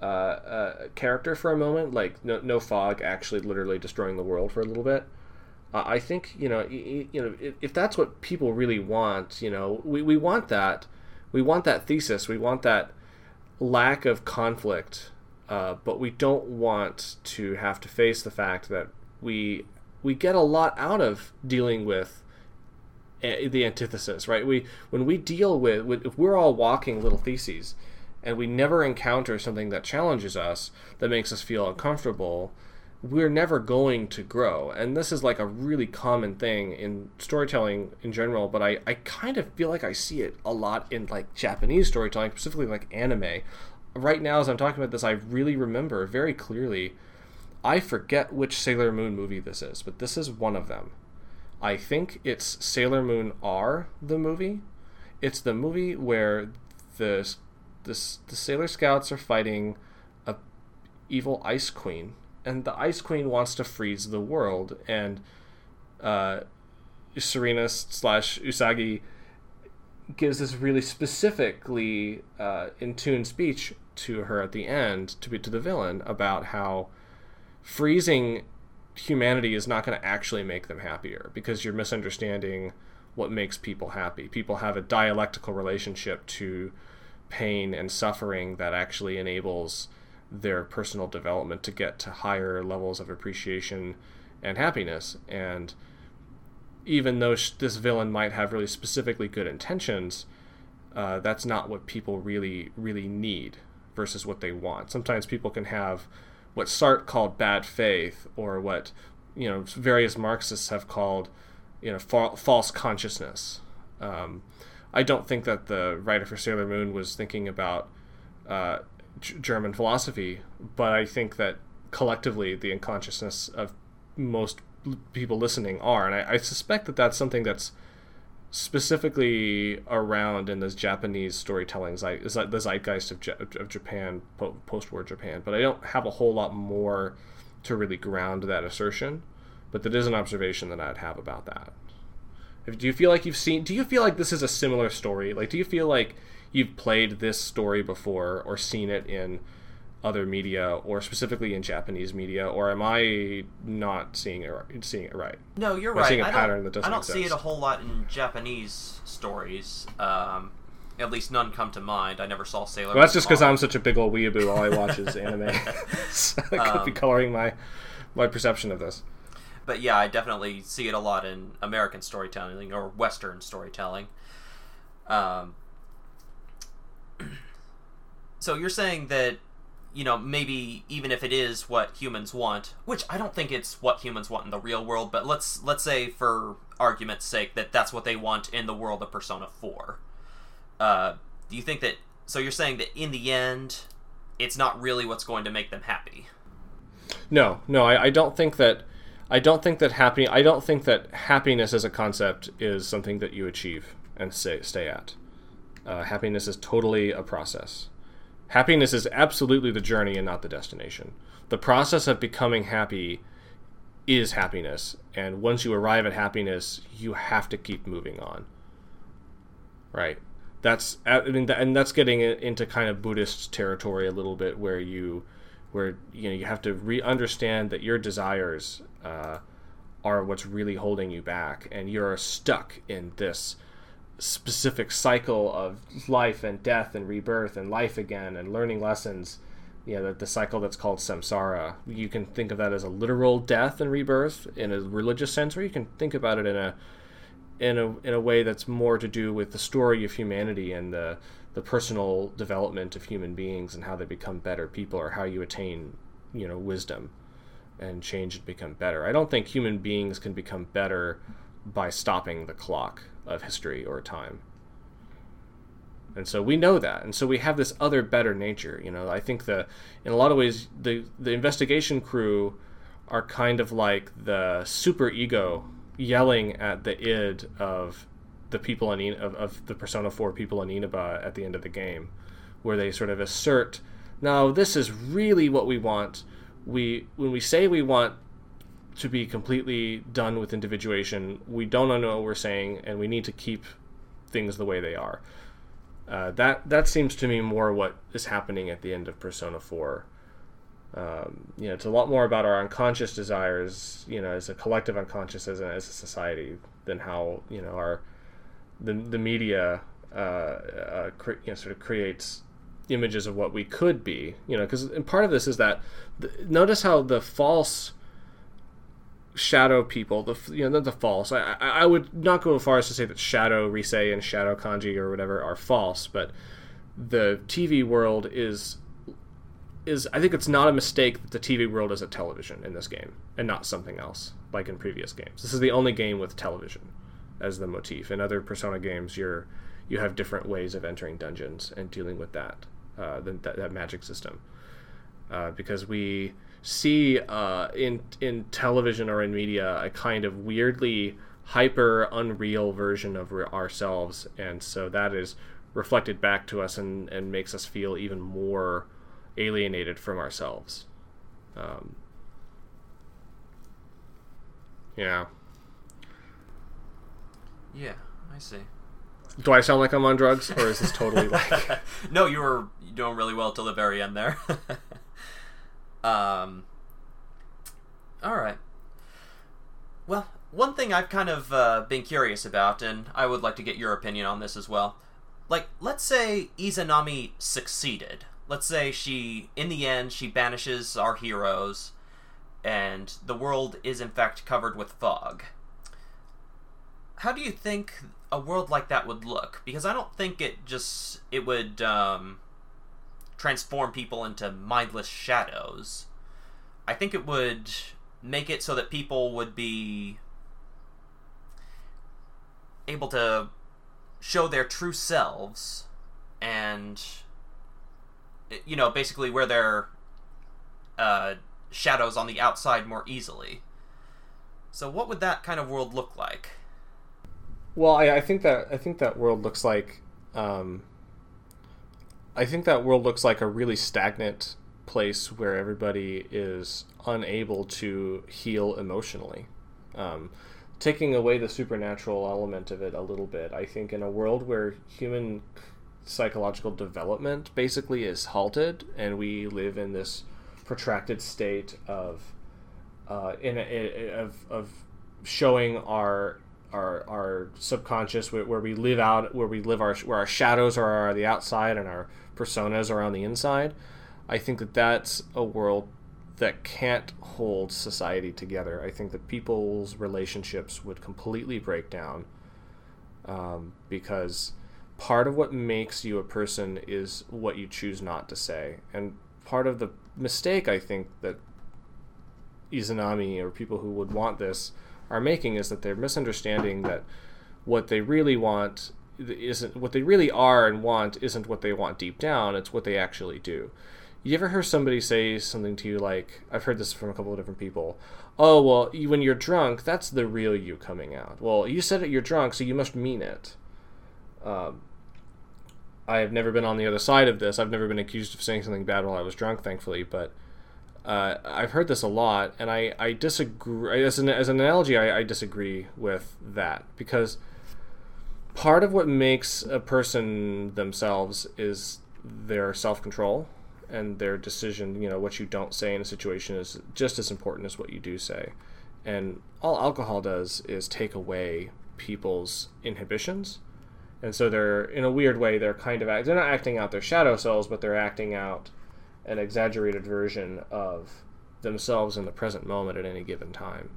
uh, uh, character for a moment, like no, no fog actually literally destroying the world for a little bit. I think you know you, you know if that's what people really want, you know, we, we want that, we want that thesis, we want that lack of conflict, uh, but we don't want to have to face the fact that we we get a lot out of dealing with the antithesis, right? We when we deal with, with if we're all walking little theses, and we never encounter something that challenges us that makes us feel uncomfortable we're never going to grow. And this is like a really common thing in storytelling in general, but I, I kind of feel like I see it a lot in like Japanese storytelling, specifically like anime. Right now, as I'm talking about this, I really remember very clearly. I forget which Sailor Moon movie this is, but this is one of them. I think it's Sailor Moon R, the movie. It's the movie where the, the, the Sailor Scouts are fighting a evil ice queen and the Ice Queen wants to freeze the world, and uh, Serena slash Usagi gives this really specifically uh, in tune speech to her at the end to be to the villain about how freezing humanity is not going to actually make them happier because you're misunderstanding what makes people happy. People have a dialectical relationship to pain and suffering that actually enables their personal development to get to higher levels of appreciation and happiness. And even though sh- this villain might have really specifically good intentions, uh, that's not what people really really need versus what they want. Sometimes people can have what Sartre called bad faith, or what you know various Marxists have called you know fa- false consciousness. Um, I don't think that the writer for Sailor Moon was thinking about uh, German philosophy, but I think that collectively the unconsciousness of most people listening are, and I, I suspect that that's something that's specifically around in this Japanese storytelling, is the zeitgeist of, of Japan, post-war Japan. But I don't have a whole lot more to really ground that assertion. But that is an observation that I'd have about that. Do you feel like you've seen? Do you feel like this is a similar story? Like, do you feel like you've played this story before or seen it in other media or specifically in Japanese media, or am I not seeing it right, seeing it right? No, you're Am I right. seeing a I pattern don't, that doesn't I don't see it a whole lot in Japanese stories. Um, at least none come to mind. I never saw Sailor. Well, that's just because I'm such a big old weeaboo. All I watch is <laughs> anime. <laughs> so could be Um, coloring my my perception of this. But yeah, I definitely see it a lot in American storytelling or Western storytelling. Um, <clears throat> so you're saying that, you know, maybe even if it is what humans want, which I don't think it's what humans want in the real world, but let's let's say for argument's sake that that's what they want in the world of Persona Four. Uh, do you think that? So you're saying that in the end, it's not really what's going to make them happy. No, no, I, I don't think that. I don't think that happy. I don't think that happiness as a concept is something that you achieve and stay stay at. Uh, happiness is totally a process. Happiness is absolutely the journey and not the destination. The process of becoming happy is happiness, and once you arrive at happiness, you have to keep moving on. Right. That's I mean, and that's getting into kind of Buddhist territory a little bit, where you where you know you have to re understand that your desires uh, are what's really holding you back, and you're stuck in this specific cycle of life and death and rebirth and life again and learning lessons. You know, the, the cycle that's called samsara. You can think of that as a literal death and rebirth in a religious sense, or you can think about it in a in a in a way that's more to do with the story of humanity and the the personal development of human beings and how they become better people or how you attain you know wisdom and change and become better. I don't think human beings can become better by stopping the clock of history or time. And so we know that. And so we have this other better nature, you know. I think the in a lot of ways the the investigation crew are kind of like the super ego yelling at the id of the people in En- of, of the Persona 4 people in Inaba at the end of the game, where they sort of assert, "No, this is really what we want. We when we say we want to be completely done with individuation, we don't know what we're saying, and we need to keep things the way they are." Uh, that that seems to me more what is happening at the end of Persona 4. Um, you know, it's a lot more about our unconscious desires, you know, as a collective unconscious as a, as a society than how you know our the the media uh, uh, cre- you know, sort of creates images of what we could be. You know, because part of this is that the, notice how the false shadow people, the you know the false. I, I I would not go as far as to say that shadow Rise and shadow Kanji or whatever are false, but the TV world is is I think it's not a mistake that the TV world is a television in this game and not something else like in previous games. This is the only game with television as the motif. In other Persona games, you're you have different ways of entering dungeons and dealing with that uh, the, that, that magic system uh, because we see uh, in in television or in media a kind of weirdly hyper unreal version of ourselves, and so that is reflected back to us and, and makes us feel even more alienated from ourselves. Um, yeah. Yeah, I see. Do I sound like I'm on drugs, or is this totally like? <laughs> no, you were doing really well till the very end there. <laughs> um. All right. Well, one thing I've kind of uh, been curious about, and I would like to get your opinion on this as well. Like, let's say Izanami succeeded. Let's say she, in the end, she banishes our heroes, and the world is in fact covered with fog. How do you think a world like that would look? Because I don't think it just it would um, transform people into mindless shadows. I think it would make it so that people would be able to show their true selves and you know basically wear their uh, shadows on the outside more easily so what would that kind of world look like Well, I, I think that I think that world looks like um, I think that world looks like a really stagnant place where everybody is unable to heal emotionally. Um, taking away the supernatural element of it a little bit, I think in a world where human psychological development basically is halted, and we live in this protracted state of uh, in a, of of showing our our our subconscious where, where, we live out where we live our where our shadows are on the outside and our personas are on the inside. I think that that's a world that can't hold society together. I think that people's relationships would completely break down um, because part of what makes you a person is what you choose not to say. And part of the mistake I think that Izanami or people who would want this are making is that they're misunderstanding that what they really want isn't what they really are and want isn't what they want deep down, it's what they actually do. You ever hear somebody say something to you like, I've heard this from a couple of different people. Oh, well, when you're drunk, that's the real you coming out. Well, you said it, you're drunk, so you must mean it. Um, I have never been on the other side of this. I've never been accused of saying something bad while I was drunk, thankfully, but uh, I've heard this a lot, and I, I disagree. As an, as an analogy, I, I disagree with that because part of what makes a person themselves is their self control and their decision, you know, what you don't say in a situation is just as important as what you do say. And all alcohol does is take away people's inhibitions. And so they're, in a weird way, they're kind of, act, they're not acting out their shadow selves, but they're acting out an exaggerated version of themselves in the present moment at any given time.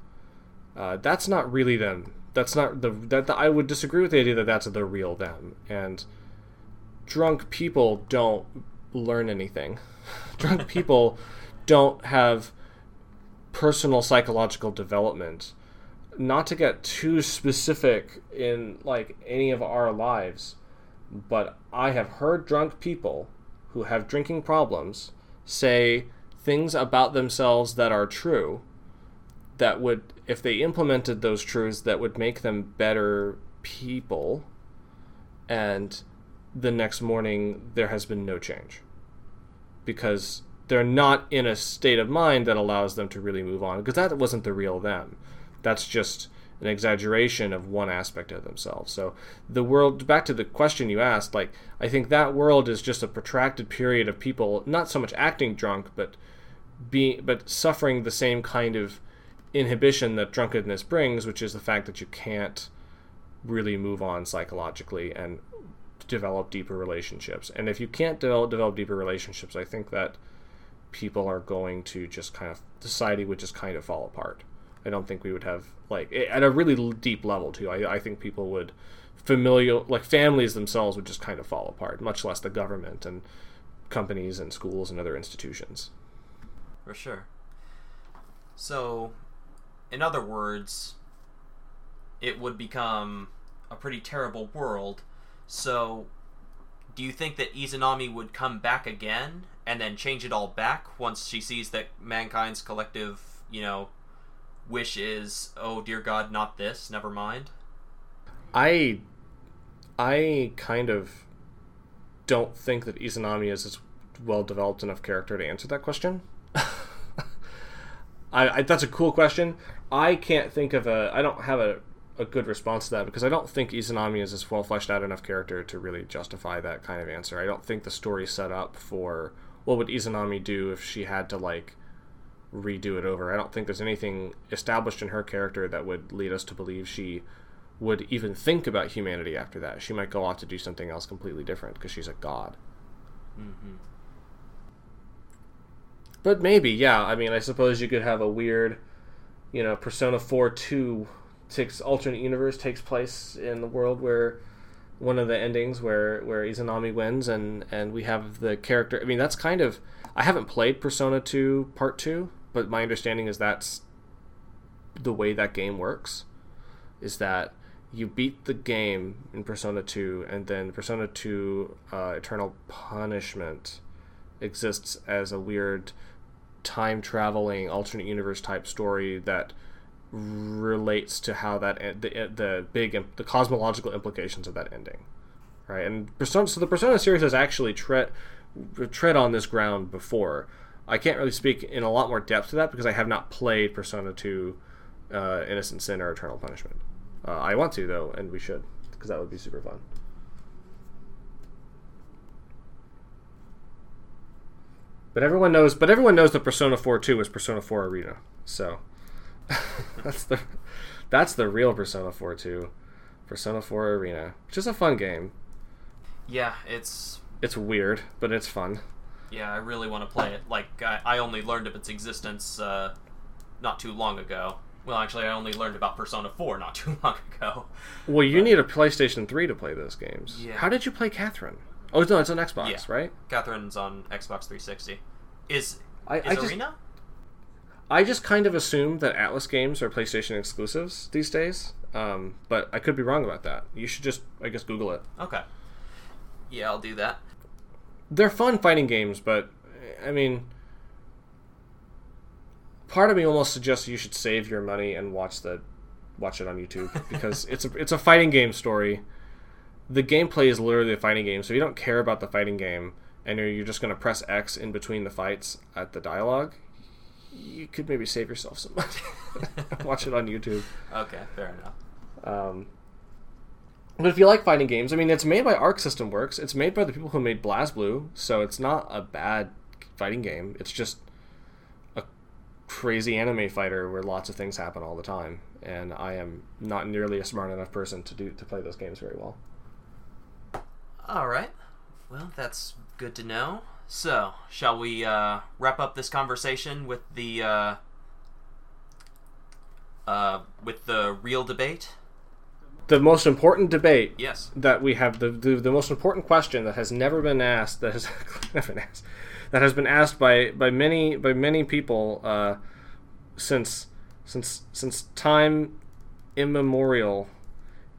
Uh, that's not really them. That's not the that the, I would disagree with the idea that that's the real them. And drunk people don't learn anything. <laughs> Drunk people don't have personal psychological development. Not to get too specific in like any of our lives, but I have heard drunk people who have drinking problems say things about themselves that are true that would if they implemented those truths that would make them better people and the next morning there has been no change. Because they're not in a state of mind that allows them to really move on because that wasn't the real them. That's just an exaggeration of one aspect of themselves. So the world back to the question you asked like i think that world is just a protracted period of people not so much acting drunk but being but suffering the same kind of inhibition that drunkenness brings which is the fact that you can't really move on psychologically and develop deeper relationships. And if you can't develop, develop deeper relationships, I think that people are going to just kind of society would just kind of fall apart. I don't think we would have like at a really deep level too. I, I think people would familial like families themselves would just kind of fall apart, much less the government and companies and schools and other institutions. For sure. So, in other words, it would become a pretty terrible world so, do you think that Izanami would come back again and then change it all back once she sees that mankind's collective, you know, wish is, oh dear God, not this, never mind? I, I kind of don't think that Izanami is as well developed enough character to answer that question. <laughs> I, I, that's a cool question. I can't think of a. I don't have a a good response to that because I don't think Izanami is as well fleshed out enough character to really justify that kind of answer. I don't think the story set up for what would Izanami do if she had to like redo it over. I don't think there's anything established in her character that would lead us to believe she would even think about humanity after that. She might go off to do something else completely different because she's a god. Mm-hmm. But maybe, yeah. I mean, I suppose you could have a weird, you know, Persona 4 2 takes alternate universe takes place in the world where one of the endings where where Izanami wins and and we have the character. I mean, that's kind of I haven't played Persona 2 Part 2, but my understanding is that's the way that game works is that you beat the game in Persona 2 and then Persona 2 uh, Eternal Punishment exists as a weird time traveling alternate universe type story that relates to how that the the big the cosmological implications of that ending, right? And Persona, so the Persona series has actually tread tread on this ground before. I can't really speak in a lot more depth to that because I have not played Persona 2 uh, Innocent Sin or Eternal Punishment. Uh, I want to though, and we should because that would be super fun. But everyone knows. But everyone knows that Persona Four Two is Persona Four Arena. So <laughs> that's the that's the real Persona Four Two, Persona Four Arena, which is a fun game. Yeah, it's It's weird, but it's fun. yeah. I really want to play it. Like I, I only learned of its existence uh, not too long ago. Well, actually, I only learned about Persona 4 not <laughs> too long ago. Well, you need a PlayStation Three to play those games. Yeah. How did you play Catherine? Oh no, it's on Xbox, Yeah. right? Catherine's on Xbox 360. Is I, is I just Arena? I just kind of assume that Atlus games are PlayStation exclusives these days. Um, but I could be wrong about that. You should just, I guess, Google it. Okay. Yeah, I'll do that. they're fun fighting games, but I mean, part of me almost suggests you should save your money and watch the watch it on YouTube because it's a it's a fighting game story. The gameplay is literally a fighting game, so if you don't care about the fighting game and you're you're just going to press X in between the fights at the dialogue. You could maybe save yourself some money. <laughs> watch it on YouTube. Okay, fair enough. Um, but if you like fighting games, I mean, it's made by Arc System Works. It's made by the people who made BlazBlue, so it's not a bad fighting game. It's just a crazy anime fighter where lots of things happen all the time, and I am not nearly a smart enough person to do to play those games very well. All right. Well, that's good to know. So, shall we uh, wrap up this conversation with the uh, uh, with the real debate? The most important debate Yes. that we have the, the the most important question that has never been asked that has <laughs> never been asked that has been asked by by many by many people uh, since since since time immemorial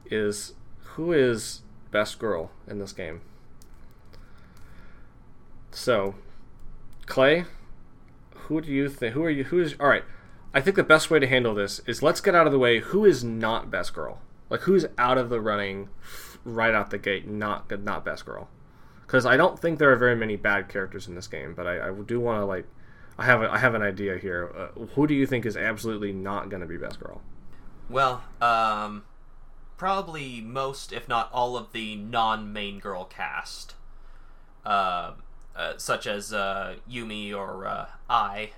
is who is best girl in this game. So, Clay, who do you think? Who are you? Who is? All right. I think the best way to handle this is let's get out of the way. Who is not best girl? Like who's out of the running right out the gate? Not not best girl. Because I don't think there are very many bad characters in this game, but I, I do want to like. I have a, I have an idea here. Uh, who do you think is absolutely not going to be best girl? Well, um, probably most, if not all, of the non-main girl cast, uh, uh, such as uh, Yumi or uh, Ai.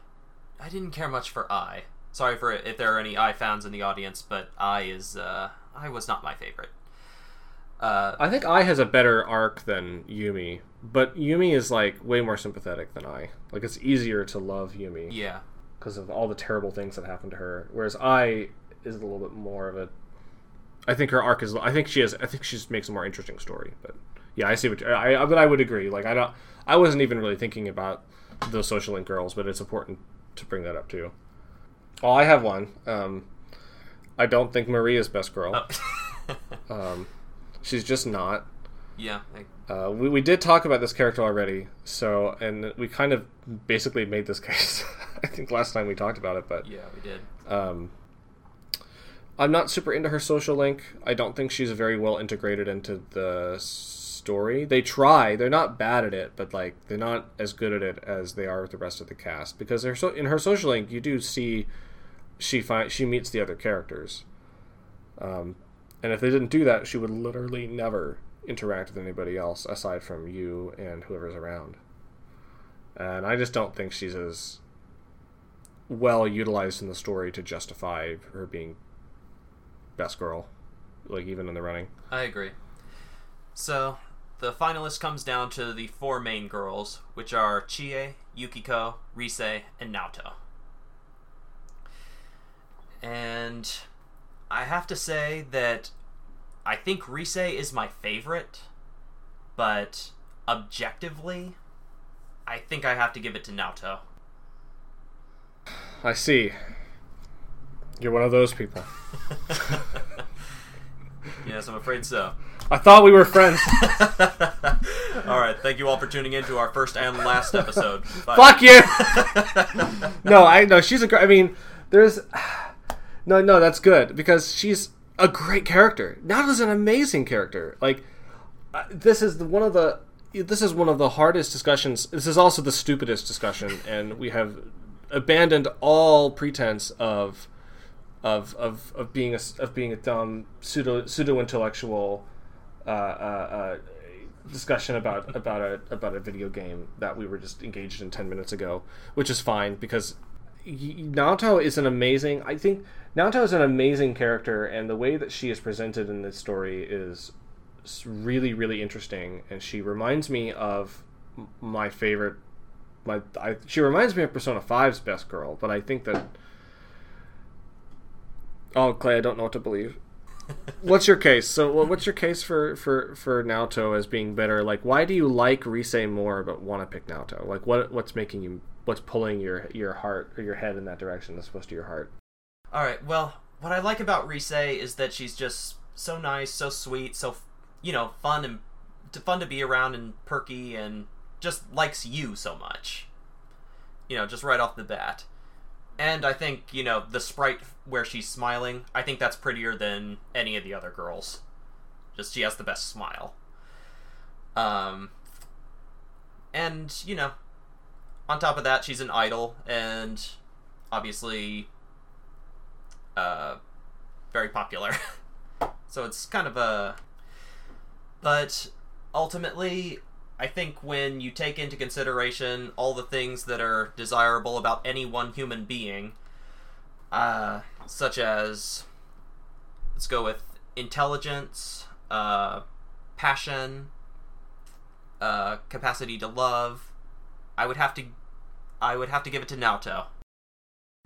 I didn't care much for Ai. Sorry for if there are any Ai fans in the audience, but Ai is uh, I was not my favorite. Uh, I think Ai has a better arc than Yumi, but Yumi is like way more sympathetic than Ai. Like it's easier to love Yumi yeah, because of all the terrible things that happened to her, whereas Ai is a little bit more of a. I think her arc is. I think she has. I think she just makes a more interesting story. But yeah, I see what I. I but I would agree. Like I don't. I wasn't even really thinking about those social link girls, but it's important to bring that up too. Oh, I have one. Um, I don't think Marie's best girl. Oh. <laughs> Um, she's just not. yeah, I, Uh, we, we did talk about this character already, so and we kind of basically made this case. <laughs> I think last time we talked about it, but yeah, we did. um, I'm not super into her social link. I don't think she's very well integrated into the story. They try; they're not bad at it, but like they're not as good at it as they are with the rest of the cast. Because they're so in her social link, you do see she find she meets the other characters. Um, and if they didn't do that, she would literally never interact with anybody else aside from you and whoever's around. And I just don't think she's as well utilized in the story to justify her being best girl, like even in the running. I agree. So, the finalist comes down to the four main girls, which are Chie, Yukiko, Rise, and Naoto. And I have to say that I think Rise is my favorite, but objectively, I think I have to give it to Naoto. I see. You're one of those people. <laughs> yes, I'm afraid so. I thought we were friends. <laughs> all right, thank you all for tuning in to our first and last episode. Bye. Fuck you. <laughs> no, I no. She's a great. I mean, there's no, no. That's good because she's a great character. Naoto's an amazing character. Like uh, this is the, one of the this is one of the hardest discussions. This is also the stupidest discussion, and we have abandoned all pretense of of of, of being a of being a dumb pseudo pseudo intellectual uh, uh, uh, discussion about about a about a video game that we were just engaged in ten minutes ago, which is fine because Naoto is an amazing. I think Naoto is an amazing character, and the way that she is presented in this story is really really interesting. And she reminds me of my favorite. My I, she reminds me of Persona 5's best girl, but I think that. Oh, Clay, I don't know what to believe <laughs> what's your case? So, what's your case for for for Naoto as being better? Like, why do you like Rise more but want to pick Naoto? Like, what what's making you what's pulling your your heart or your head in that direction as opposed to your heart? All right. Well, what I like about Rise is that she's just so nice, so sweet, so you know, fun and fun to be around and perky and just likes you so much. You know, just right off the bat. And I think, you know, the sprite where she's smiling, I think that's prettier than any of the other girls. Just she has the best smile. Um and, you know, on top of that, she's an idol and obviously uh very popular. <laughs> so it's kind of a but ultimately I think when you take into consideration all the things that are desirable about any one human being, uh, such as, let's go with intelligence, uh, passion, uh, capacity to love, I would have to, I would have to give it to Naoto.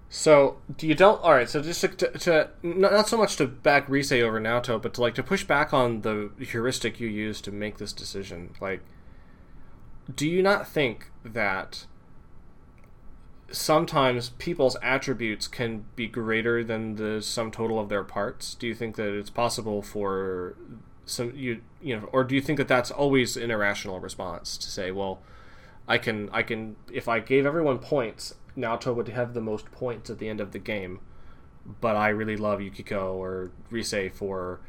So do you don't. All right. So just to, to, not so much to back Rise over Naoto, but to like to push back on the heuristic you use to make this decision. Like, do you not think that sometimes people's attributes can be greater than the sum total of their parts? Do you think that it's possible for some you you know, or do you think that that's always an irrational response to say, well, I can I can if I gave everyone points, Naoto would have the most points at the end of the game, but I really love Yukiko or Rise for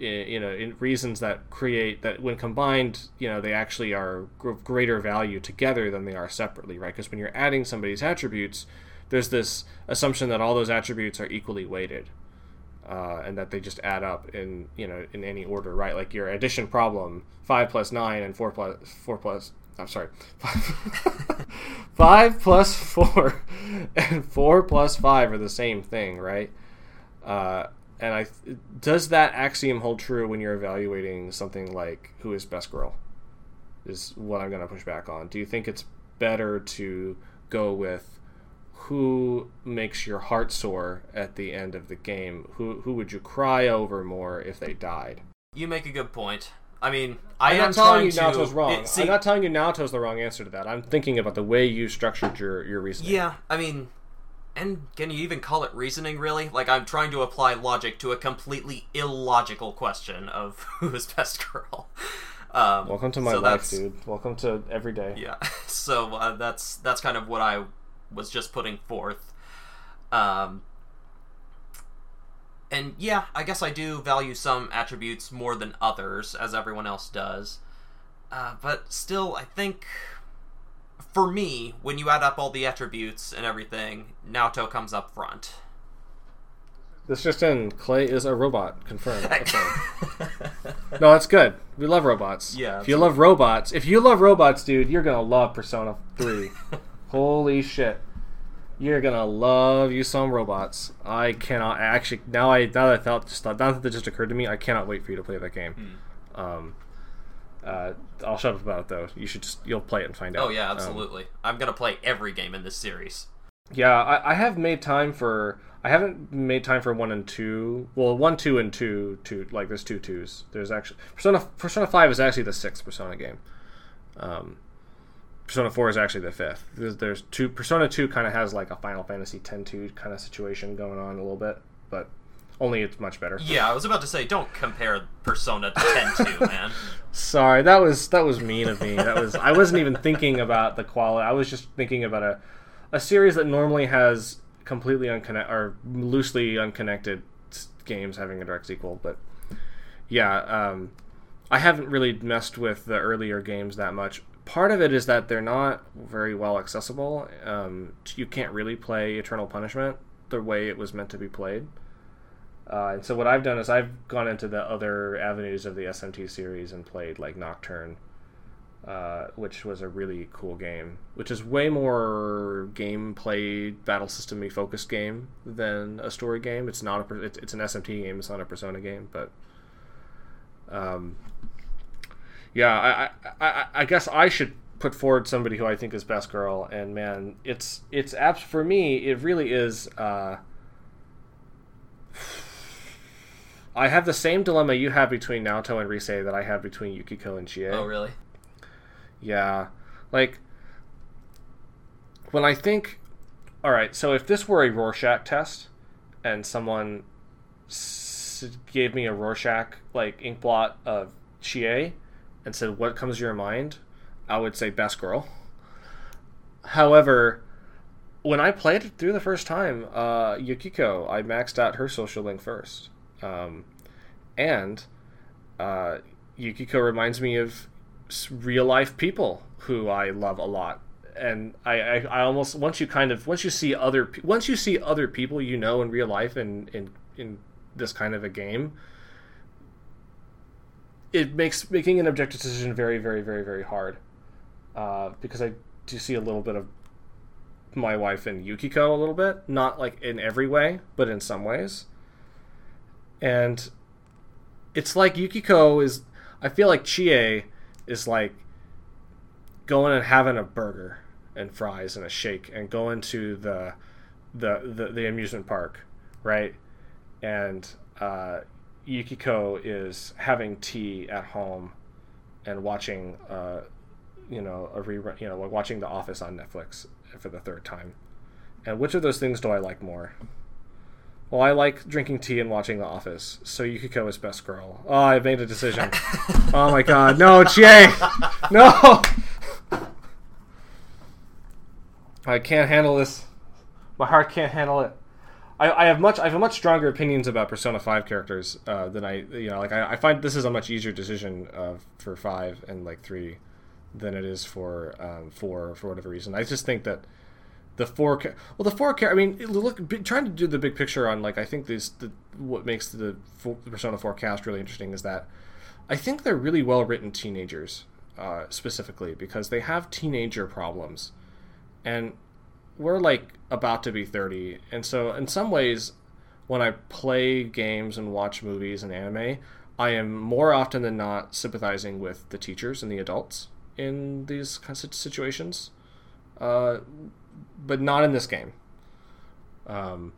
you know in reasons that create that when combined you know they actually are greater value together than they are separately right? Because when you're adding somebody's attributes there's this assumption that all those attributes are equally weighted uh, and that they just add up in you know in any order right? Like your addition problem 5 plus 9 and 4 plus 4 plus I'm sorry <laughs> 5 plus 4 <laughs> and 4 plus 5 are the same thing right? Uh, and I does that axiom hold true when you're evaluating something like who is best girl? Is what I'm going to push back on. Do you think it's better to go with who makes your heart soar at the end of the game? Who who would you cry over more if they died? You make a good point. I mean, I I'm am not telling you to, Naoto's wrong. It, see, I'm not telling you Naoto's the wrong answer to that. I'm thinking about the way you structured your your reasoning. Yeah, I mean, and can you even call it reasoning really? Like i'm trying to apply logic to a completely illogical question of <laughs> who is best girl. Um, welcome to my so life dude. Welcome to every day. Yeah. <laughs> So uh, that's that's kind of what i was just putting forth. Um and yeah i guess i do value some attributes more than others as everyone else does. Uh, but still i think for me when you add up all the attributes and everything naoto comes up front. This just in clay is a robot. Confirmed. <laughs> Okay. no that's good. We love robots. Yeah, if you love robots if you love robots dude you're gonna love persona 3 <laughs> holy shit. You're gonna love you some robots. I cannot actually now i now that i thought just thought now that just occurred to me i cannot wait for you to play that game. Hmm. um uh, I'll shut up about it though. You should just you'll play it and find out. oh yeah Um, absolutely i'm gonna play every game in this series Yeah, I, I have made time for. I haven't made time for one and two. Well, one, two, and two. Two like there's two twos. There's actually Persona. Persona Five is actually the sixth Persona game. Um, Persona Four is actually the fifth. There's, there's two. Persona Two kind of has like a Final Fantasy X-2 kind of situation going on a little bit, but only it's much better. yeah i was about to say don't compare persona to 10 <laughs> man Sorry, that was that was mean of me. That was I wasn't even thinking about the quality. I was just thinking about a a series that normally has completely unconnected or loosely unconnected games having a direct sequel. But yeah, um, I haven't really messed with the earlier games that much. Part of it is that they're not very well accessible. Um, you can't really play Eternal Punishment the way it was meant to be played. Uh, and so what I've done is I've gone into the other avenues of the SMT series and played like Nocturne, uh, which was a really cool game, which is way more gameplay battle system focused game than a story game. It's not a it's, it's an SMT game. It's not a Persona game, but um, yeah, I, I, I, guess I should put forward somebody who I think is best girl, and man, it's it's abs for me. It really is. Uh, I have the same dilemma you have between Naoto and Rise that I have between Yukiko and Chie. Oh, really? Yeah. Like, when I think. Alright, so if this were a Rorschach test, and someone s- gave me a Rorschach, like, ink blot of Chie, and said, What comes to your mind? I would say best girl. However, when I played it through the first time, uh, Yukiko, I maxed out her social link first. Um, and uh, Yukiko reminds me of real life people who I love a lot. And I, I, I almost once you kind of once you see other once you see other people you know in real life in in, in this kind of a game, it makes making an objective decision very very very very hard uh, because I do see a little bit of my wife and Yukiko a little bit, not like in every way, but in some ways. And it's like Yukiko is I feel like Chie is like going and having a burger and fries and a shake and going to the the the, the amusement park, right? And uh, Yukiko is having tea at home and watching uh, you know a rerun, you know like watching The Office on Netflix for the third time. And which of those things do I like more? Well, I like drinking tea and watching The Office, so Yukiko is best girl. Oh, I made a decision. <laughs> oh my god, no, Jay, no! I can't handle this. My heart can't handle it. I, I have much I have much stronger opinions about Persona Five characters uh, than I you know like I, I find this is a much easier decision uh, for five and like three than it is for um, four for whatever reason. I just think that the four cha- well the four char- I mean look trying to do the big picture on like I think this the what makes the, four, the Persona Four cast really interesting is that I think they're really well written teenagers uh, specifically because they have teenager problems and we're like about to be 30 and so in some ways when i play games and watch movies and anime i am more often than not sympathizing with the teachers and the adults in these kinds of situations. Uh, but not in this game um,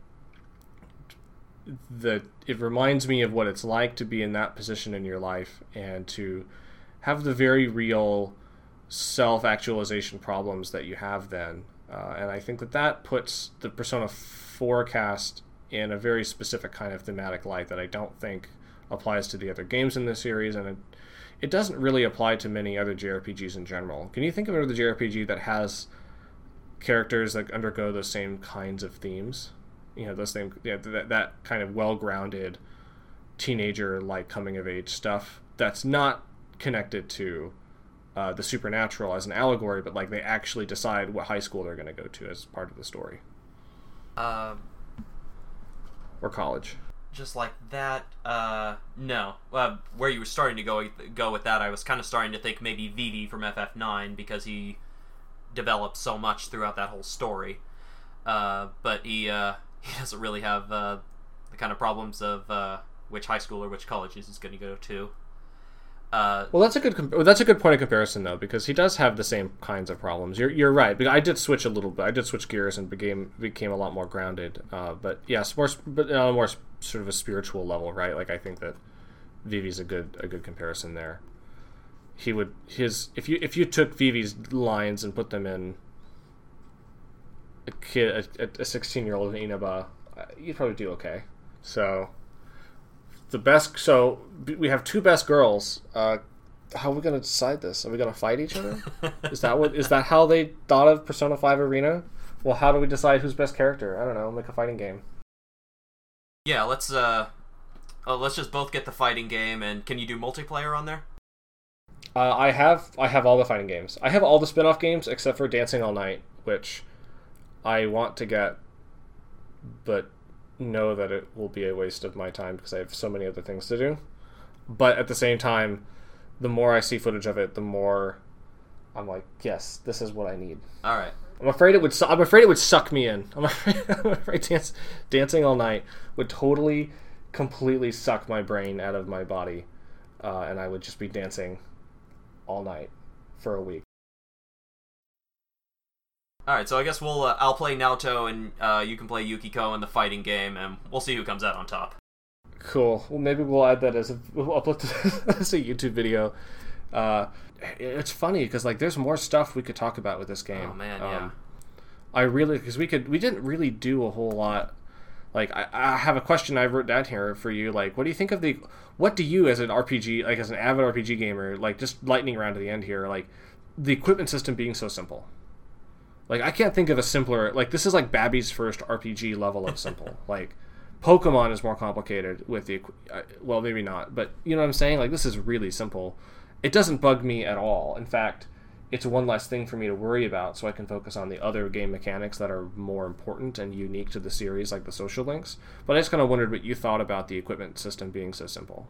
the it reminds me of what it's like to be in that position in your life and to have the very real self-actualization problems that you have then uh, and I think that that puts the Persona Four cast in a very specific kind of thematic light that I don't think applies to the other games in this series, and it, it doesn't really apply to many other JRPGs in general. Can you think of another JRPG that has characters that undergo those same kinds of themes? You know, those same yeah, that that kind of well-grounded teenager like coming of age stuff that's not connected to uh, the supernatural as an allegory, but like they actually decide what high school they're going to go to as part of the story Uh, or college. just like that. Uh, no. Uh, where you were starting to go go with that, I was kind of starting to think maybe Vivi from FF9 because he develops so much throughout that whole story. Uh, but he uh, <laughs> he doesn't really have uh, the kind of problems of uh, which high school or which colleges he's going to go to. Uh, Well, that's a good that's a good point of comparison though, because he does have the same kinds of problems. You're you're right. I did switch a little bit. I did switch gears and became became a lot more grounded. Uh, but yes, more but on a more sort of a spiritual level, right? Like I think that Vivi's a good a good comparison there. He would his if you if you took Vivi's lines and put them in a kid a, a 16 year old Inaba, uh, you'd probably do okay. So the best. So we have two best girls. Uh, how are we going to decide this? Are we going to fight each other? is that what? Is that how they thought of Persona Five Arena? Well, how do we decide who's best character? I don't know. Make a fighting game. yeah, let's uh, uh, let's just both get the fighting game, and can you do multiplayer on there? Uh, I have I have all the fighting games. I have all the spin-off games except for Dancing All Night, which I want to get, but know that it will be a waste of my time because I have so many other things to do. But at the same time, the more I see footage of it, the more I'm like, yes, this is what I need. All right. I'm afraid it would. Su- I'm afraid it would suck me in. I'm <laughs> afraid, I'm afraid dance, dancing all night would totally, completely suck my brain out of my body, uh, and I would just be dancing all night for a week. All right. So I guess we'll. Uh, I'll play Naoto, and uh, you can play Yukiko in the fighting game, and we'll see who comes out on top. Cool. Well, maybe we'll add that as a <laughs> we'll upload <laughs> as a YouTube video. Uh, it's funny because like there's more stuff we could talk about with this game. Oh man, Um, yeah. I really because we could we didn't really do a whole lot. Like I, I have a question I wrote down here for you. Like, what do you think of the? What do you as an RPG, like as an avid RPG gamer, like just lightning round to the end here, like the equipment system being so simple. Like I can't think of a simpler. Like this is like Babby's first RPG level of simple. <laughs> like Pokemon is more complicated with the. uh, Well, maybe not, but you know what I'm saying. Like this is really simple. It doesn't bug me at all. In fact, it's one less thing for me to worry about, so I can focus on the other game mechanics that are more important and unique to the series, like the social links. But I just kind of wondered what you thought about the equipment system being so simple.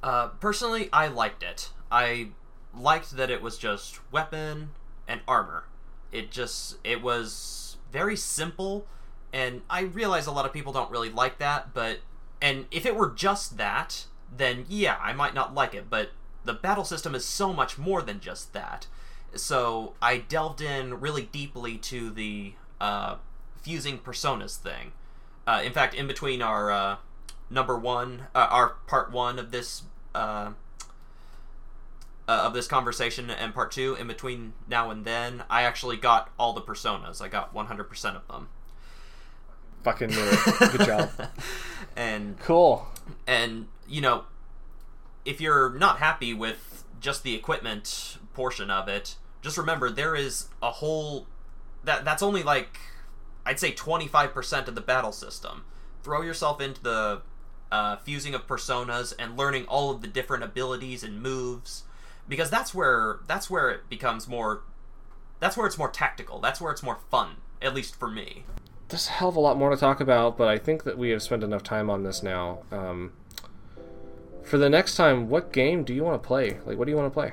Uh, personally, I liked it. I liked that it was just weapon and armor. It just it was very simple, and I realize a lot of people don't really like that. But and if it were just that, then yeah, I might not like it. But the battle system is so much more than just that. So I delved in really deeply to the uh, fusing personas thing. Uh, in fact, in between our uh, number one, uh, our part one of this uh, uh, of this conversation and part two, in between now and then, I actually got all the personas. I got 100% of them. Fucking. <laughs> Good job. and Cool. and you know, if you're not happy with just the equipment portion of it, just remember there is a whole that that's only like I'd say 25% of the battle system. Throw yourself into the uh, fusing of personas and learning all of the different abilities and moves because that's where that's where it becomes more that's where it's more tactical. That's where it's more fun, at least for me. There's a hell of a lot more to talk about, but I think that we have spent enough time on this now. Um, for the next time, what game do you want to play? Like, what do you want to play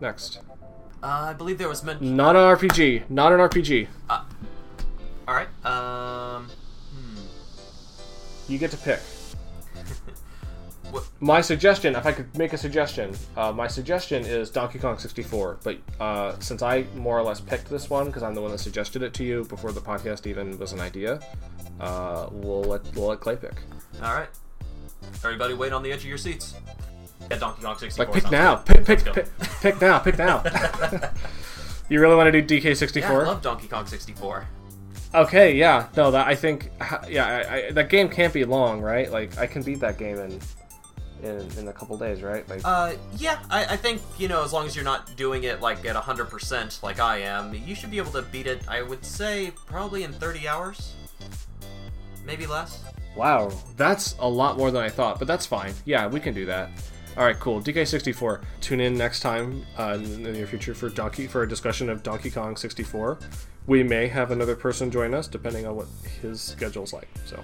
next? Uh, I believe there was mention Not an RPG. Not an RPG. All right. Um You get to pick. <laughs> What- My suggestion, if I could make a suggestion, uh, my suggestion is Donkey Kong 64. But uh, since I more or less picked this one because I'm the one that suggested it to you before the podcast even was an idea, uh, we'll let we'll let Clay pick. All right. Everybody, wait on the edge of your seats. Yeah, Donkey Kong 64. Like pick now, pick pick, pick pick now, pick now. <laughs> <laughs> you really want to do DK64? Yeah, I love Donkey Kong 64. Okay, yeah, no, that I think, yeah, I, I, that game can't be long, right? Like, I can beat that game in, in, in a couple days, right? Like, Uh, yeah, I, I think you know as long as you're not doing it like at 100% like I am, you should be able to beat it. I would say probably in 30 hours, maybe less. wow, that's a lot more than I thought, but that's fine. Yeah, we can do that. All right, cool. DK64. Tune in next time uh, in the near future for Donkey for a discussion of Donkey Kong 64. We may have another person join us depending on what his schedule's like. So.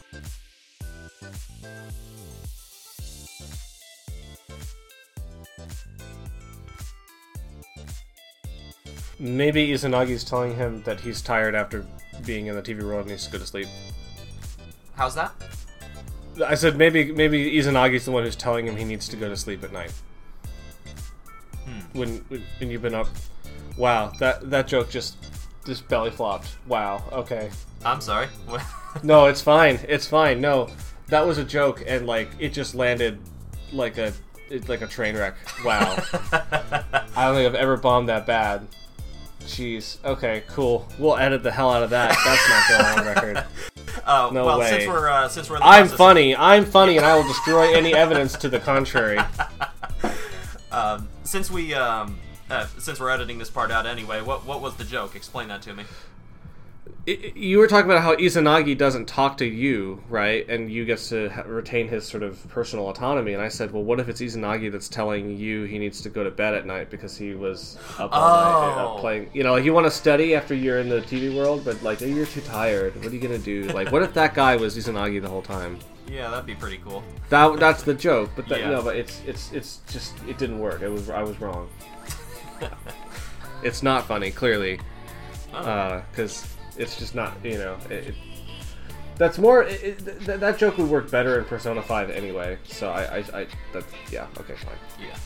Maybe Izanagi's telling him that he's tired after being in the TV world and needs to go to sleep. How's that? I said maybe maybe Izanagi's the one who's telling him he needs to go to sleep at night. Hmm. When, when when you've been up. Wow, that that joke just just belly flopped. Wow. Okay. I'm sorry. <laughs> No, it's fine. It's fine. No, that was a joke, and like it just landed like a it, like a train wreck. Wow. <laughs> I don't think I've ever bombed that bad. Jeez. Okay. Cool. We'll edit the hell out of that. That's not going on record. <laughs> uh, No well, way. since we're uh, since we're in the I'm process- funny. I'm funny, and I will destroy any evidence to the contrary. <laughs> Um, since we um, uh, since we're editing this part out anyway, what what was the joke? Explain that to me. I you were talking about how Izanagi doesn't talk to you, right? And you gets to ha- retain his sort of personal autonomy. And I said, well, what if it's Izanagi that's telling you he needs to go to bed at night because he was up all night uh, Oh. playing? You know, like you want to study after you're in the TV world, but like you're too tired. What are you gonna do? Like, what if that guy was Izanagi the whole time? Yeah, that'd be pretty cool. That that's the joke, but that, Yeah. no, but it's it's it's just it didn't work. It was I was wrong. <laughs> it's not funny, clearly, Oh. because it's just not you know. It, it, that's more. It, th- that joke would work better in Persona Five anyway. So I I, I that, yeah okay fine. yeah.